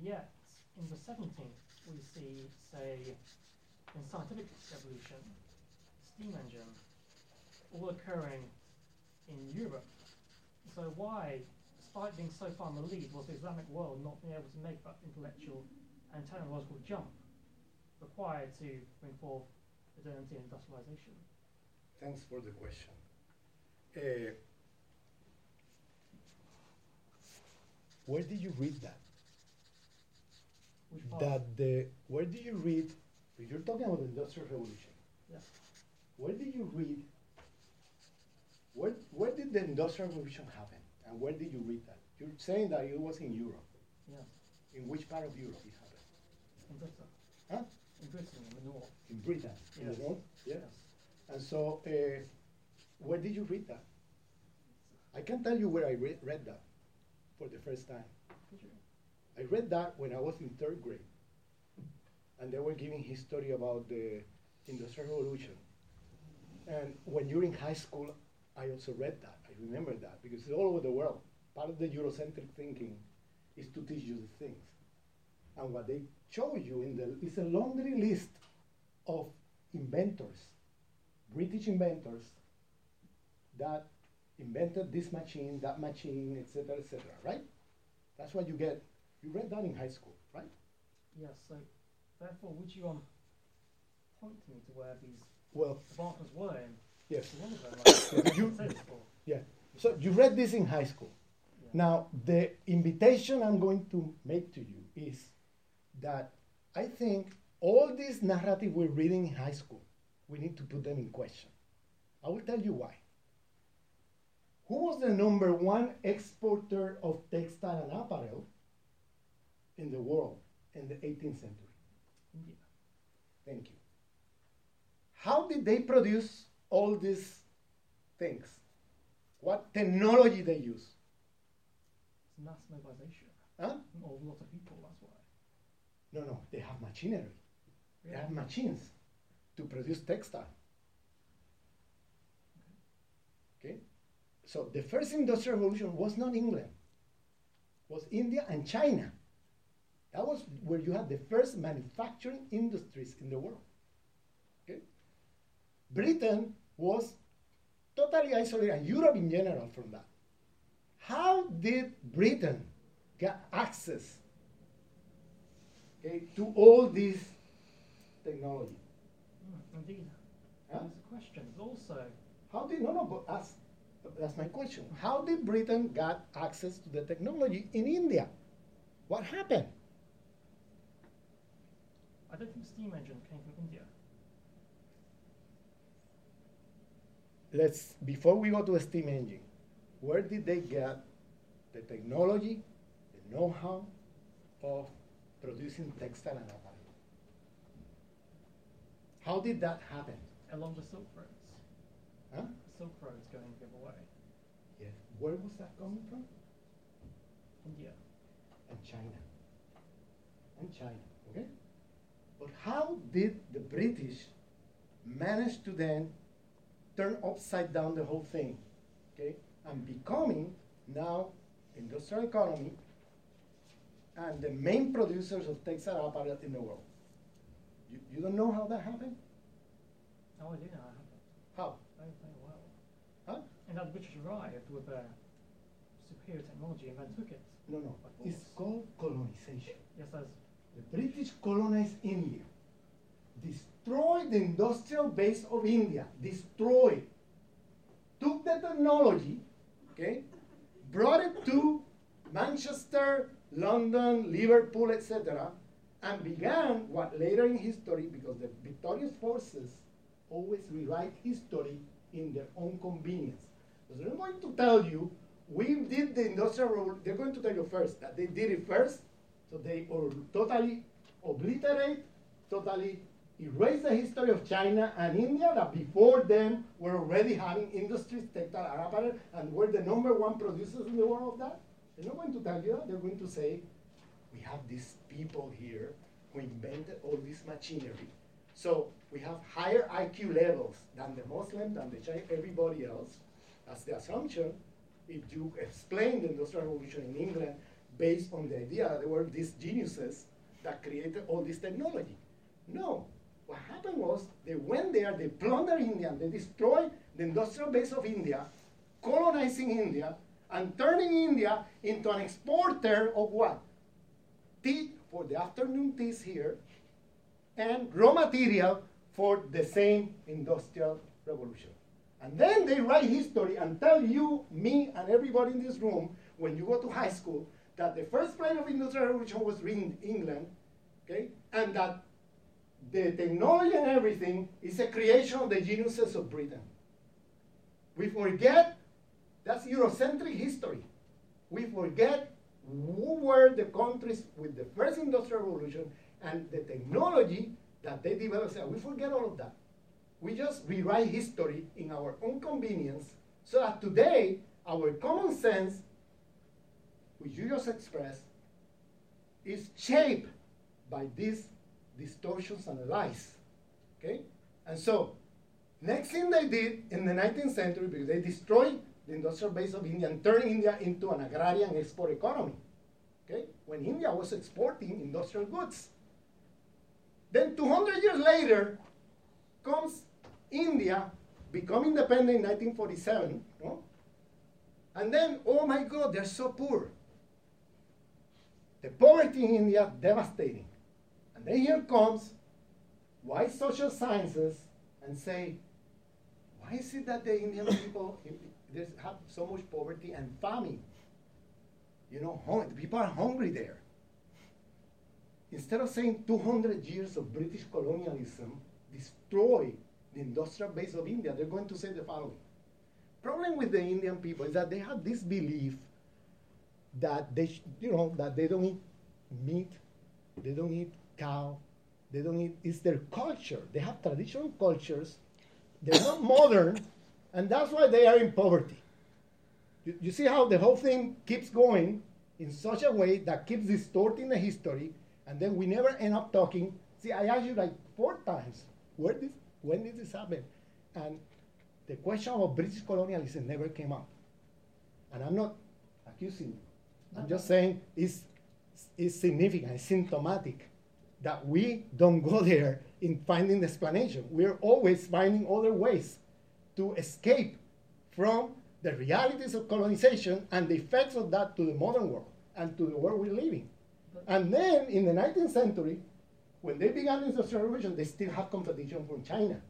Yet, in the 17th, we see, say, in scientific evolution, steam engine, all occurring in Europe. So why, despite being so far in the lead, was the Islamic world not being able to make that intellectual and technological jump required to bring forth modernity and industrialization? Thanks for the question. Uh, where did you read that? That the where did you read? You're talking about the industrial revolution, Yeah. where did you read? Where where did the industrial revolution happen, and where did you read that? You're saying that it was in Europe. Yes. In which part of Europe it? In Britain. Huh? In Britain, in the north. In Britain. In Yes. the north? Yeah. Yes. And so, uh, where did you read that? I can't tell you where I re- read that for the first time. I read that when I was in third grade, and they were giving history about the Industrial Revolution. And when you're in high school, I also read that. I remember that because it's all over the world. Part of the Eurocentric thinking is to teach you the things. And what they show you in the is a laundry list of inventors, British inventors, that invented this machine, that machine, etc., etc. Right? That's what you get. You read that in high school, right? Yes, so therefore, would you um, point to me to where these Well, advancements were in yes. one of them? Like, Did you-? Yeah. So you read this in high school. Yeah. Now, the invitation I'm going to make to you is that I think all this narrative we're reading in high school, we need to put them in question. I will tell you why. Who was the number one exporter of textile and apparel in the world in the 18th century? India. Thank you. How did they produce all these things? What technology they use? It's mass mobilization. Huh? Or a lot of people. No, no, they have machinery. They have machines to produce textile. Okay? So the first industrial revolution was not England, was India and China. That was where you had the first manufacturing industries in the world. Okay? Britain was totally isolated, and Europe in general from that. How did Britain get access okay, to all this technology? Mm, indeed. Huh? There's a question. Also, How did no no? But that's that's my question. How did Britain got access to the technology in India? What happened? I don't think steam engine came from India. Let's before we go to a steam engine, where did they get the technology, the know-how of producing textile and apparel? How did that happen? Along the Silk Roads. Huh? The Silk Roads going the other way. Yes. Where was that coming from? India. and China. And China, okay? But how did the British manage to then turn upside down the whole thing, okay? and becoming now industrial economy and the main producers of textile apparel in the world. You, you don't know how that happened? Oh, I do know that happened. How? Very, very well. Huh? And that the British arrived with their superior technology and then took it. No, no. It's called colonization. Yes, as The British colonized India, destroyed the industrial base of India, destroyed, took the technology, okay, brought it to Manchester, London, Liverpool, etc., and began what later in history, because the victorious forces always rewrite history in their own convenience. Because they're going to tell you, we did the industrial revolution, they're going to tell you first that they did it first, so they or totally obliterate, totally erase the history of China and India that before them were already having industries, textile and apparel, and were the number one producers in the world of that. They're not going to tell you that. They're going to say, we have these people here who invented all this machinery. So we have higher IQ levels than the Muslim, than the Chinese, everybody else. That's the assumption. If you explain the Industrial Revolution in England based on the idea that there were these geniuses that created all this technology. No. What happened was they went there, they plundered India, they destroyed the industrial base of India, colonizing India, and turning India into an exporter of what? Tea for the afternoon teas here, and raw material for the same industrial revolution. And then they write history and tell you, me, and everybody in this room, when you go to high school, that the first plane of industrial revolution was in England, okay, and that the technology and everything is a creation of the geniuses of Britain. We forget that's Eurocentric history. We forget who were the countries with the first industrial revolution and the technology that they developed. We forget all of that. We just rewrite history in our own convenience so that today our common sense, which you just expressed, is shaped by these distortions and lies. Okay? And so, next thing they did in the 19th century, because they destroyed the industrial base of India and turned India into an agrarian export economy. Okay? When India was exporting industrial goods. Then 200 years later comes India become independent in 1947. No? And then, oh my God, they're so poor. The poverty in India devastating. And then here comes white social sciences and say, why is it that the Indian people there's have so much poverty and famine? You know, people are hungry there. Instead of saying 200 years of British colonialism destroy the industrial base of India, they're going to say the following. Problem with the Indian people is that they have this belief that they, you know, that they don't eat meat, they don't eat cow, they don't eat. It's their culture. They have traditional cultures. They're not modern, and that's why they are in poverty. You, you see how the whole thing keeps going in such a way that keeps distorting the history, and then we never end up talking. See, I asked you like four times, where this, when did this happen? And the question of British colonialism never came up. And I'm not accusing you. I'm just saying it's, it's significant, it's symptomatic that we don't go there in finding the explanation. We're always finding other ways to escape from the realities of colonization and the effects of that to the modern world and to the world we're living. And then in the 19th century, when they began the industrial revolution, they still had competition from China.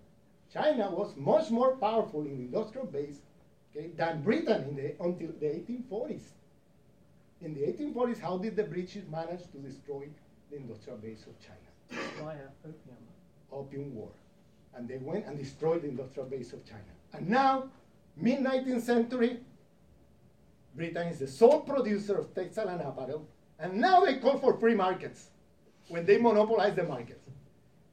China was much more powerful in the industrial base okay, than Britain in the, until the 1840s. In the 1840s, how did the British manage to destroy the industrial base of China? via opium. Opium War. And they went and destroyed the industrial base of China. And now, mid 19th century, Britain is the sole producer of textile and apparel. And now they call for free markets when they monopolize the markets.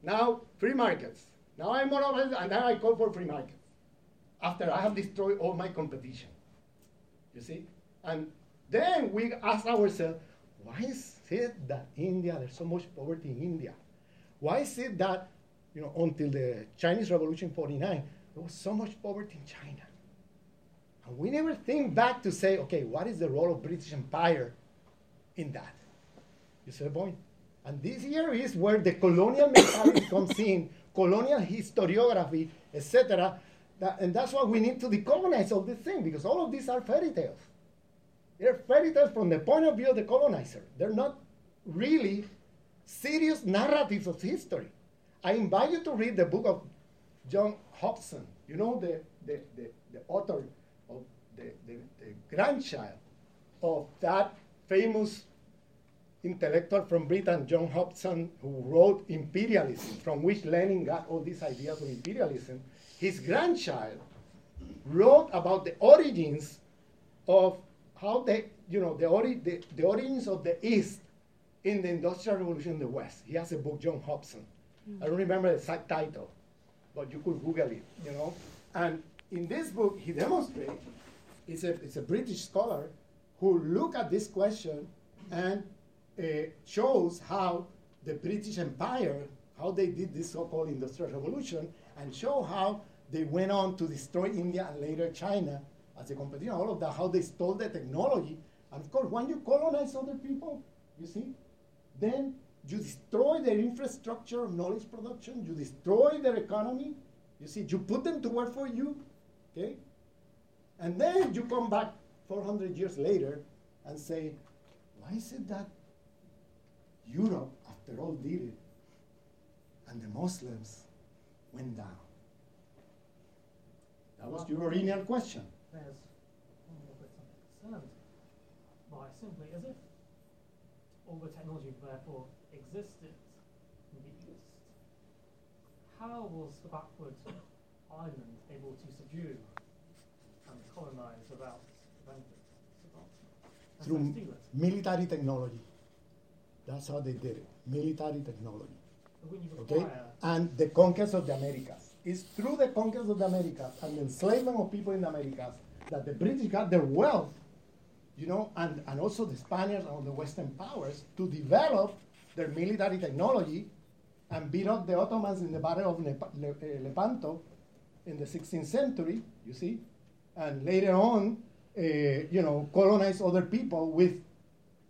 Now, free markets. Now I monopolize, and now I call for free markets. After I have destroyed all my competition. You see? And then we ask ourselves, why is it that India, there's so much poverty in India? Why is it that, you know, until the Chinese Revolution 49, there was so much poverty in China? And we never think back to say, okay, what is the role of British Empire in that? You see the point? And this here is where the colonial mentality comes in, colonial historiography, etc. That, and that's why we need to decolonize all this thing, because all of these are fairy tales. They're fairy tales from the point of view of the colonizer. They're not really serious narratives of history. I invite you to read the book of John Hobson, you know, the, the, the, the author of the, the, the grandchild of that famous intellectual from Britain, John Hobson, who wrote Imperialism, from which Lenin got all these ideas of imperialism. His grandchild wrote about the origins of how they, you know, the, ori- the, the origins of the East in the Industrial Revolution in the West. He has a book, John Hobson. I don't remember the exact title, but you could Google it, you know. And in this book, he demonstrates, it's a, it's a British scholar who look at this question and uh, shows how the British Empire, how they did this so-called Industrial Revolution, and show how they went on to destroy India and later China as a competition, all of that, how they stole the technology. And of course, when you colonize other people, you see, then you destroy their infrastructure of knowledge production, you destroy their economy, you see, you put them to work for you, okay? And then you come back 400 years later and say, why is it that Europe, after all, did it, and the Muslims went down? That was your original question. Concerned by simply as if all the technology therefore existed in the East. How was the backward island able to subdue and colonize without preventing advancement? And Through military technology. That's how they did it. Military technology. But when you Okay? And the conquest of the Americas. It's through the conquest of the Americas and the enslavement of people in the Americas that the British got their wealth, you know, and, and also the Spaniards and the Western powers to develop their military technology and beat up the Ottomans in the Battle of Lepa- Le- uh, Lepanto in the 16th century, you see, and later on, uh, you know, colonize other people with,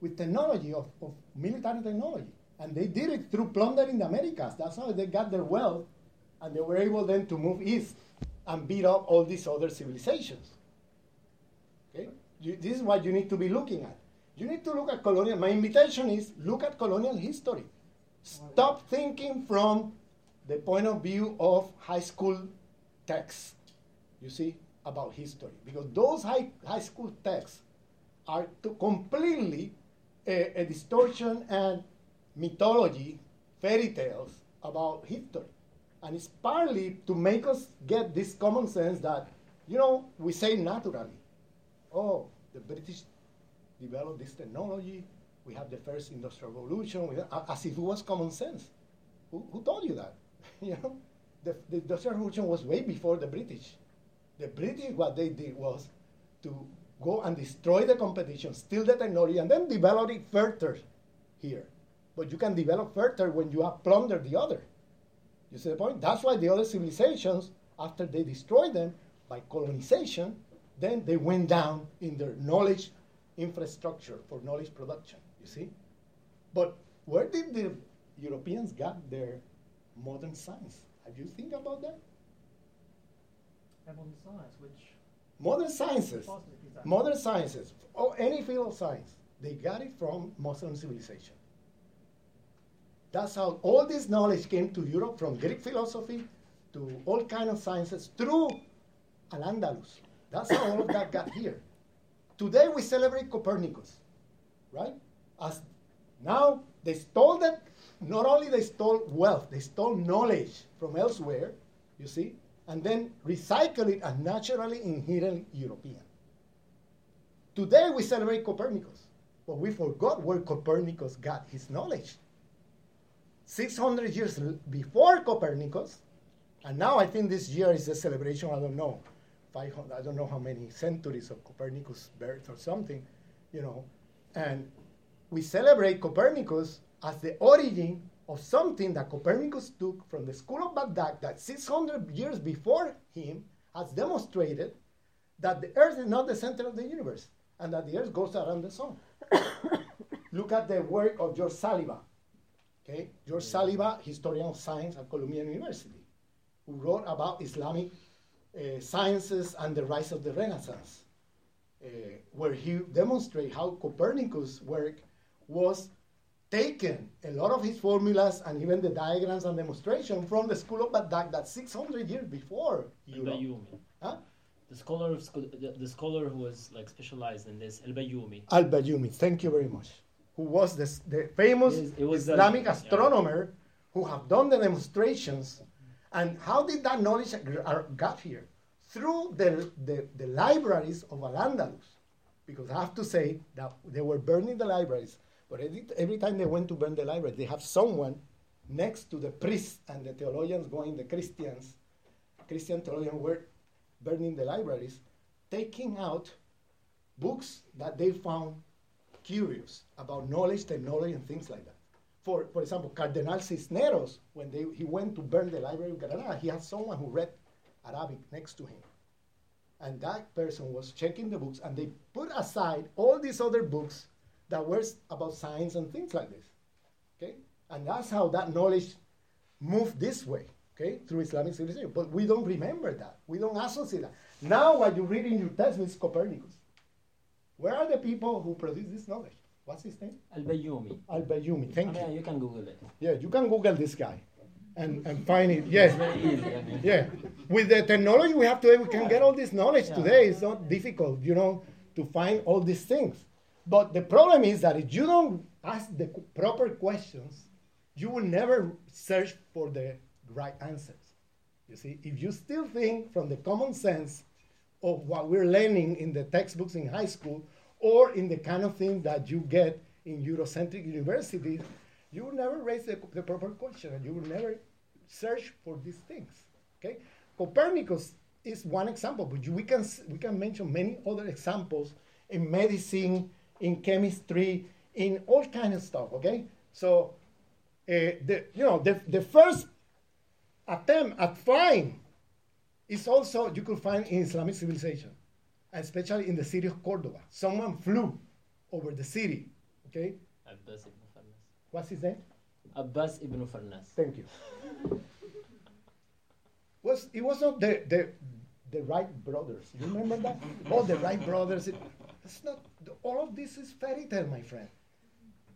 with technology, of, of military technology. And they did it through plundering the Americas. That's how they got their wealth, and they were able then to move east and beat up all these other civilizations. Okay? You, this is what you need to be looking at. You need to look at colonial. My invitation is look at colonial history. Stop thinking from the point of view of high school texts, you see, about history. Because those high, high school texts are to completely a, a distortion and mythology, fairy tales about history. And it's partly to make us get this common sense that, you know, we say naturally, oh, the British developed this technology, we have the first industrial revolution, as if it was common sense. Who, who told you that? you know, the, the industrial revolution was way before the British. The British, what they did was to go and destroy the competition, steal the technology, and then develop it further here. But you can develop further when you have plundered the other. You see the point? That's why the other civilizations, after they destroyed them by colonization, then they went down in their knowledge infrastructure for knowledge production. You see? But where did the Europeans get their modern science? Have you think about that? modern science, which Modern sciences, part of it is that modern sciences, or any field of science, they got it from Muslim civilization. That's how all this knowledge came to Europe from Greek philosophy to all kind of sciences through Al-Andalus. That's how all of that got here. Today we celebrate Copernicus, right? As now they stole that. Not only they stole wealth, they stole knowledge from elsewhere. You see, and then recycle it as naturally inherent European. Today we celebrate Copernicus, but we forgot where Copernicus got his knowledge. 600 years before Copernicus, and now I think this year is a celebration, I don't know, 500, I don't know how many centuries of Copernicus' birth or something, you know, and we celebrate Copernicus as the origin of something that Copernicus took from the school of Baghdad that 600 years before him has demonstrated that the Earth is not the center of the universe and that the Earth goes around the sun. Look at the work of George Saliba. Okay, George Saliba, historian of science at Columbia University, who wrote about Islamic uh, sciences and the rise of the Renaissance, uh, where he demonstrates how Copernicus' work was taken a lot of his formulas and even the diagrams and demonstration from the school of Baghdad that 600 years before Europe. Huh? The scholar of the, the scholar who was like specialized in this, Al-Bayoumi. Al-Bayoumi, thank you very much, who was the, the famous it was the- Islamic yeah. astronomer who have done the demonstrations. And how did that knowledge gr- uh, got here? Through the, the, the libraries of Al-Andalus. Because I have to say that they were burning the libraries, but every, every time they went to burn the library, they have someone next to the priests and the theologians going, the Christians, Christian theologians were burning the libraries, taking out books that they found curious about knowledge, technology, and things like that. For, for example, Cardinal Cisneros, when they, he went to burn the library of Granada, he had someone who read Arabic next to him. And that person was checking the books, and they put aside all these other books that were about science and things like this. Okay? And that's how that knowledge moved this way, okay, through Islamic civilization. But we don't remember that. We don't associate that. Now, what you read in your textbook is Copernicus. Where are the people who produce this knowledge? What's his name? Al-Bayoumi. Al-Bayoumi. I Thank mean, you. you can Google it. Yeah, you can Google this guy and, and find it. It's Yes. very easy. I mean. Yeah. With the technology we have today, we can get all this knowledge Yeah. today. It's not difficult, you know, to find all these things. But the problem is that if you don't ask the proper questions, you will never search for the right answers. You see, if you still think from the common sense of what we're learning in the textbooks in high school or in the kind of thing that you get in Eurocentric universities, you will never raise the, the proper question and you will never search for these things. Okay, Copernicus is one example, but you, we can we can mention many other examples in medicine, in chemistry, in all kind of stuff. Okay, so uh, the you know the the first attempt at flying is also you could find in Islamic civilization, especially in the city of Cordoba. Someone flew over the city. Okay, Abbas ibn Farnas. what's his name? Abbas ibn Farnas. Thank you. was it was not the the the Wright brothers? You remember that? Oh, the Wright brothers. It, it's not. All of this is fairy tale, my friend.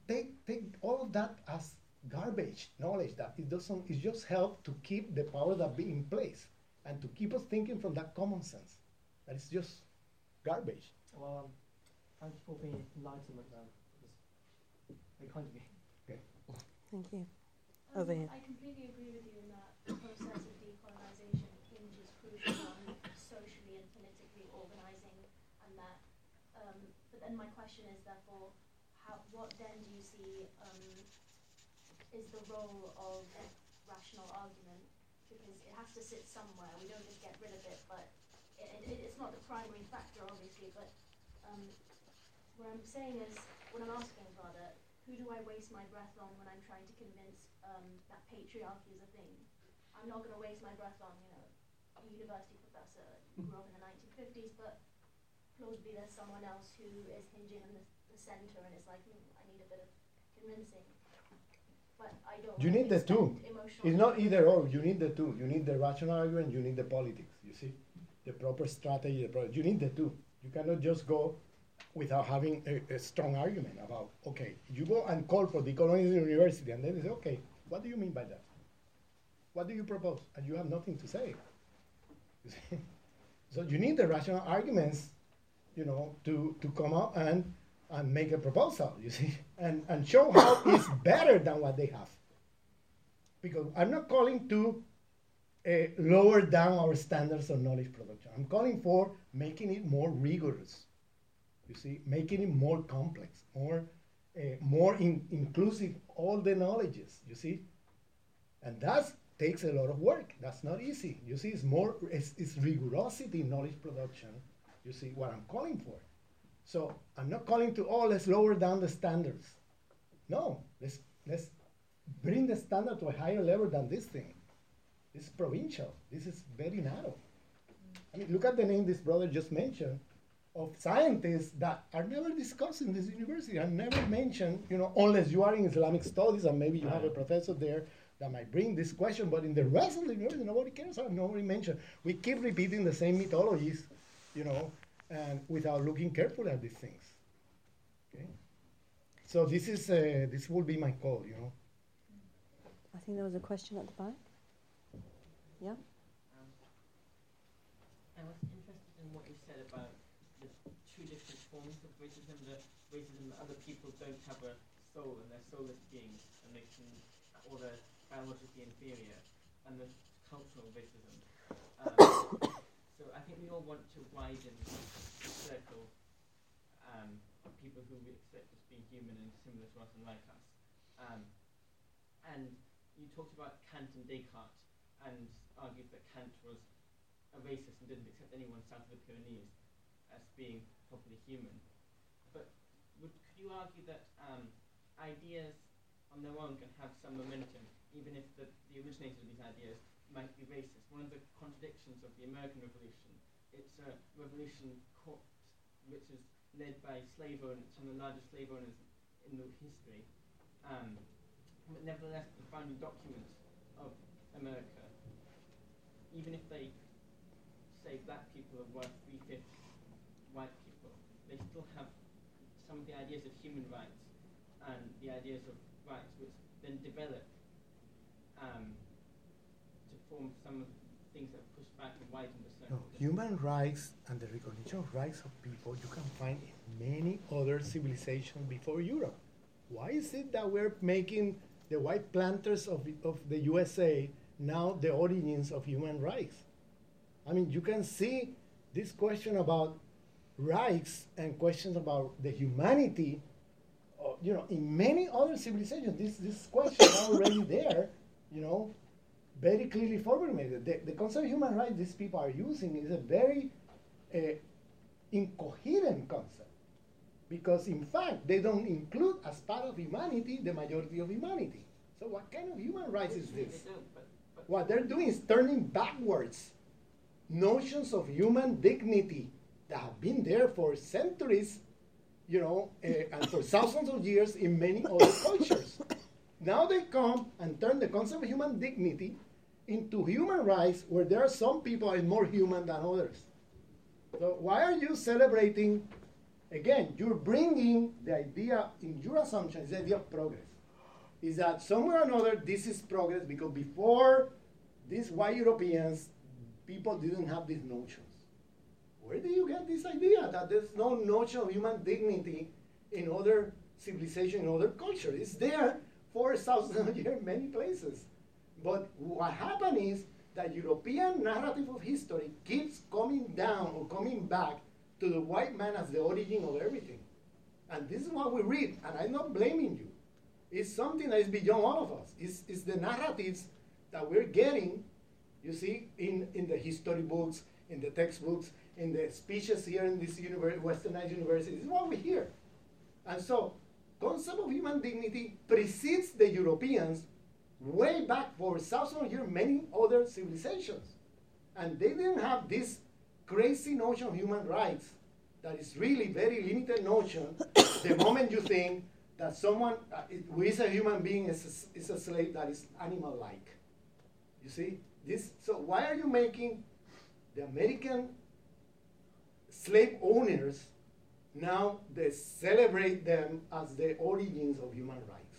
Take take all of that as garbage knowledge that it doesn't. It just help to keep the power that be in place and to keep us thinking from that common sense. That is just garbage. Well, um, thank you for being enlightenment, then. It was very kind of you. Thank you. Um, Over here. I completely agree with you in that the process of decolonisation hinges crucially on socially and politically organising, and that. Um, but then my question is therefore, how, what then do you see um, is the role of rational argument? Because it has to sit somewhere. We don't just get rid of it, but it, it, it's not the primary factor, obviously. But um, what I'm saying is, what I'm asking rather, who do I waste my breath on when I'm trying to convince um, that patriarchy is a thing? I'm not going to waste my breath on, you know, a university professor who grew up in the 1950s, but plausibly there's someone else who is hinging on the, the centre and it's like, hmm, I need a bit of convincing. But I don't. You need the two. It's not either or. You need the two. You need the rational argument. You need the politics. You see, the proper strategy. The proper, you need the two. You cannot just go without having a, a strong argument about. Okay, you go and call for decolonizing university, and then they say, okay, what do you mean by that? What do you propose? And you have nothing to say. You see? So you need the rational arguments, you know, to, to come up and and make a proposal. You see, and and show how it's better than what they have because I'm not calling to uh, lower down our standards of knowledge production. I'm calling for making it more rigorous. You see, making it more complex, more, uh, more in, inclusive, all the knowledges. You see, and that takes a lot of work. That's not easy. You see, it's more, it's, it's rigorosity in knowledge production. You see what I'm calling for. So I'm not calling to oh, let's lower down the standards. No, let's let's bring the standard to a higher level than this thing. This is provincial. This is very narrow. I mean, look at the name this brother just mentioned of scientists that are never discussed in this university and never mentioned, you know, unless you are in Islamic studies and maybe you have a professor there that might bring this question, but in the rest of the university, nobody cares or nobody mentioned. We keep repeating the same mythologies, you know, and without looking carefully at these things. Okay? So this is uh, this will be my call, you know. I think there was a question at the back. Yeah. Um, I was interested in what you said about the two different forms of racism. The racism that other people don't have a soul and they're soulless beings and they can, or they're biologically inferior, and the cultural racism. Um, so I think we all want to widen the circle um, of people who we accept as being human and similar to us and like us. Um, and you talked about Kant and Descartes and argued that Kant was a racist and didn't accept anyone south of the Pyrenees as being properly human. But would, could you argue that um, ideas on their own can have some momentum, even if the, the originators of these ideas might be racist? One of the contradictions of the American Revolution, it's a revolution co- which is led by slave owners, some of the largest slave owners in the history. Um, but nevertheless, the founding documents of America, even if they say black people are worth three fifths white people, they still have some of the ideas of human rights and the ideas of rights which then develop um, to form some of the things that push back and widen the No, circle. human rights and the recognition of rights of people you can find in many other civilizations before Europe. Why is it that we're making the white planters of, of the USA now the origins of human rights? I mean, you can see this question about rights and questions about the humanity, uh, you know, in many other civilizations. This this question are already there, you know, very clearly formulated. The, the concept of human rights these people are using is a very uh, incoherent concept because, in fact, they don't include as part of humanity the majority of humanity. So, what kind of human rights is Unfortunately, this? They don't, but, but What they're doing is turning backwards notions of human dignity that have been there for centuries, you know, uh, and for thousands of years in many other cultures. Now they come and turn the concept of human dignity into human rights where there are some people are more human than others. So why are you celebrating? Again, you're bringing the idea in your assumption is the idea of progress. Is that somewhere or another this is progress because before these white Europeans, people didn't have these notions. Where do you get this idea that there's no notion of human dignity in other civilizations, in other cultures? It's there for thousands of years many places. But what happened is that European narrative of history keeps coming down or coming back to the white man as the origin of everything. And this is what we read, and I'm not blaming you. It's something that is beyond all of us. It's, it's the narratives that we're getting, you see, in, in the history books, in the textbooks, in the speeches here in this westernized university. This is what we hear. And so, concept of human dignity precedes the Europeans way back for thousands of years, many other civilizations. And they didn't have this crazy notion of human rights that is really very limited notion the moment you think that someone uh, who is a human being is a, is a slave that is animal-like. You see? This, so why are you making the American slave owners now they celebrate them as the origins of human rights?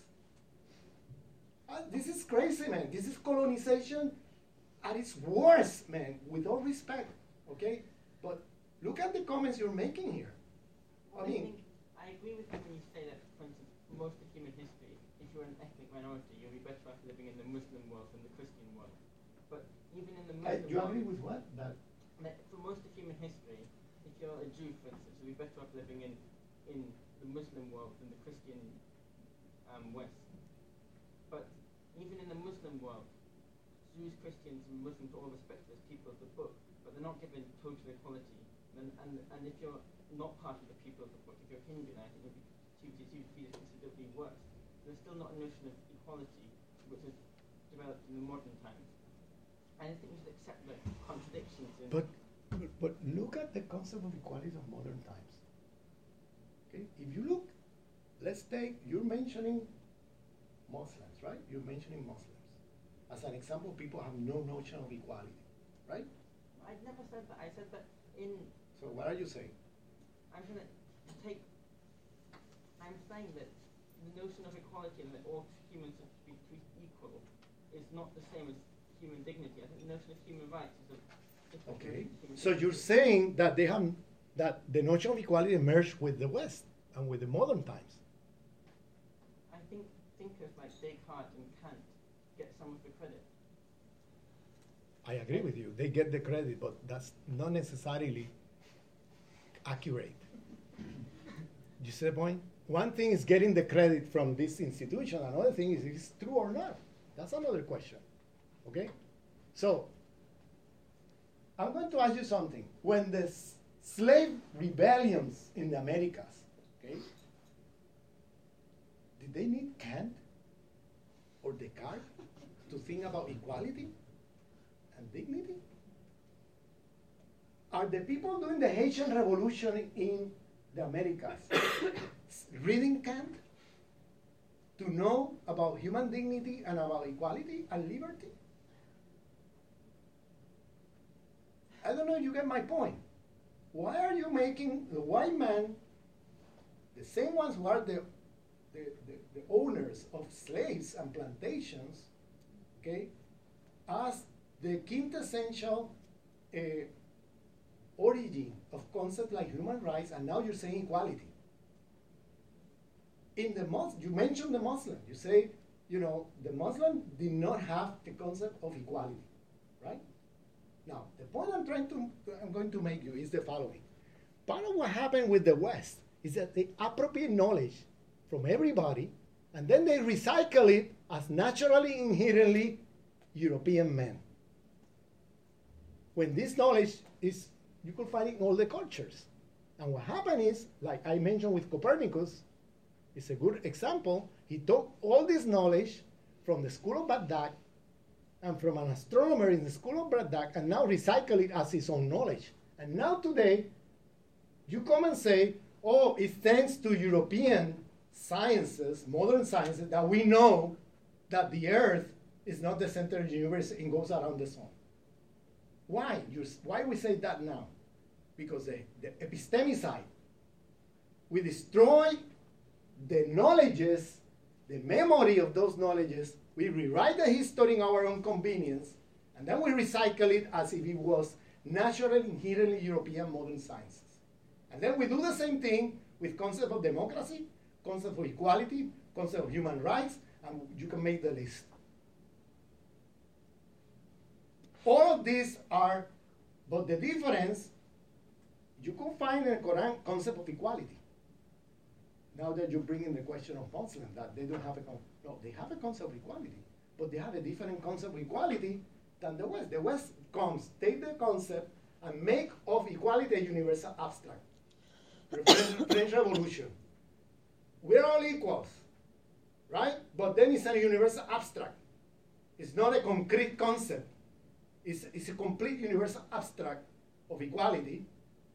Uh, this is crazy, man. This is colonization at its worst, man, with all respect, okay? But look at the comments you're making here. Well, I mean, think, I agree with you when you say that, for instance, for most of human history, if you're an ethnic minority, you'll be better off living in the Muslim world than the Christian world. But even in the uh, Muslim you world, agree with what? That for most of human history, if you're a Jew, for instance, you'll be better off living in, in the Muslim world than the Christian um, West. But even in the Muslim world, Jews, Christians, and Muslims are all respected as people of the book, but they're not given total equality. And, and, and if you're not part of the people of the book, if you're Hindu, I think you'll be treated considerably worse. There's still not a notion of equality which has developed in the modern times. And I think we should accept the contradictions in But But look at the concept of equality of modern times. Okay? If you look, let's take, you're mentioning Muslims, right? You're mentioning Muslims. As an example, people have no notion of equality, right? I never said that. I said that in. So what are you saying? I'm gonna take. I'm saying that the notion of equality and that all humans are to be treated equal is not the same as human dignity. I think the notion of human rights is a different Okay. So you're saying that they have that the notion of equality emerged with the West and with the modern times. I think thinkers like Descartes and Kant get some of the credit. I agree with you. They get the credit, but that's not necessarily accurate. You see the point? One thing is getting the credit from this institution. Another thing is it's true or not. That's another question. Okay? So, I'm going to ask you something. When the slave rebellions in the Americas, okay, did they need Kant or Descartes to think about equality? and dignity? Are the people doing the Haitian Revolution in the Americas reading Kant to know about human dignity and about equality and liberty? I don't know you get my point. Why are you making the white man, the same ones who are the, the, the, the owners of slaves and plantations, okay, as the quintessential uh, origin of concepts like human rights, and now you're saying equality. In the Mus- you mentioned the Muslim. You say, you know, the Muslim did not have the concept of equality, right? Now, the point I'm trying to, I'm going to make you is the following. Part of what happened with the West is that they appropriate knowledge from everybody, and then they recycle it as naturally, inherently European men when this knowledge is, you could find it in all the cultures. And what happened is, like I mentioned with Copernicus, it's a good example. He took all this knowledge from the school of Baghdad and from an astronomer in the school of Baghdad and now recycle it as his own knowledge. And now today, you come and say, oh, it's thanks to European sciences, modern sciences, that we know that the Earth is not the center of the universe and goes around the sun. Why? Why we say that now? Because the, the epistemicide, we destroy the knowledges, the memory of those knowledges, we rewrite the history in our own convenience, and then we recycle it as if it was natural, inherently European modern sciences. And then we do the same thing with concept of democracy, concept of equality, concept of human rights, and you can make the list. All of these are, but the difference, you can find in the Quran concept of equality. Now that you bring in the question of Muslims, that they don't have a, con- no, they have a concept of equality, but they have a different concept of equality than the West. The West comes, take the concept and make of equality a universal abstract. French, Revolution. We're all equals, right? But then it's a universal abstract. It's not a concrete concept It's, is a complete universal abstract of equality,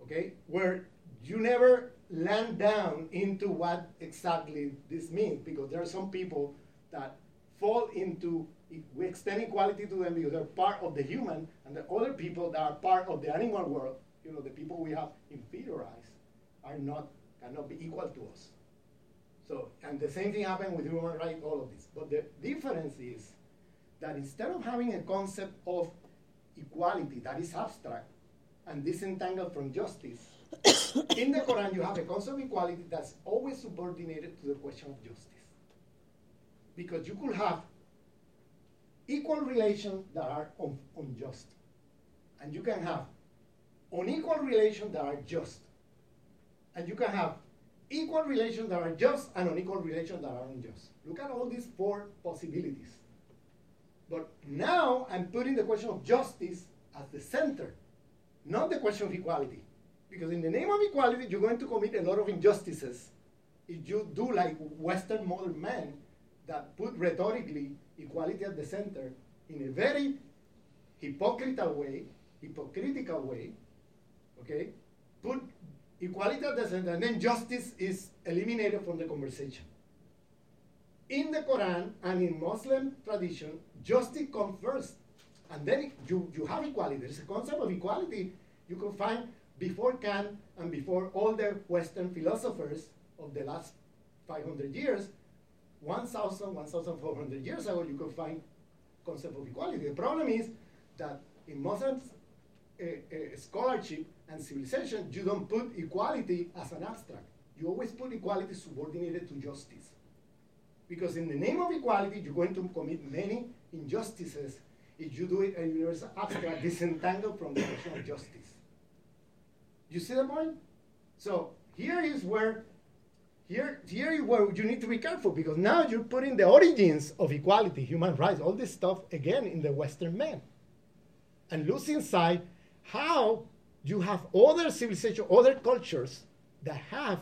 okay, where you never land down into what exactly this means, because there are some people that fall into, we extend equality to them because they're part of the human, and the other people that are part of the animal world, you know, the people we have inferiorized, are not, cannot be equal to us. So, and the same thing happened with human rights, all of this. But the difference is that instead of having a concept of equality that is abstract and disentangled from justice, in the Quran you have a concept of equality that's always subordinated to the question of justice. Because you could have equal relations that are un- unjust, and you can have unequal relations that are just, and you can have equal relations that are just and unequal relations that are unjust. Look at all these four possibilities. But now I'm putting the question of justice at the center, not the question of equality. Because in the name of equality, you're going to commit a lot of injustices if you do like Western modern men that put rhetorically equality at the center in a very hypocritical way, hypocritical way, Okay? Put equality at the center, and then justice is eliminated from the conversation. In the Quran and in Muslim tradition, justice comes first. And then you, you have equality. There's a concept of equality you can find before Kant and before all the Western philosophers of the last 500 years. 1,000, 1,400 years ago, you could find concept of equality. The problem is that in Muslim uh, uh, scholarship and civilization, you don't put equality as an abstract. You always put equality subordinated to justice. Because in the name of equality, you're going to commit many injustices if you do it a universal abstract disentangled from the notion of justice. You see the point? So here is where here, here is where you need to be careful because now you're putting the origins of equality, human rights, all this stuff again in the Western man. And losing sight how you have other civilizations, other cultures that have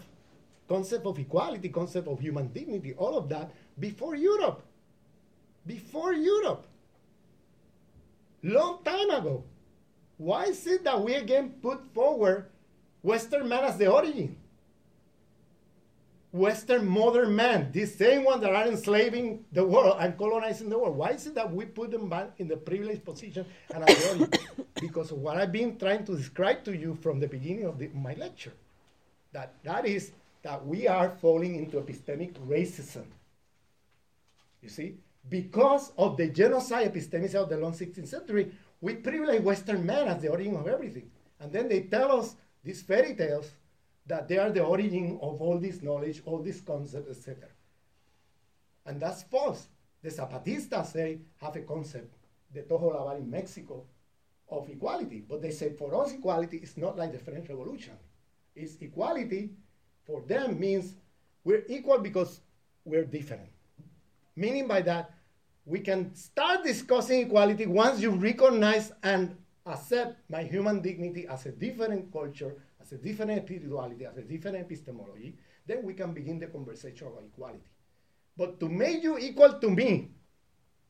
concept of equality, concept of human dignity, all of that before Europe. Before Europe. Long time ago. Why is it that we again put forward Western man as the origin? Western modern man, the same one that are enslaving the world and colonizing the world. Why is it that we put them back in the privileged position and origin? because of what I've been trying to describe to you from the beginning of the, my lecture. That that is that we are falling into epistemic racism. You see? Because of the genocide epistemicism of the long 16th century, we privilege Western men as the origin of everything. And then they tell us these fairy tales that they are the origin of all this knowledge, all these concepts, etc. And that's false. The Zapatistas say have a concept, the Lavar in Mexico, of equality. But they say for us equality is not like the French Revolution. It's equality for them means we're equal because we're different. Meaning by that, we can start discussing equality once you recognize and accept my human dignity as a different culture, as a different spirituality, as a different epistemology, then we can begin the conversation about equality. But to make you equal to me,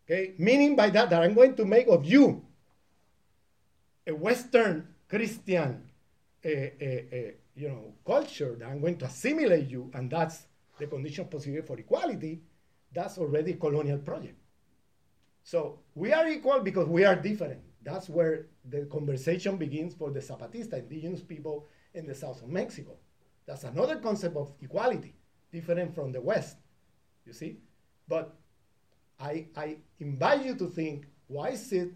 okay, meaning by that that I'm going to make of you a Western Christian, uh, uh, uh, you know, culture that I'm going to assimilate you, and that's the condition possible for equality. That's already a colonial project. So we are equal because we are different. That's where the conversation begins for the Zapatista, indigenous people in the south of Mexico. That's another concept of equality, different from the West, you see? But I, I invite you to think why is it,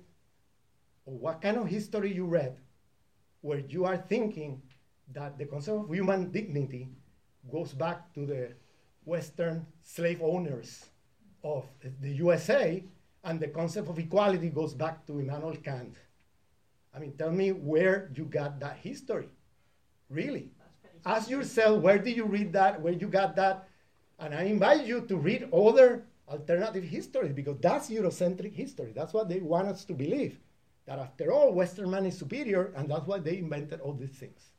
or what kind of history you read, where you are thinking that the concept of human dignity goes back to the Western slave owners of the USA, and the concept of equality goes back to Immanuel Kant. I mean, tell me where you got that history. Really. Ask yourself, where did you read that? Where you got that? And I invite you to read other alternative histories because that's Eurocentric history. That's what they want us to believe. That after all, Western man is superior, and that's why they invented all these things.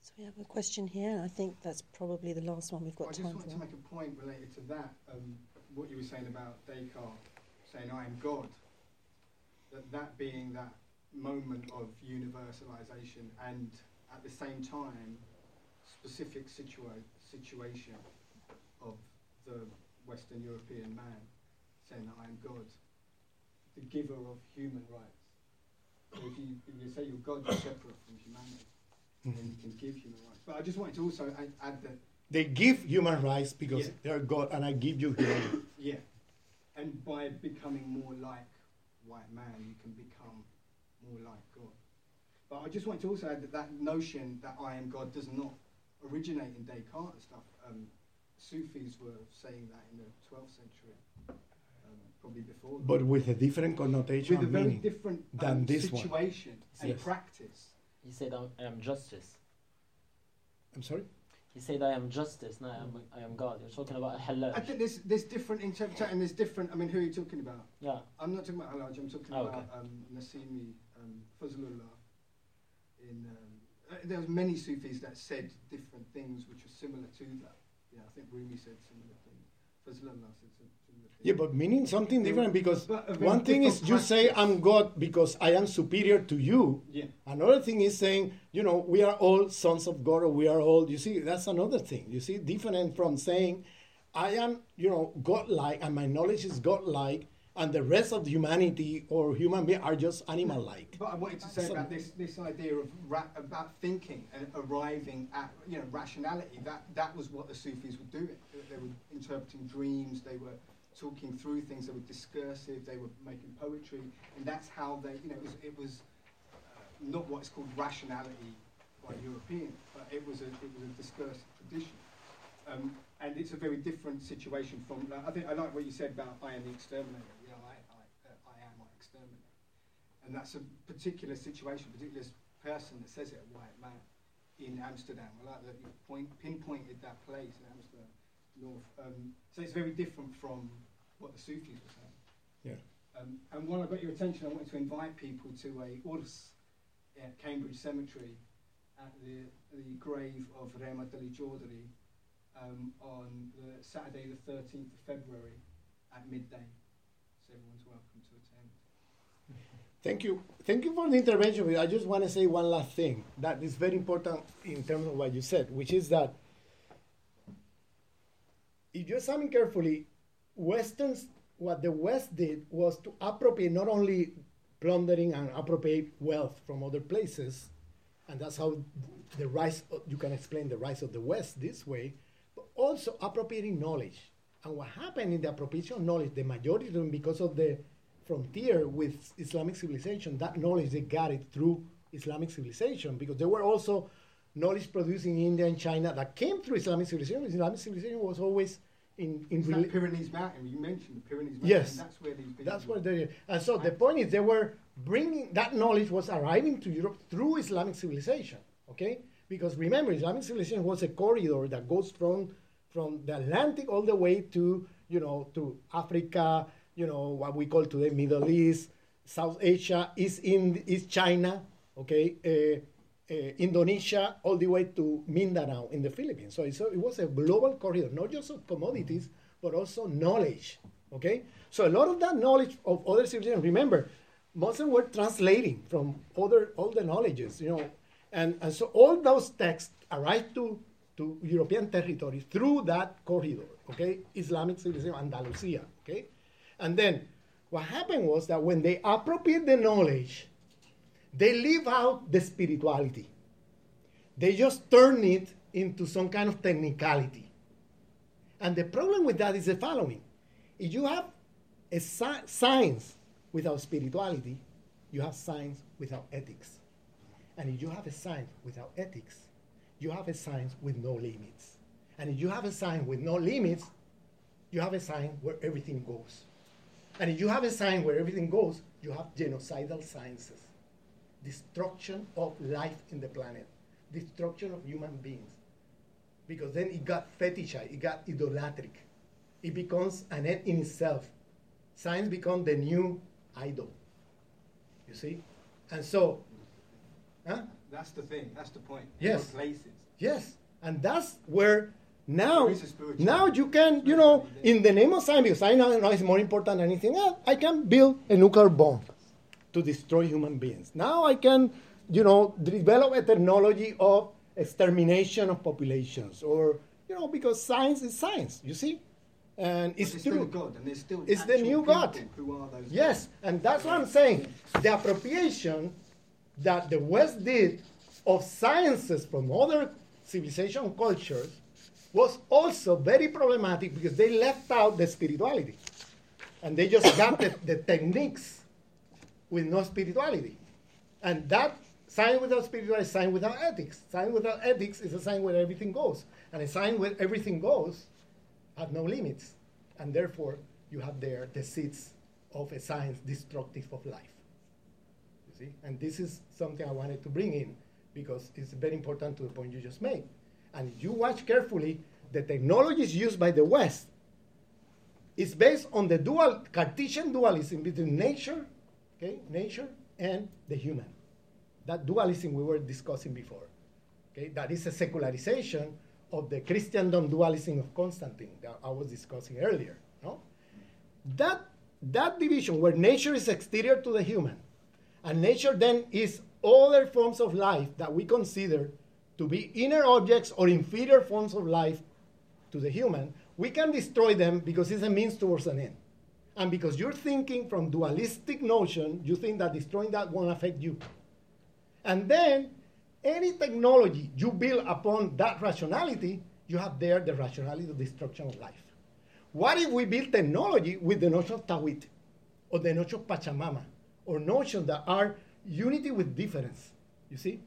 So we have a question here. I think that's probably the last one we've got time for. I just time wanted to make a point related to that. Um, what you were saying about Descartes saying, I am God. That that being that moment of universalization and at the same time specific situa- situation of the Western European man saying that I am God, the giver of human rights. So if you, if you say you're God, you're separate from humanity, hmm. then you can give human rights. But I just wanted to also add, add that They give human rights because Yeah. they're God, and I give you human. Yeah, and by becoming more like white man, you can become more like God. But I just want to also add that that notion that I am God does not originate in Descartes and stuff. Um, Sufis were saying that in the 12th century, um, probably before. but with a different connotation with a very meaning. different than um, this one. situation and Yes. practice. He said, I'm, I am justice. I'm sorry? He said, I am justice, no, I am, I am God. You're talking about Hallaj. I think there's there's different interpretation and there's different. I mean, who are you talking about? Yeah. I'm not talking about Hallaj, I'm talking Oh, about um, Nasimi um, Fazlullah. In, um, uh, there was many Sufis that said different things which were similar to that. Yeah, I think Rumi said similar things. Fazlullah said some- similar thing. Yeah, but meaning something different because But one thing is you say. I'm God because I am superior to you. Yeah. Another thing is saying, you know, we are all sons of God or we are all, you see, that's another thing. You see, different from saying, I am, you know, God-like and my knowledge is God-like and the rest of humanity or human beings are just animal-like. But I wanted to say So- about this, this idea of ra- about thinking and arriving at you know rationality. That that was what the Sufis were doing. They were interpreting dreams. They were talking through things. They were discursive. They were making poetry, and that's how they you know it was, it was uh, not what's called rationality by Europeans, but it was a it was a discursive tradition. Um, and it's a very different situation from. I think I like what you said about I am the exterminator. You know, I I, uh, I am my exterminator and that's a particular situation, particular person that says it, a white man in Amsterdam. I like that you point, pinpointed that place in Amsterdam, North. Um, so it's very different from what the Sufis were saying. Yeah. Um, and while I got your attention, I wanted to invite people to a urs at Cambridge Cemetery at the, the grave of Rahmat Ali Chaudhry um, on the Saturday the 13th of February at midday. So everyone's welcome to attend. Thank you. Thank you for the intervention. I just want to say one last thing that is very important in terms of what you said, which is that if you're examine carefully, Westerns, what the West did was to appropriate not only plundering and appropriate wealth from other places, and that's how the rise, of, you can explain the rise of the West this way, but also appropriating knowledge. And what happened in the appropriation of knowledge, the majority of them, because of the frontier with Islamic civilization, that knowledge they got it through Islamic civilization, because there were also knowledge produced in India and China that came through Islamic civilization. Islamic civilization was always in, in It's rela- that Pyrenees Mountain, you mentioned the Pyrenees Mountain. Yes. That's where these people That's what they And so the point is they were bringing that knowledge was arriving to Europe through Islamic civilization. Okay, because remember Islamic civilization was a corridor that goes from from the Atlantic all the way to you know to Africa. You know what we call today Middle East, South Asia, East in East China. Okay. Uh, uh, Indonesia all the way to Mindanao in the Philippines. So, a- it was a global corridor, not just of commodities, but also knowledge. Okay, so a lot of that knowledge of other civilizations. Remember, Muslims were translating from other all the knowledges, you know, and, and so all those texts arrived to to European territory through that corridor. Okay, Islamic civilization, Andalusia. Okay, and then what happened was that when they appropriate the knowledge, they leave out the spirituality. They just turn it into some kind of technicality. And the problem with that is the following if you have a sci- science without spirituality, you have science without ethics. And if you have a science without ethics, you have a science with no limits. And if you have a science with no limits, you have a science where everything goes. And if you have a science where everything goes, you have genocidal sciences destruction of life in the planet, destruction of human beings. Because then it got fetishized, it got idolatric. It becomes an end in itself. Science becomes the new idol. You see? And so, huh? That's the thing. That's the point. Yes. Places. Yes, and that's where now There is a spiritual- now you can you know in the name of science because I know, know it's more important than anything else. I can build a nuclear bomb to destroy human beings. Now I can you know develop a technology of extermination of populations or you know because science is science. You see, and it's a true. God, and there's still It's the new God. Who are those? Yes, and that's what I'm saying. The appropriation that the West did of sciences from other civilization cultures was also very problematic because they left out the spirituality. And they just got the, the techniques with no spirituality. And that sign without spirituality is sign without ethics. Sign without ethics is a sign where everything goes. And a sign where everything goes has no limits. And therefore, you have there the seeds of a science destructive of life. You see? And this is something I wanted to bring in because it's very important to the point you just made. And if you watch carefully, the technologies used by the West is based on the dual Cartesian dualism between nature, okay, nature and the human. That dualism we were discussing before. Okay, that is a secularization of the Christendom dualism of Constantine that I was discussing earlier. No? That, that division where nature is exterior to the human, and nature then is all other forms of life that we consider to be inner objects or inferior forms of life to the human, we can destroy them because it's a means towards an end. And because you're thinking from dualistic notion, you think that destroying that won't affect you. And then any technology you build upon that rationality, you have there the rationality of destruction of life. What if we build technology with the notion of Tawhid, or the notion of Pachamama, or notions that are unity with difference? You see?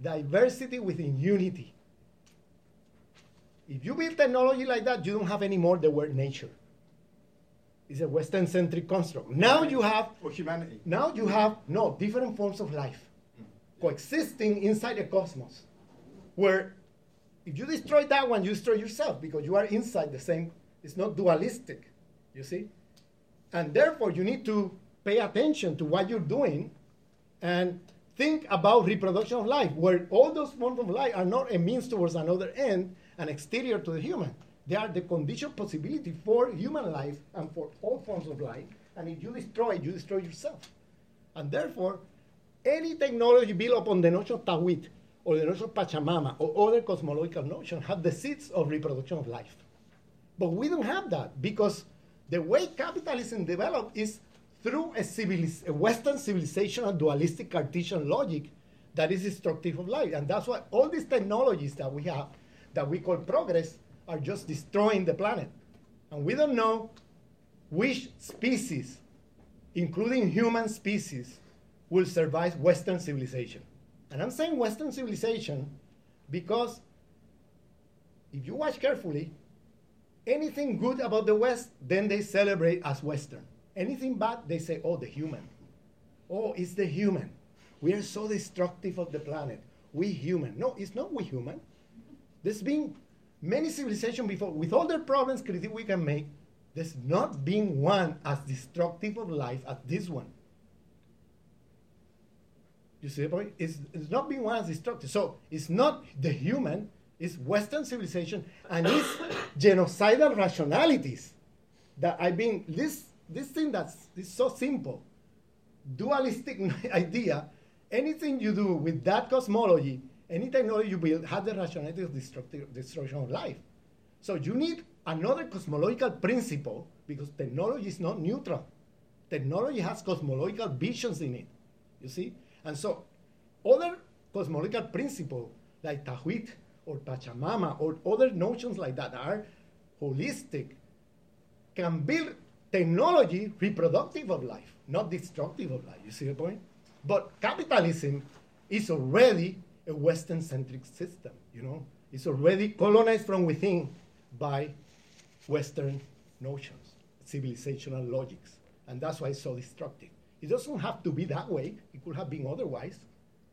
Diversity within unity. If you build technology like that, you don't have anymore the word nature. It's a Western centric construct. Now you have Or humanity. now you have no different forms of life mm. coexisting inside the cosmos, where if you destroy that one, you destroy yourself because you are inside the same. It's not dualistic, you see, and therefore you need to pay attention to what you're doing, and think about reproduction of life, where all those forms of life are not a means towards another end, and exterior to the human. They are the condition possibility for human life and for all forms of life. And if you destroy it, you destroy yourself. And therefore, any technology built upon the notion of Tawhid or the notion of Pachamama or other cosmological notions have the seeds of reproduction of life. But we don't have that because the way capitalism developed is through a, civiliz- a Western civilization and dualistic Cartesian logic that is destructive of life. And that's why all these technologies that we have, that we call progress, are just destroying the planet. And we don't know which species, including human species, will survive Western civilization. And I'm saying Western civilization because if you watch carefully, anything good about the West, then they celebrate as Western. Anything bad, they say, oh, the human. Oh, it's the human. We are so destructive of the planet. We human. No, it's not we human. There's been many civilizations before, with all the problems critique we can make, there's not been one as destructive of life as this one. You see the point? It's, it's not being one as destructive. So it's not the human, it's Western civilization, and it's genocidal rationalities that I've been, this, this thing that's is so simple, dualistic idea, anything you do with that cosmology, any technology you build has the rationality of destruction of life. So you need another cosmological principle because technology is not neutral. Technology has cosmological visions in it. You see? And so other cosmological principles like Tawhid or Pachamama or other notions like that are holistic can build technology reproductive of life, not destructive of life. You see the point? But capitalism is already a Western centric system, you know? It's already colonized from within by Western notions, civilizational logics. And that's why it's so destructive. It doesn't have to be that way. It could have been otherwise,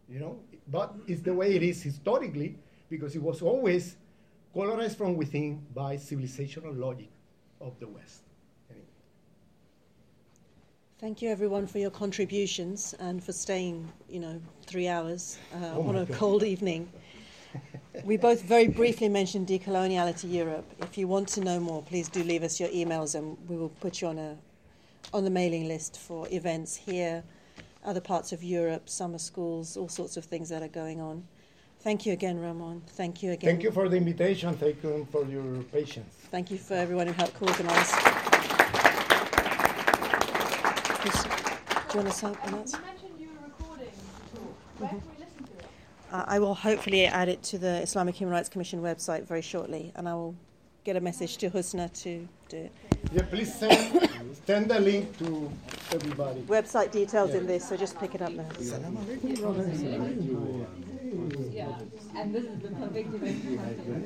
you know. But it's the way it is historically because it was always colonized from within by civilizational logic of the West. Thank you, everyone, for your contributions and for staying, you know, three hours uh, Oh on a God. cold evening. we both very briefly mentioned decoloniality Europe. If you want to know more, please do leave us your emails, and we will put you on a on the mailing list for events here, other parts of Europe, summer schools, all sorts of things that are going on. Thank you again, Ramon. Thank you again. Thank you for the invitation. Thank you for your patience. Thank you for everyone who helped organise. Do you want to say anything else? You mentioned you were recording the talk. Where can we listen to it? Uh, I will hopefully add it to the Islamic Human Rights Commission website very shortly, and I will get a message to Husna to do it. Yeah, please send, send the link to everybody. Website details in this, so just pick it up now. Yeah, and this is the perfect event.